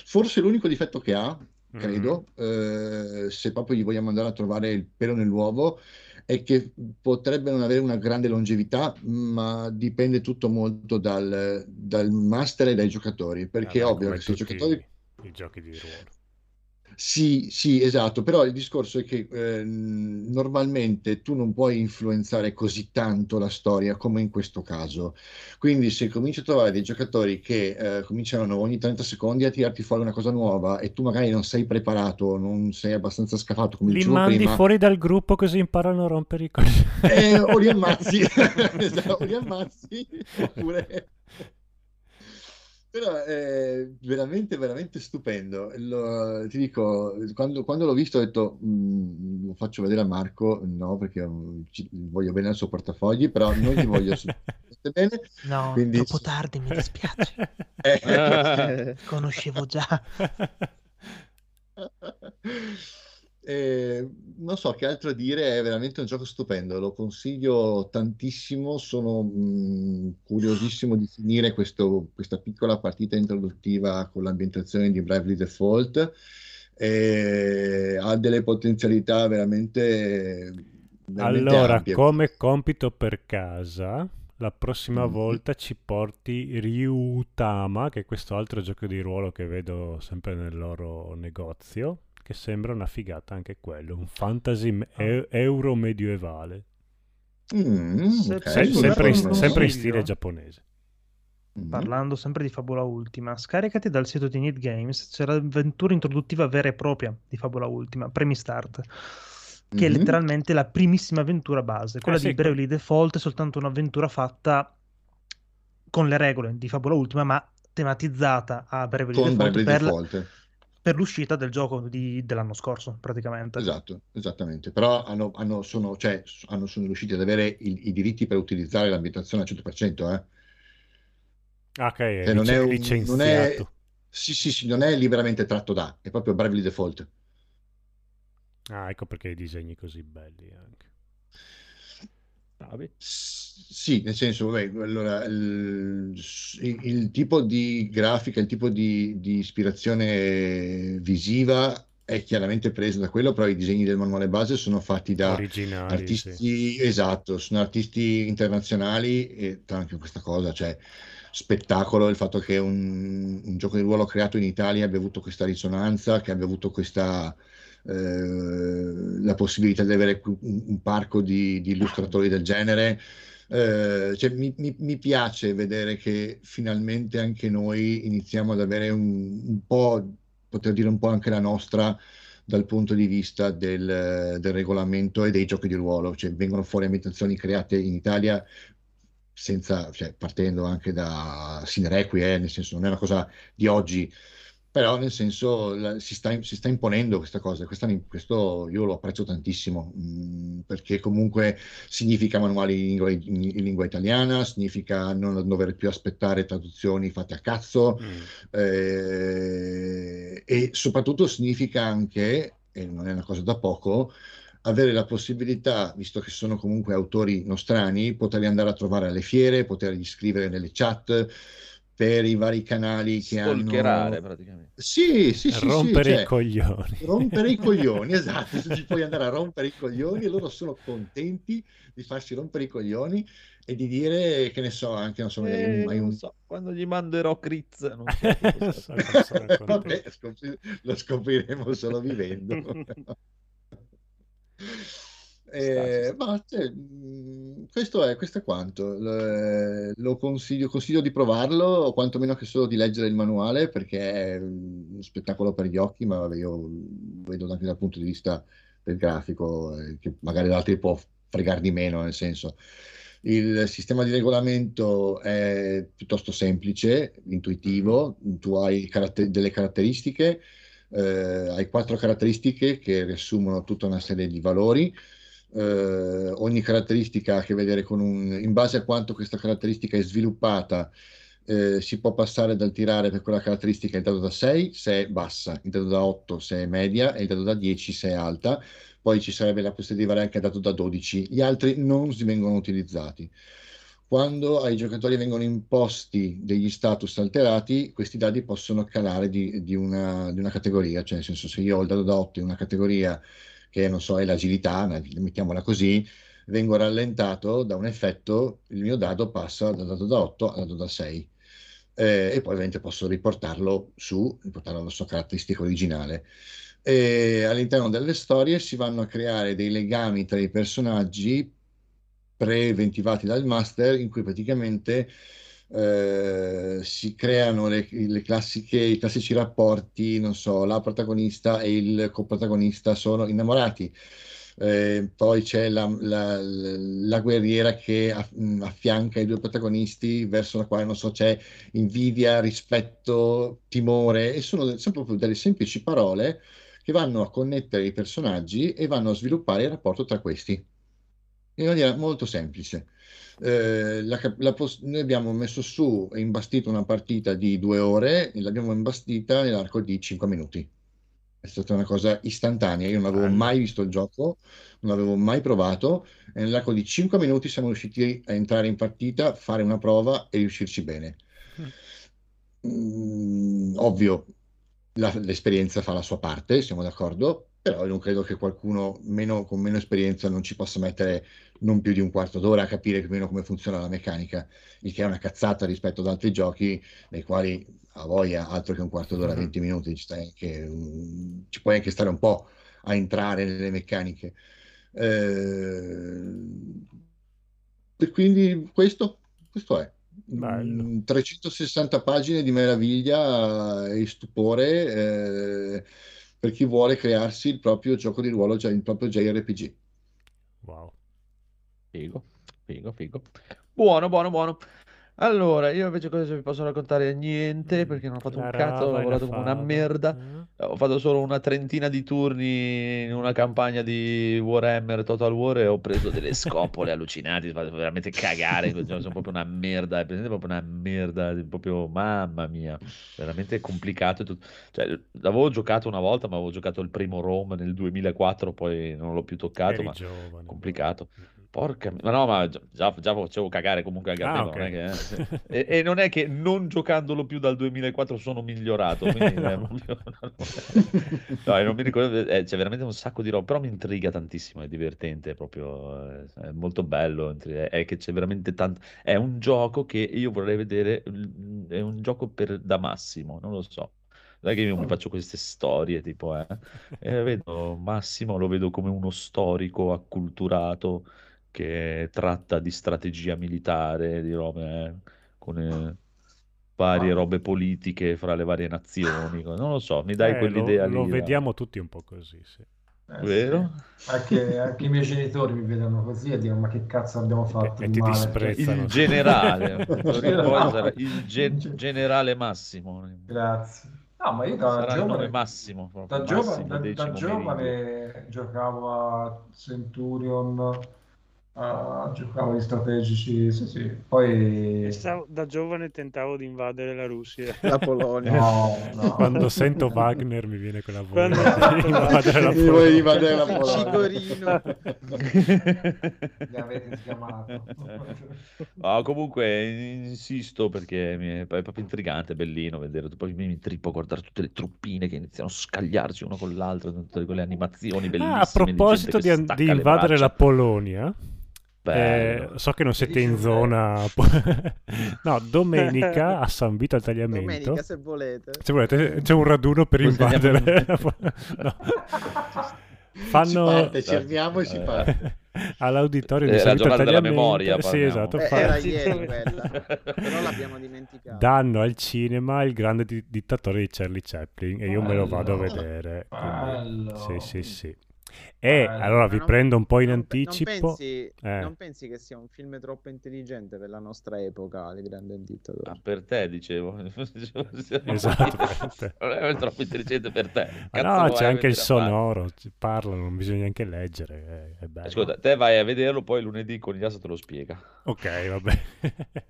forse l'unico difetto che ha, credo, eh, se proprio gli vogliamo andare a trovare il pelo nell'uovo, è che potrebbe non avere una grande longevità, ma dipende tutto molto dal, dal master e dai giocatori, perché è Vabbè, ovvio che se i giocatori... i giochi di ruolo. Sì, sì, esatto, però il discorso è che eh, normalmente tu non puoi influenzare così tanto la storia come in questo caso. Quindi se cominci a trovare dei giocatori che eh, cominciano ogni 30 secondi a tirarti fuori una cosa nuova e tu magari non sei preparato, non sei abbastanza scafato, come Li mandi prima, fuori dal gruppo così imparano a rompere i coglioni. eh, o li (laughs) ammazzi, (laughs) Esatto, o li ammazzi, oppure... Però è veramente, veramente stupendo. Lo- ti dico, quando, quando l'ho visto ho detto, "Mm, lo faccio vedere a Marco, no, perché mm, ci- voglio bene al suo portafogli, però non gli voglio assolutamente (laughs) bene. No, Quindi- troppo tardi, mi dispiace. (laughs) Eh, Conoscevo già. (laughs) Eh, non so che altro dire, è veramente un gioco stupendo, lo consiglio tantissimo, sono mh, curiosissimo di finire questo- questa piccola partita introduttiva con l'ambientazione di Bravely Default, e ha delle potenzialità veramente, veramente Allora, ampie. come compito per casa, la prossima Mhm. volta ci porti Ryutama, che è questo altro gioco di ruolo che vedo sempre nel loro negozio, che sembra una figata anche quello, un fantasy me- e- euro medievale. Mm, Se ok, Se- sempre, in, sempre in stile giapponese. Mhm. Parlando sempre di Fabula Ultima, scaricati dal sito di Need Games, c'è l'avventura introduttiva vera e propria di Fabula Ultima, Premi Start, che è Mhm. letteralmente la primissima avventura base. Quella sì, di Bravely Default è soltanto un'avventura fatta con le regole di Fabula Ultima, ma tematizzata a Bravely Con Default Bravely per, Default. Per l'uscita del gioco di- dell'anno scorso, praticamente. Esatto, esattamente. Però hanno, hanno- sono, cioè, hanno- sono riusciti ad avere i, i diritti per utilizzare l'ambientazione al 100%, eh. Ah, ok, Cioè, non è un- non è-. Sì, sì, sì, non è liberamente tratto da, è proprio Bravely Default. Ah, ecco perché i disegni così belli anche. S- Sì, nel senso, vabbè, allora, il, il- tipo di grafica, il tipo di, di ispirazione visiva è chiaramente preso da quello, però i disegni del manuale base sono fatti da Originali, artisti, esatto, sono artisti internazionali e tra anche questa cosa, cioè spettacolo il fatto che un, un gioco di ruolo creato in Italia abbia avuto questa risonanza, che abbia avuto questa eh, la possibilità di avere un, un parco di, di illustratori del genere. Eh, cioè, mi, mi- mi piace vedere che finalmente anche noi iniziamo ad avere un, un po', poter dire un po' anche la nostra dal punto di vista del, del regolamento e dei giochi di ruolo, cioè vengono fuori ambientazioni create in Italia senza, cioè, partendo anche da Sine Requiem, eh, nel senso non è una cosa di oggi, però nel senso la- si sta, si sta imponendo questa cosa, questa- questo io lo apprezzo tantissimo, mh, perché comunque significa manuali in lingua, in- in lingua italiana, significa non dover più aspettare traduzioni fatte a cazzo, Mm. eh, e soprattutto significa anche, e non è una cosa da poco, avere la possibilità, visto che sono comunque autori nostrani, poterli andare a trovare alle fiere, poterli scrivere nelle chat per i vari canali che Stalkerare hanno... praticamente. Sì, sì, sì, sì, Rompere cioè, i coglioni. rompere i coglioni, (laughs) esatto, ci puoi andare a rompere i coglioni e loro sono contenti di farsi rompere i coglioni e di dire, che ne so, anche, non so, Eh, un- non un... so, quando gli manderò Critz, non so. Vabbè, scopri- lo scopriremo solo vivendo. (laughs) Eh, ma cioè, questo è, questo è quanto. Lo, lo consiglio, consiglio di provarlo, o quantomeno che solo di leggere il manuale, perché è uno spettacolo per gli occhi, ma vabbè, io vedo anche dal punto di vista del grafico, eh, che magari ad altri può fregare di meno, nel senso. Il sistema di regolamento è piuttosto semplice, intuitivo, tu hai caratter- delle caratteristiche, eh, hai quattro caratteristiche che riassumono tutta una serie di valori. Eh, ogni caratteristica ha a che vedere con un, in base a quanto questa caratteristica è sviluppata, eh, si può passare dal tirare per quella caratteristica il dado da 6 se è bassa, il dado da 8 se è media e il dado da 10 se è alta. Poi ci sarebbe la possibilità di arrivare anche al dato da 12. Gli altri non si vengono utilizzati. Quando ai giocatori vengono imposti degli status alterati, questi dadi possono calare di, di una, di una categoria, cioè nel senso se io ho il dado da 8 in una categoria che non so è l'agilità, mettiamola così, vengo rallentato da un effetto, il mio dado passa dal dado da 8 al dado da 6. Eh, e poi ovviamente posso riportarlo su, riportarlo alla sua caratteristica originale. E all'interno delle storie si vanno a creare dei legami tra i personaggi preventivati dal master in cui praticamente eh, si creano le, le i classici rapporti, non so, la protagonista e il coprotagonista sono innamorati. Eh, poi c'è la, la- la guerriera che affianca i due protagonisti verso la quale, non so, c'è invidia, rispetto, timore, e sono sempre proprio delle semplici parole che vanno a connettere i personaggi e vanno a sviluppare il rapporto tra questi in maniera molto semplice. Eh, la la noi abbiamo messo su e imbastito una partita di due ore e l'abbiamo imbastita nell'arco di cinque minuti. È stata una cosa istantanea. Io non avevo mai visto il gioco, non l'avevo mai provato e nell'arco di cinque minuti siamo riusciti a entrare in partita, fare una prova e riuscirci bene. Mm, ovvio, la- l'esperienza fa la sua parte, siamo d'accordo, però non credo che qualcuno meno- con meno esperienza non ci possa mettere non più di un quarto d'ora a capire più o meno come funziona la meccanica, il che è una cazzata rispetto ad altri giochi nei quali a voglia altro che un quarto d'ora, Mhm. 20 minuti, ci, anche, mm, ci puoi anche stare un po' a entrare nelle meccaniche. Eh, e quindi questo, questo è. Bello. Mm, 360 pagine di meraviglia e stupore eh, per chi vuole crearsi il proprio gioco di ruolo, cioè il proprio JRPG. Wow. Figo, figo, figo. Buono, buono, buono. Allora, io invece cosa vi posso raccontare? Niente, perché non ho fatto un La cazzo, ho rava e la lavorato come una fava. merda. Eh? Ho fatto solo una trentina di turni in una campagna di Warhammer Total War e ho preso delle (laughs) scopole allucinanti, ho fatto veramente cagare, sono proprio una merda, è presente proprio una merda, proprio mamma mia, veramente complicato. e tutto. Cioè, l'avevo giocato una volta, ma avevo giocato il primo Rome nel 2004, poi non l'ho più toccato, Eri ma giovane. complicato. Mm. Porca, ma no, ma già, già facevo cagare comunque a Ah, tempo, non è ok. che, eh, (laughs) e, e non è che non giocandolo più dal 2004 sono migliorato, quindi (laughs) è proprio- no, (laughs) non mi ricordo, eh, c'è veramente un sacco di roba, però mi intriga tantissimo, è divertente, è proprio, eh, è molto bello, è, che c'è veramente tanto, è un gioco che io vorrei vedere, è un gioco per, da Massimo, non lo so. Non è che io mi faccio queste storie, tipo, eh. E vedo Massimo, lo vedo come uno storico acculturato che tratta di strategia militare, di robe, eh, con eh, varie Ah. robe politiche fra le varie nazioni. Non lo so, mi dai Eh, lo, quell'idea lo lì. là. vediamo tutti un po' così, sì. Eh, sì. Vero? Anche, anche i miei genitori mi vedono così e dicono: Ma che cazzo abbiamo fatto E ti male? disprezzano. Il generale, (laughs) Il poi generale. il Massimo. Grazie. No, ma io da Sarà giovane, Massimo, proprio da giovane, Massimo da, da giovane giocavo a Centurion, a- giocavo agli strategici, sì, sì. Poi Stavo- da giovane tentavo di invadere la Russia. (laughs) La Polonia. no, no. Quando sento Wagner mi viene quella voglia Quando di invadere la Mi vuoi Polonia. invadere la Polonia. Cigorino. Mi avete sgamato. No, comunque insisto perché è, proprio intrigante, bellino vedere, poi mi, trippo a guardare tutte le truppine che iniziano a scagliarsi una con l'altra, tutte quelle animazioni bellissime Ah, a proposito di di, di invadere la Polonia. Eh, so che non siete in zona. (laughs) no, domenica a San Vito al Tagliamento. Domenica, se volete. Se volete, c'è un raduno per invadere. (laughs) no. Fanno Si parte, ci armiamo e si Eh. parte. (laughs) all'auditorio di Eh, San la Vito al Tagliamento. memoria, Sì, esatto. Eh, era ieri quella, però l'abbiamo dimenticato. danno al cinema il grande di- dittatore di Charlie Chaplin e io me lo vado a Bello. vedere. quindi- Bello. Sì, sì, sì. E Bello. allora Ma vi non- prendo un po' in non anticipo. Non pensi, Eh. non pensi che sia un film troppo intelligente per la nostra epoca, Il Grande Dittatore? Ah, per te dicevo. Esatto, per te. Non è troppo intelligente per te. Ma Cazzo no, c'è anche il sonoro, parlano, non bisogna neanche leggere, è, è bello. Ascolta, te vai a vederlo, poi lunedì con Iasa te lo spiega. Ok, vabbè. (laughs)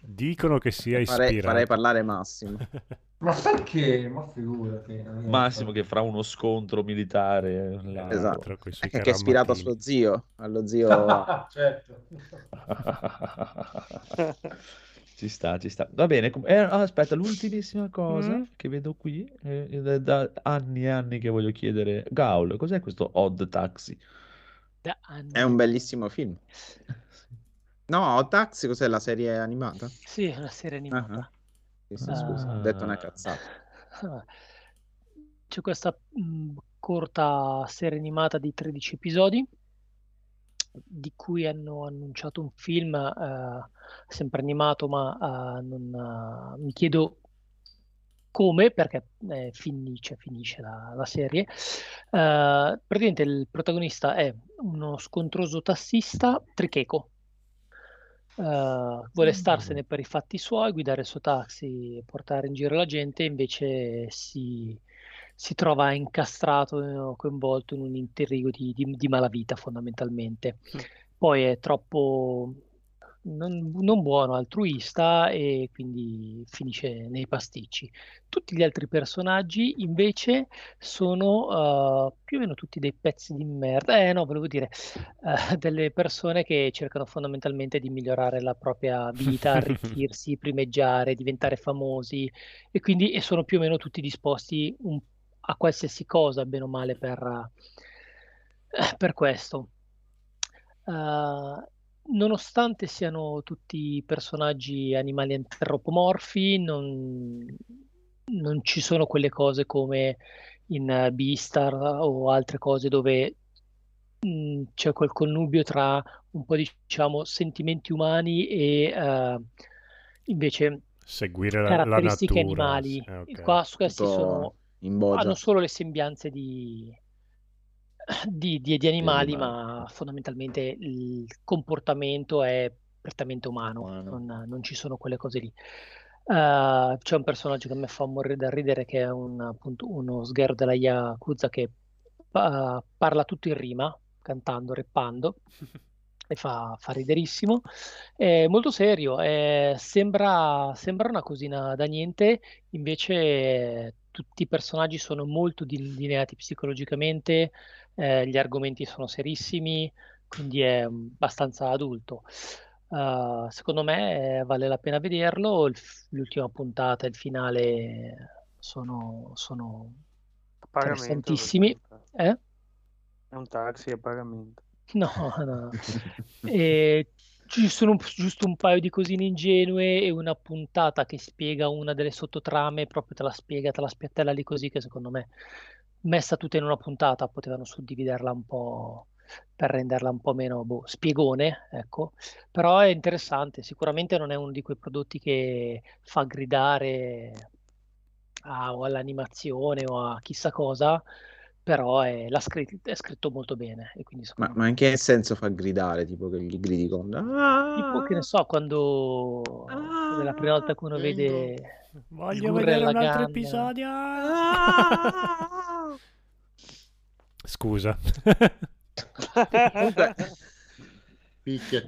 Dicono che sia Farei, ispirato. farei parlare Massimo. (laughs) Ma perché? Ma figurati. è- Massimo che fra uno scontro militare là- Esatto. coi suoi Che è ispirato a suo zio, allo zio... (laughs) certo. (laughs) Ci sta, ci sta. Va bene. com- eh, ah, aspetta, l'ultimissima cosa Mm. che vedo qui, eh, da, da anni e anni che voglio chiedere. Gaul, cos'è questo Odd Taxi? Da anni. È un bellissimo film. (laughs) No, Hot Taxi cos'è la serie animata? Sì, è una serie animata. Ah. Scusa, ho detto una cazzata. C'è questa mh, corta serie animata di 13 episodi di cui hanno annunciato un film eh, sempre animato, ma eh, non, eh, mi chiedo come, perché eh, finisce, finisce la, la serie. Eh, praticamente il protagonista è uno scontroso tassista tricheco. Eh, vuole starsene per i fatti suoi, guidare il suo taxi portare in giro la gente, invece si, si trova incastrato, coinvolto in un intrigo di, di- di malavita fondamentalmente. Poi è troppo non, non buono, altruista e quindi finisce nei pasticci. Tutti gli altri personaggi invece sono eh, più o meno tutti dei pezzi di merda. Eh no, volevo dire, eh, delle persone che cercano fondamentalmente di migliorare la propria vita, (laughs) arricchirsi, primeggiare, diventare famosi e quindi e sono più o meno tutti disposti un- a qualsiasi cosa, bene o male, per, eh, per questo. Eh, nonostante siano tutti personaggi animali antropomorfi, non, non ci sono quelle cose come in Beastar o altre cose dove mh, c'è quel connubio tra un po' diciamo sentimenti umani e eh, invece Seguire la, la caratteristiche natura. animali. sì, eh, ok. Qua questi sono, hanno solo le sembianze di, di, di- di animali, animali. ma fondamentalmente il comportamento è prettamente umano, Umano. non, non ci sono quelle cose lì. Eh, c'è un personaggio che mi fa morire da ridere, che è un, appunto, uno sgherro della Yakuza che pa- parla tutto in rima, cantando, reppando, (laughs) e fa, fa riderissimo. È molto serio, eh, sembra, sembra una cosina da niente, invece tutti i personaggi sono molto delineati psicologicamente, eh, gli argomenti sono serissimi, quindi è abbastanza adulto. Uh, secondo me eh, vale la pena vederlo. Il- l'ultima puntata e il finale sono, sono interessantissimi. questo Eh? è un taxi a pagamento. (laughs) No, no. (laughs) E ci sono giusto un paio di cosine ingenue e una puntata che spiega una delle sottotrame, proprio te la spiega, te la spiattella lì così che secondo me, messa tutta in una puntata, potevano suddividerla un po' per renderla un po' meno boh, spiegone, ecco. Però è interessante, sicuramente non è uno di quei prodotti che fa gridare a- o all'animazione o a chissà cosa, però è, l'ha scri- è scritto molto bene e quindi Ma, ma in che senso fa gridare? Tipo che gli gridi con... Tipo, che ne so, quando è la prima volta che uno vede il Voglio vedere un altro episodio. Scusa.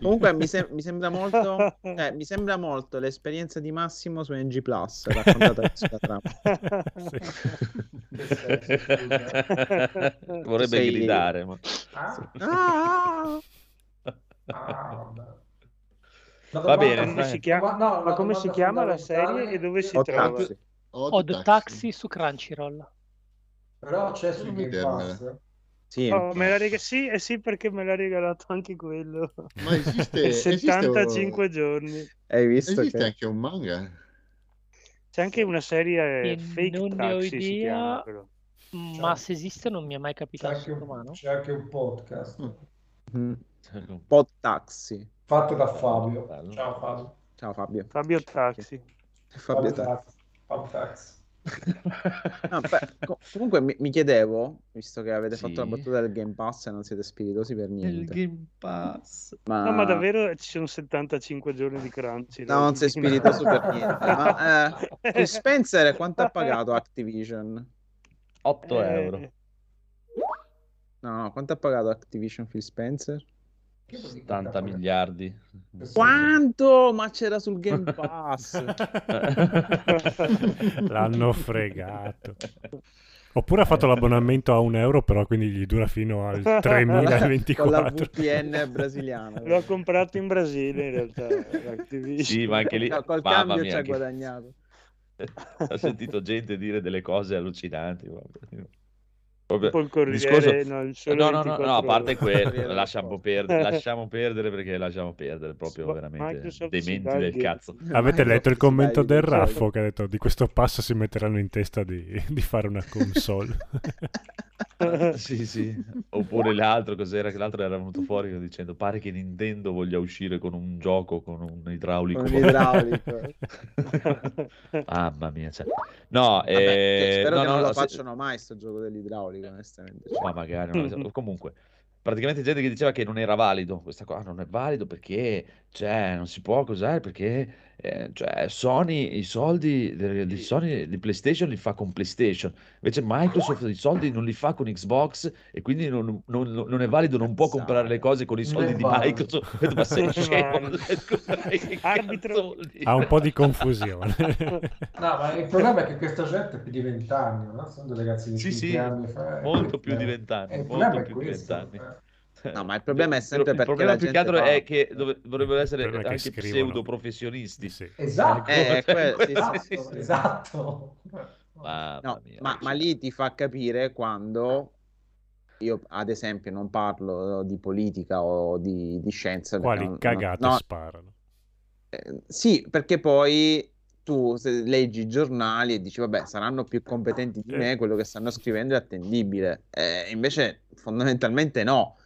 Comunque, mi, sem- mi sembra molto... eh, mi sembra molto l'esperienza di Massimo su NG Plus, raccontata sulla trama. Vorrebbe Sei- gridare, ma... Ah, Ah! ah, Va bene, Come si chiama, Ma no, ma come si chiama la serie e dove si Hot trova? Taxi. Odd Odd Taxi. Taxi su Crunchyroll. Però c'è su Game. Pass. Sì, Oh, me l'ha reg- sì, eh sì, perché me l'ha regalato anche quello. Ma esiste, (laughs) E esiste, 75 giorni. hai visto esiste che... anche un manga? C'è anche una serie E Fake non ne ho Taxi chiama, idea, però. ma se esiste non mi è mai C'è capitato anche, sotto un, c'è anche un podcast Mm. Pod Taxi. fatto da Fabio. Bello. Ciao Fabio. Ciao Fabio. Fabio Taxi. Fabio Fabio Taxi. Tax. Fabio Tax. No, beh, co- comunque mi, mi chiedevo, visto che avete fatto la Sì. battuta del Game Pass e non siete spiritosi per niente, Game Pass. ma... No, ma davvero ci sono 75 giorni di crunch. No, non sei spiritoso per (laughs) niente. Ma eh, Spencer quanto ha pagato Activision? 8 Eh, euro. No, no, quanto ha pagato Activision Phil Spencer? 80 miliardi. Quanto? Ma c'era sul Game Pass. (laughs) L'hanno fregato. Oppure ha fatto l'abbonamento a un euro, però quindi gli dura fino al Con (laughs) la 3024. VPN brasiliana. L'ho comprato in Brasile in realtà. Sì, ma anche lì... No, col Mamma cambio mia, ci ha anche- guadagnato. (laughs) Ho sentito gente dire delle cose allucinanti. proprio. Tipo il Corriere, discorso- no, Sole No, no, no, no, 24 a parte quello, lasciamo perdere, (laughs) lasciamo perdere perché lasciamo perdere, proprio veramente Microsoft si dà del cazzo. (laughs) Avete letto il commento del. Raffo che ha detto di questo passo si metteranno in testa di, di fare una console. (laughs) Sì, sì. Oppure l'altro, cos'era? Che l'altro era venuto fuori dicendo pare che Nintendo voglia uscire con un gioco con un idraulico. Con l'idraulico. Mamma mia, cioè. No, Vabbè, eh, spero no, che no, non lo facciano mai sto gioco dell'idraulico, onestamente. Cioè, Ma magari, non so. comunque, praticamente gente che diceva che non era valido, questa qua non è valido perché, cioè, non si può, cos'è? Perché, eh, cioè, Sony i soldi di Sony di PlayStation li fa con PlayStation, invece Microsoft i soldi non li fa con Xbox e quindi non, non- non è valido, non può comprare le cose con i soldi di. Microsoft. Ma (laughs) sei Non è scemo? che (laughs) Arbitro. Ha un po' di confusione. (laughs) No, ma il problema è che questa gente è più di 20 anni, no? Sono dei ragazzi di Sì, 5 sì, anni fa. molto più di Eh, 20 anni, eh, il molto problema è più di questo, 20 anni. eh. No, ma il (laughs) problema è sempre il perché problema la più che gente altro fa- è che dove- dovrebbero essere Il problema anche scrivono. pseudo professionisti. Sì. Esatto, Eh, (laughs) que- sì, esatto, sì, sì. esatto. No, mia. ma, ma lì ti fa capire quando io, ad esempio, non parlo di politica o di, di scienza. Quali non- cagate no, sparano. eh, sì, perché poi tu leggi i giornali e dici, vabbè, saranno più competenti di me, quello che stanno scrivendo è attendibile. Eh, invece, fondamentalmente no.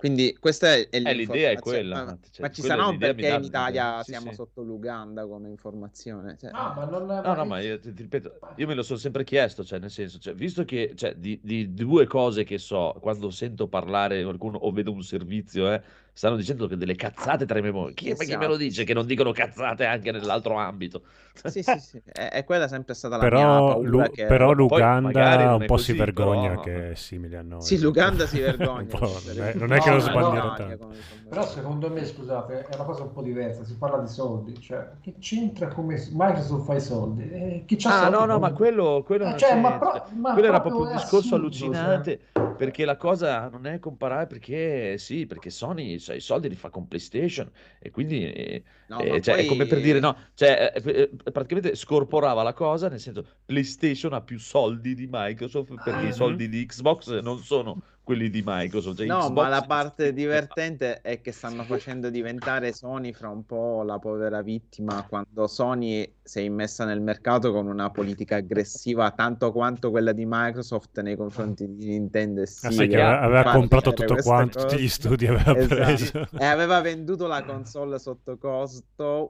Quindi questa è, è Eh, l'idea è quella, Ma, cioè, ma ci sarà un perché in Italia sì, siamo sì. sotto l'Uganda come informazione. Cioè, No, ma non... No, no, ma io ti, ti ripeto, io me lo sono sempre chiesto, cioè, nel senso, cioè, visto che cioè, di, di due cose che so, quando sento parlare qualcuno o vedo un servizio, eh, stanno dicendo che delle cazzate tra i memori. Chi, ma chi me lo Esatto. dice che non dicono cazzate anche nell'altro ambito? Sì, sì, sì. È, è quella sempre stata la mia Però, paura Lu- che- però l'Uganda un po' così, si vergogna però- che è simile a noi. Sì, l'Uganda si vergogna. (laughs) Non è, non è che lo no, no, tanto. come. Però secondo me, scusate, è una cosa un po' diversa, si parla di soldi, cioè che c'entra come Microsoft fa i soldi? Eh, chi c'ha Ah, soldi no, no, come- ma quello, quello non cioè, ma pro- ma quello era proprio un discorso assurdo, cioè. Perché la cosa non è comparare perché sì, perché Sony cioè, i soldi li fa con PlayStation e quindi eh, No, eh, ma cioè, è come per poi- dire no, cioè, eh, eh, praticamente scorporava la cosa nel senso PlayStation ha più soldi di Microsoft perché Ah. i soldi di Xbox non sono quelli di Microsoft. cioè, No, Xbox ma la parte sì, (laughs) divertente è che stanno facendo diventare Sony fra un po' la povera vittima quando Sony si è immessa nel mercato con una politica aggressiva tanto quanto quella di Microsoft nei confronti di Nintendo e Ah, Sega. sai che aveva, comprato tutto quanto, tutti cose. gli studi aveva Esatto. preso. E aveva venduto la console sotto costo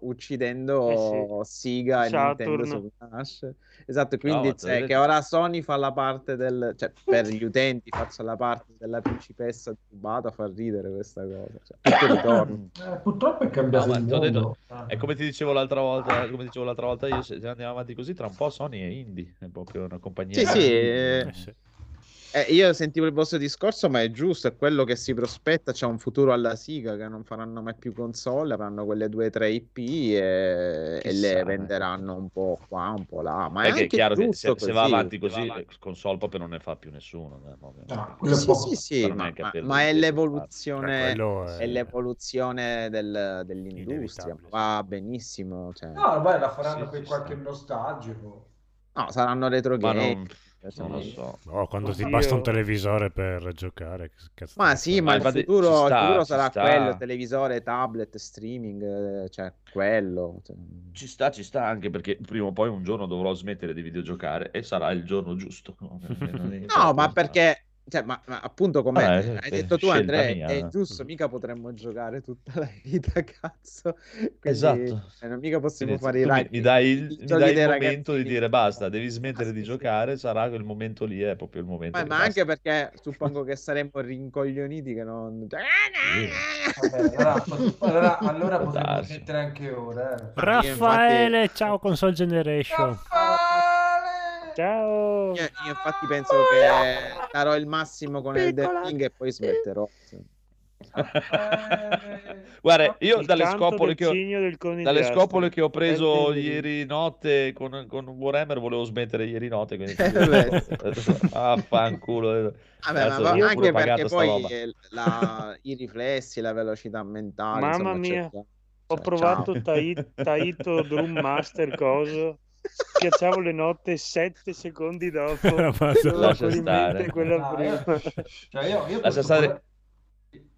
uccidendo Sega e Nintendo Saturn. su Smash. Esatto, quindi ma cioè, che ora Sony fa la parte del... cioè per gli (laughs) utenti faccia la parte della principessa rubata fa ridere questa cosa. Cioè. (clears throat) Eh, purtroppo è cambiato No, detto- mondo. È come ti dicevo l'altra volta, come dicevo l'altra volta io, se andiamo avanti così, tra un po' Sony è indie, è proprio una compagnia. Sì, sì, eh, Eh, sì. Eh, io sentivo il vostro discorso, ma è giusto, è quello che si prospetta. C'è un futuro alla Siga che non faranno mai più console, avranno quelle due o tre IP e, e le eh. venderanno un po' qua, un po' là. Ma è Perché è anche chiaro che giusto se, se va avanti così, console proprio non ne fa più nessuno. eh. No, è Sì, sì, sì, ma, è ma- ma è l'evoluzione, è è- l'evoluzione del- dell'industria. Va benissimo. Cioè. No, ormai la faranno Sì, per qualche sta. nostalgico. No, saranno retro Ma game. Non, cioè, non lo so. Oh, quando ti Oddio. basta un televisore per giocare, Ma sì, ma il infatti futuro, ci il sta, futuro sarà sta. quello, televisore, tablet, streaming, eh, cioè quello. cioè. Ci sta, ci sta anche perché prima o poi un giorno dovrò smettere di videogiocare e sarà il giorno giusto. (laughs) No, ma perché, cioè, ma, ma appunto come Vabbè, hai è detto tu Andrea, mia, è eh. giusto, mica potremmo giocare tutta la vita, (laughs) cazzo. Quindi, Esatto. eh, non mica possiamo Quindi fare i tu mi, dai il, mi dai il momento di dire basta, devi smettere Ah, di sì, sì. giocare, sarà quel momento lì, è proprio il momento Ma, ma anche perché (laughs) suppongo che saremmo rincoglioniti che non... Vabbè, allora, (laughs) allora, potremmo mettere anche ora. eh. Raffaele, ciao console generation. Ciao! Io, io infatti penso che darò il massimo con il Piccola. Ring e poi smetterò. sì. Guarda, io Il dalle scopole ho, dalle scopole che ho preso ieri notte con, con Warhammer volevo smettere ieri notte, quindi Eh, affanculo. Vabbè, Cazzo, ma anche perché poi eh, la- i riflessi, la velocità mentale, Mamma insomma, mia, c'è- Ho cioè, provato ciao. Tai- Taito Drum Master coso. Schiacciavo le note 7 secondi dopo. (laughs) Lascia stare. mente quella Ah, prima. io- cioè, io, io Lascia stare-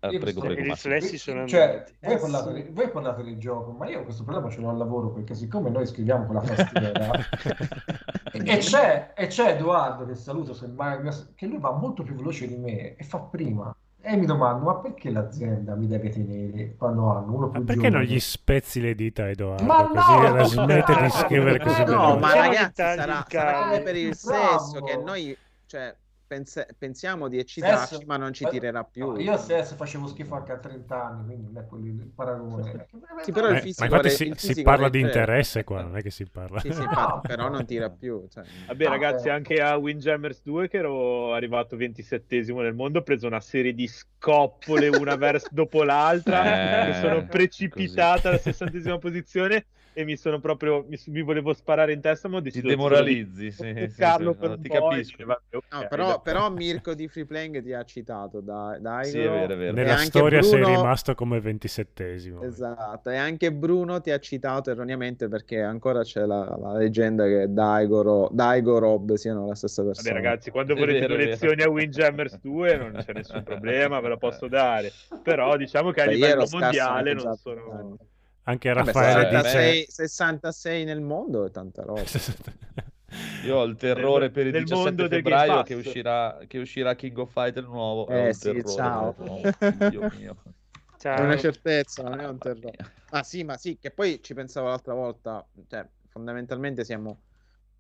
Ah, prego, prego, I riflessi sono Cioè, voi parlate, sì. di- voi parlate del gioco, ma io questo problema ce l'ho al lavoro perché siccome noi scriviamo con la tastiera (laughs) e c'è, e c'è Edoardo che saluto se mai che lui va molto più veloce di me e fa prima e mi domando ma perché l'azienda mi deve tenere quando hanno uno Ma più perché non giovane? gli spezzi le dita a Edoardo? Ma così no! la smette di scrivere così No, No, ma ragazzi, sarà, sarà come per il Bravo. sesso che noi, cioè, pense- pensiamo di Sesso- eccitarci, ma non ci tirerà più. no, io a sesso facevo schifo anche a 30 anni quindi non è quello il paragone Sì, però il Ma, fisico ma infatti si, il si parla di interesse qua, non è che si parla. Sì, sì, (laughs) No, però non tira (laughs) più. cioè. Vabbè, No, ragazzi, eh. anche a Windjammers 2, che ero arrivato 27esimo nel mondo, ho preso una serie di scoppole una vers- (laughs) dopo l'altra, Eh, che sono così. precipitata alla sessantesima posizione e mi sono proprio mi, mi volevo sparare in testa, ma ho Ti deciso di demoralizzi, sì, sì, sì, sì, per no, ti e capisco. dire, vabbè, ok, No, però, però Mirko di Free Playing ti ha citato, dai, dai Sì, è vero, è vero. Nella storia sei Bruno- rimasto come 27esimo. Esatto, e anche Bruno ti ha citato erroneamente perché ancora c'è la, la leggenda che Daigo, Daigo Rob siano la stessa persona. Vabbè, ragazzi, quando È vorrete vero, due lezioni a Windjammers 2 non c'è nessun problema, ve la posso dare. Però diciamo che a Beh, io livello mondiale non a vent'anni. Anche Raffaele Vabbè, 66, 66 nel mondo è tanta roba. (laughs) dice... Io ho il terrore per il nel 17 mondo del Game febbraio che uscirà, che uscirà King of Fighter nuovo. Eh, sì, terrore ciao. (laughs) Oh, Dio mio. Ciao. È una certezza, non è un terrore. Ah sì, ma sì, che poi ci pensavo l'altra volta, cioè fondamentalmente siamo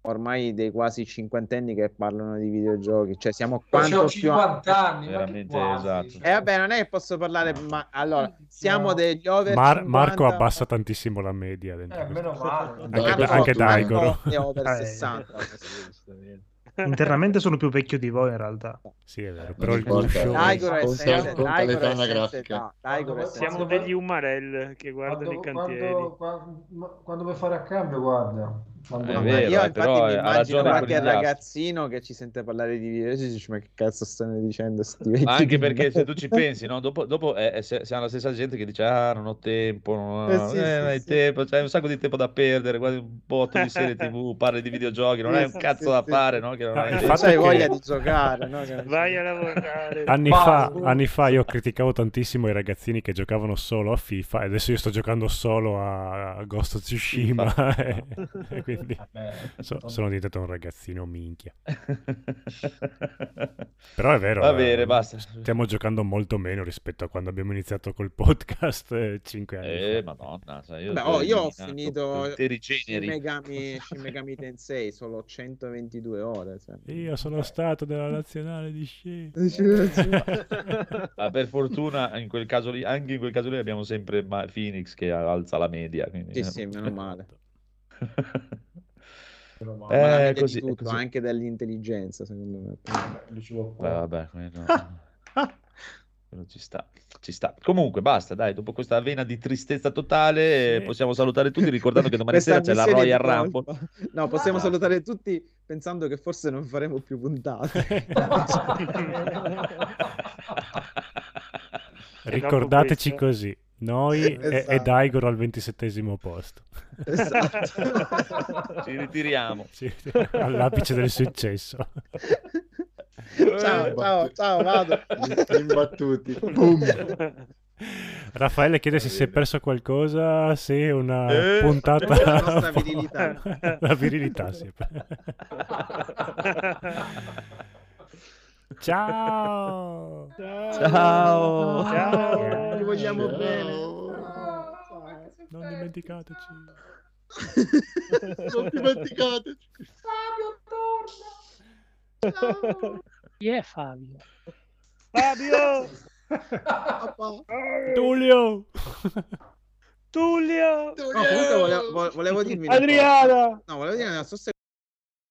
ormai dei quasi cinquantenni che parlano di videogiochi, cioè siamo Io c'ho quanto più... 50 anni ma che Veramente, quasi, esatto. cioè. E vabbè, non è che posso parlare, ma allora, siamo No. degli over Mar- 50, Marco abbassa tantissimo la media dentro Eh, male Anche, Marco- anche Daigoro. È (laughs) over Eh. 60. Internamente sono più vecchio di voi in realtà. Sì, è vero, però il guscio... Daigoro è Conta- senza Siamo degli umarell che guardano i cantieri. quando, quando, ma- quando vuoi fare a cambio guarda È non- vero, io eh, infatti però mi immagino qualche ragazzino che ci sente parlare di videogiochi e dice ma che cazzo stanno dicendo sti vecchi anche perché se tu merda?" ci pensi, no? dopo, dopo è, è- se- siamo la stessa gente che dice ah non ho tempo, non, Eh ho- sì, eh, sì, non hai sì. tempo, c'hai un sacco di tempo da perdere, guardi un botto di serie tv, (laughs) parli di videogiochi, non hai un sì, cazzo sì, da sì, fare, no? Che non hai è che- voglia di giocare, no? Vai a lavorare. Anni fa, anni fa io criticavo tantissimo i ragazzini che giocavano solo a FIFA e adesso io sto giocando solo a Ghost of Tsushima (laughs) e, e quindi Beh, so- sono diventato un ragazzino minchia. (laughs) Però è vero, Va bene, eh, basta. stiamo giocando molto meno rispetto a quando abbiamo iniziato col podcast eh, cinque anni Eh, fa. madonna, sai, io, Beh, ho oh, io ho finito Shin. Megami, (laughs) Shin Megami Tensei solo 122 ore. cioè. Io sono stato della nazionale di sci. (laughs) Ma per fortuna in quel caso lì, anche in quel caso lì abbiamo sempre Ma- Phoenix che alza la media. Quindi... Sì, sì, meno male. Ma Eh, di così, tutto, così. anche dell'intelligenza, secondo me. Qua. vabbè, (laughs) quello... quello ci sta, ci sta. Comunque, basta, dai, dopo questa vena di tristezza totale, Sì. possiamo salutare tutti ricordando che domani (laughs) sera c'è la Royal Rumble. No, possiamo salutare tutti pensando che forse non faremo più puntate. (laughs) Ricordateci così, noi e- Esatto. e Daigoro al ventisettesimo posto. esatto. Ci ritiriamo. Sì, all'apice del successo. ciao, ciao, ciao, vado. (laughs) Imbattuti. Boom. Raffaele chiede se si è perso qualcosa, se una Eh, puntata... la nostra virilità. (laughs) La virilità, sì. (laughs) Ciao! Ciao. Ciao. Ti vogliamo Ciao. bene. Non dimenticateci. Non dimenticate. Chi è Fabio? Fabio! Tullio! Tullio! No, comunque volevo, vo- volevo dirvi una Adriana! No, volevo dire, non so se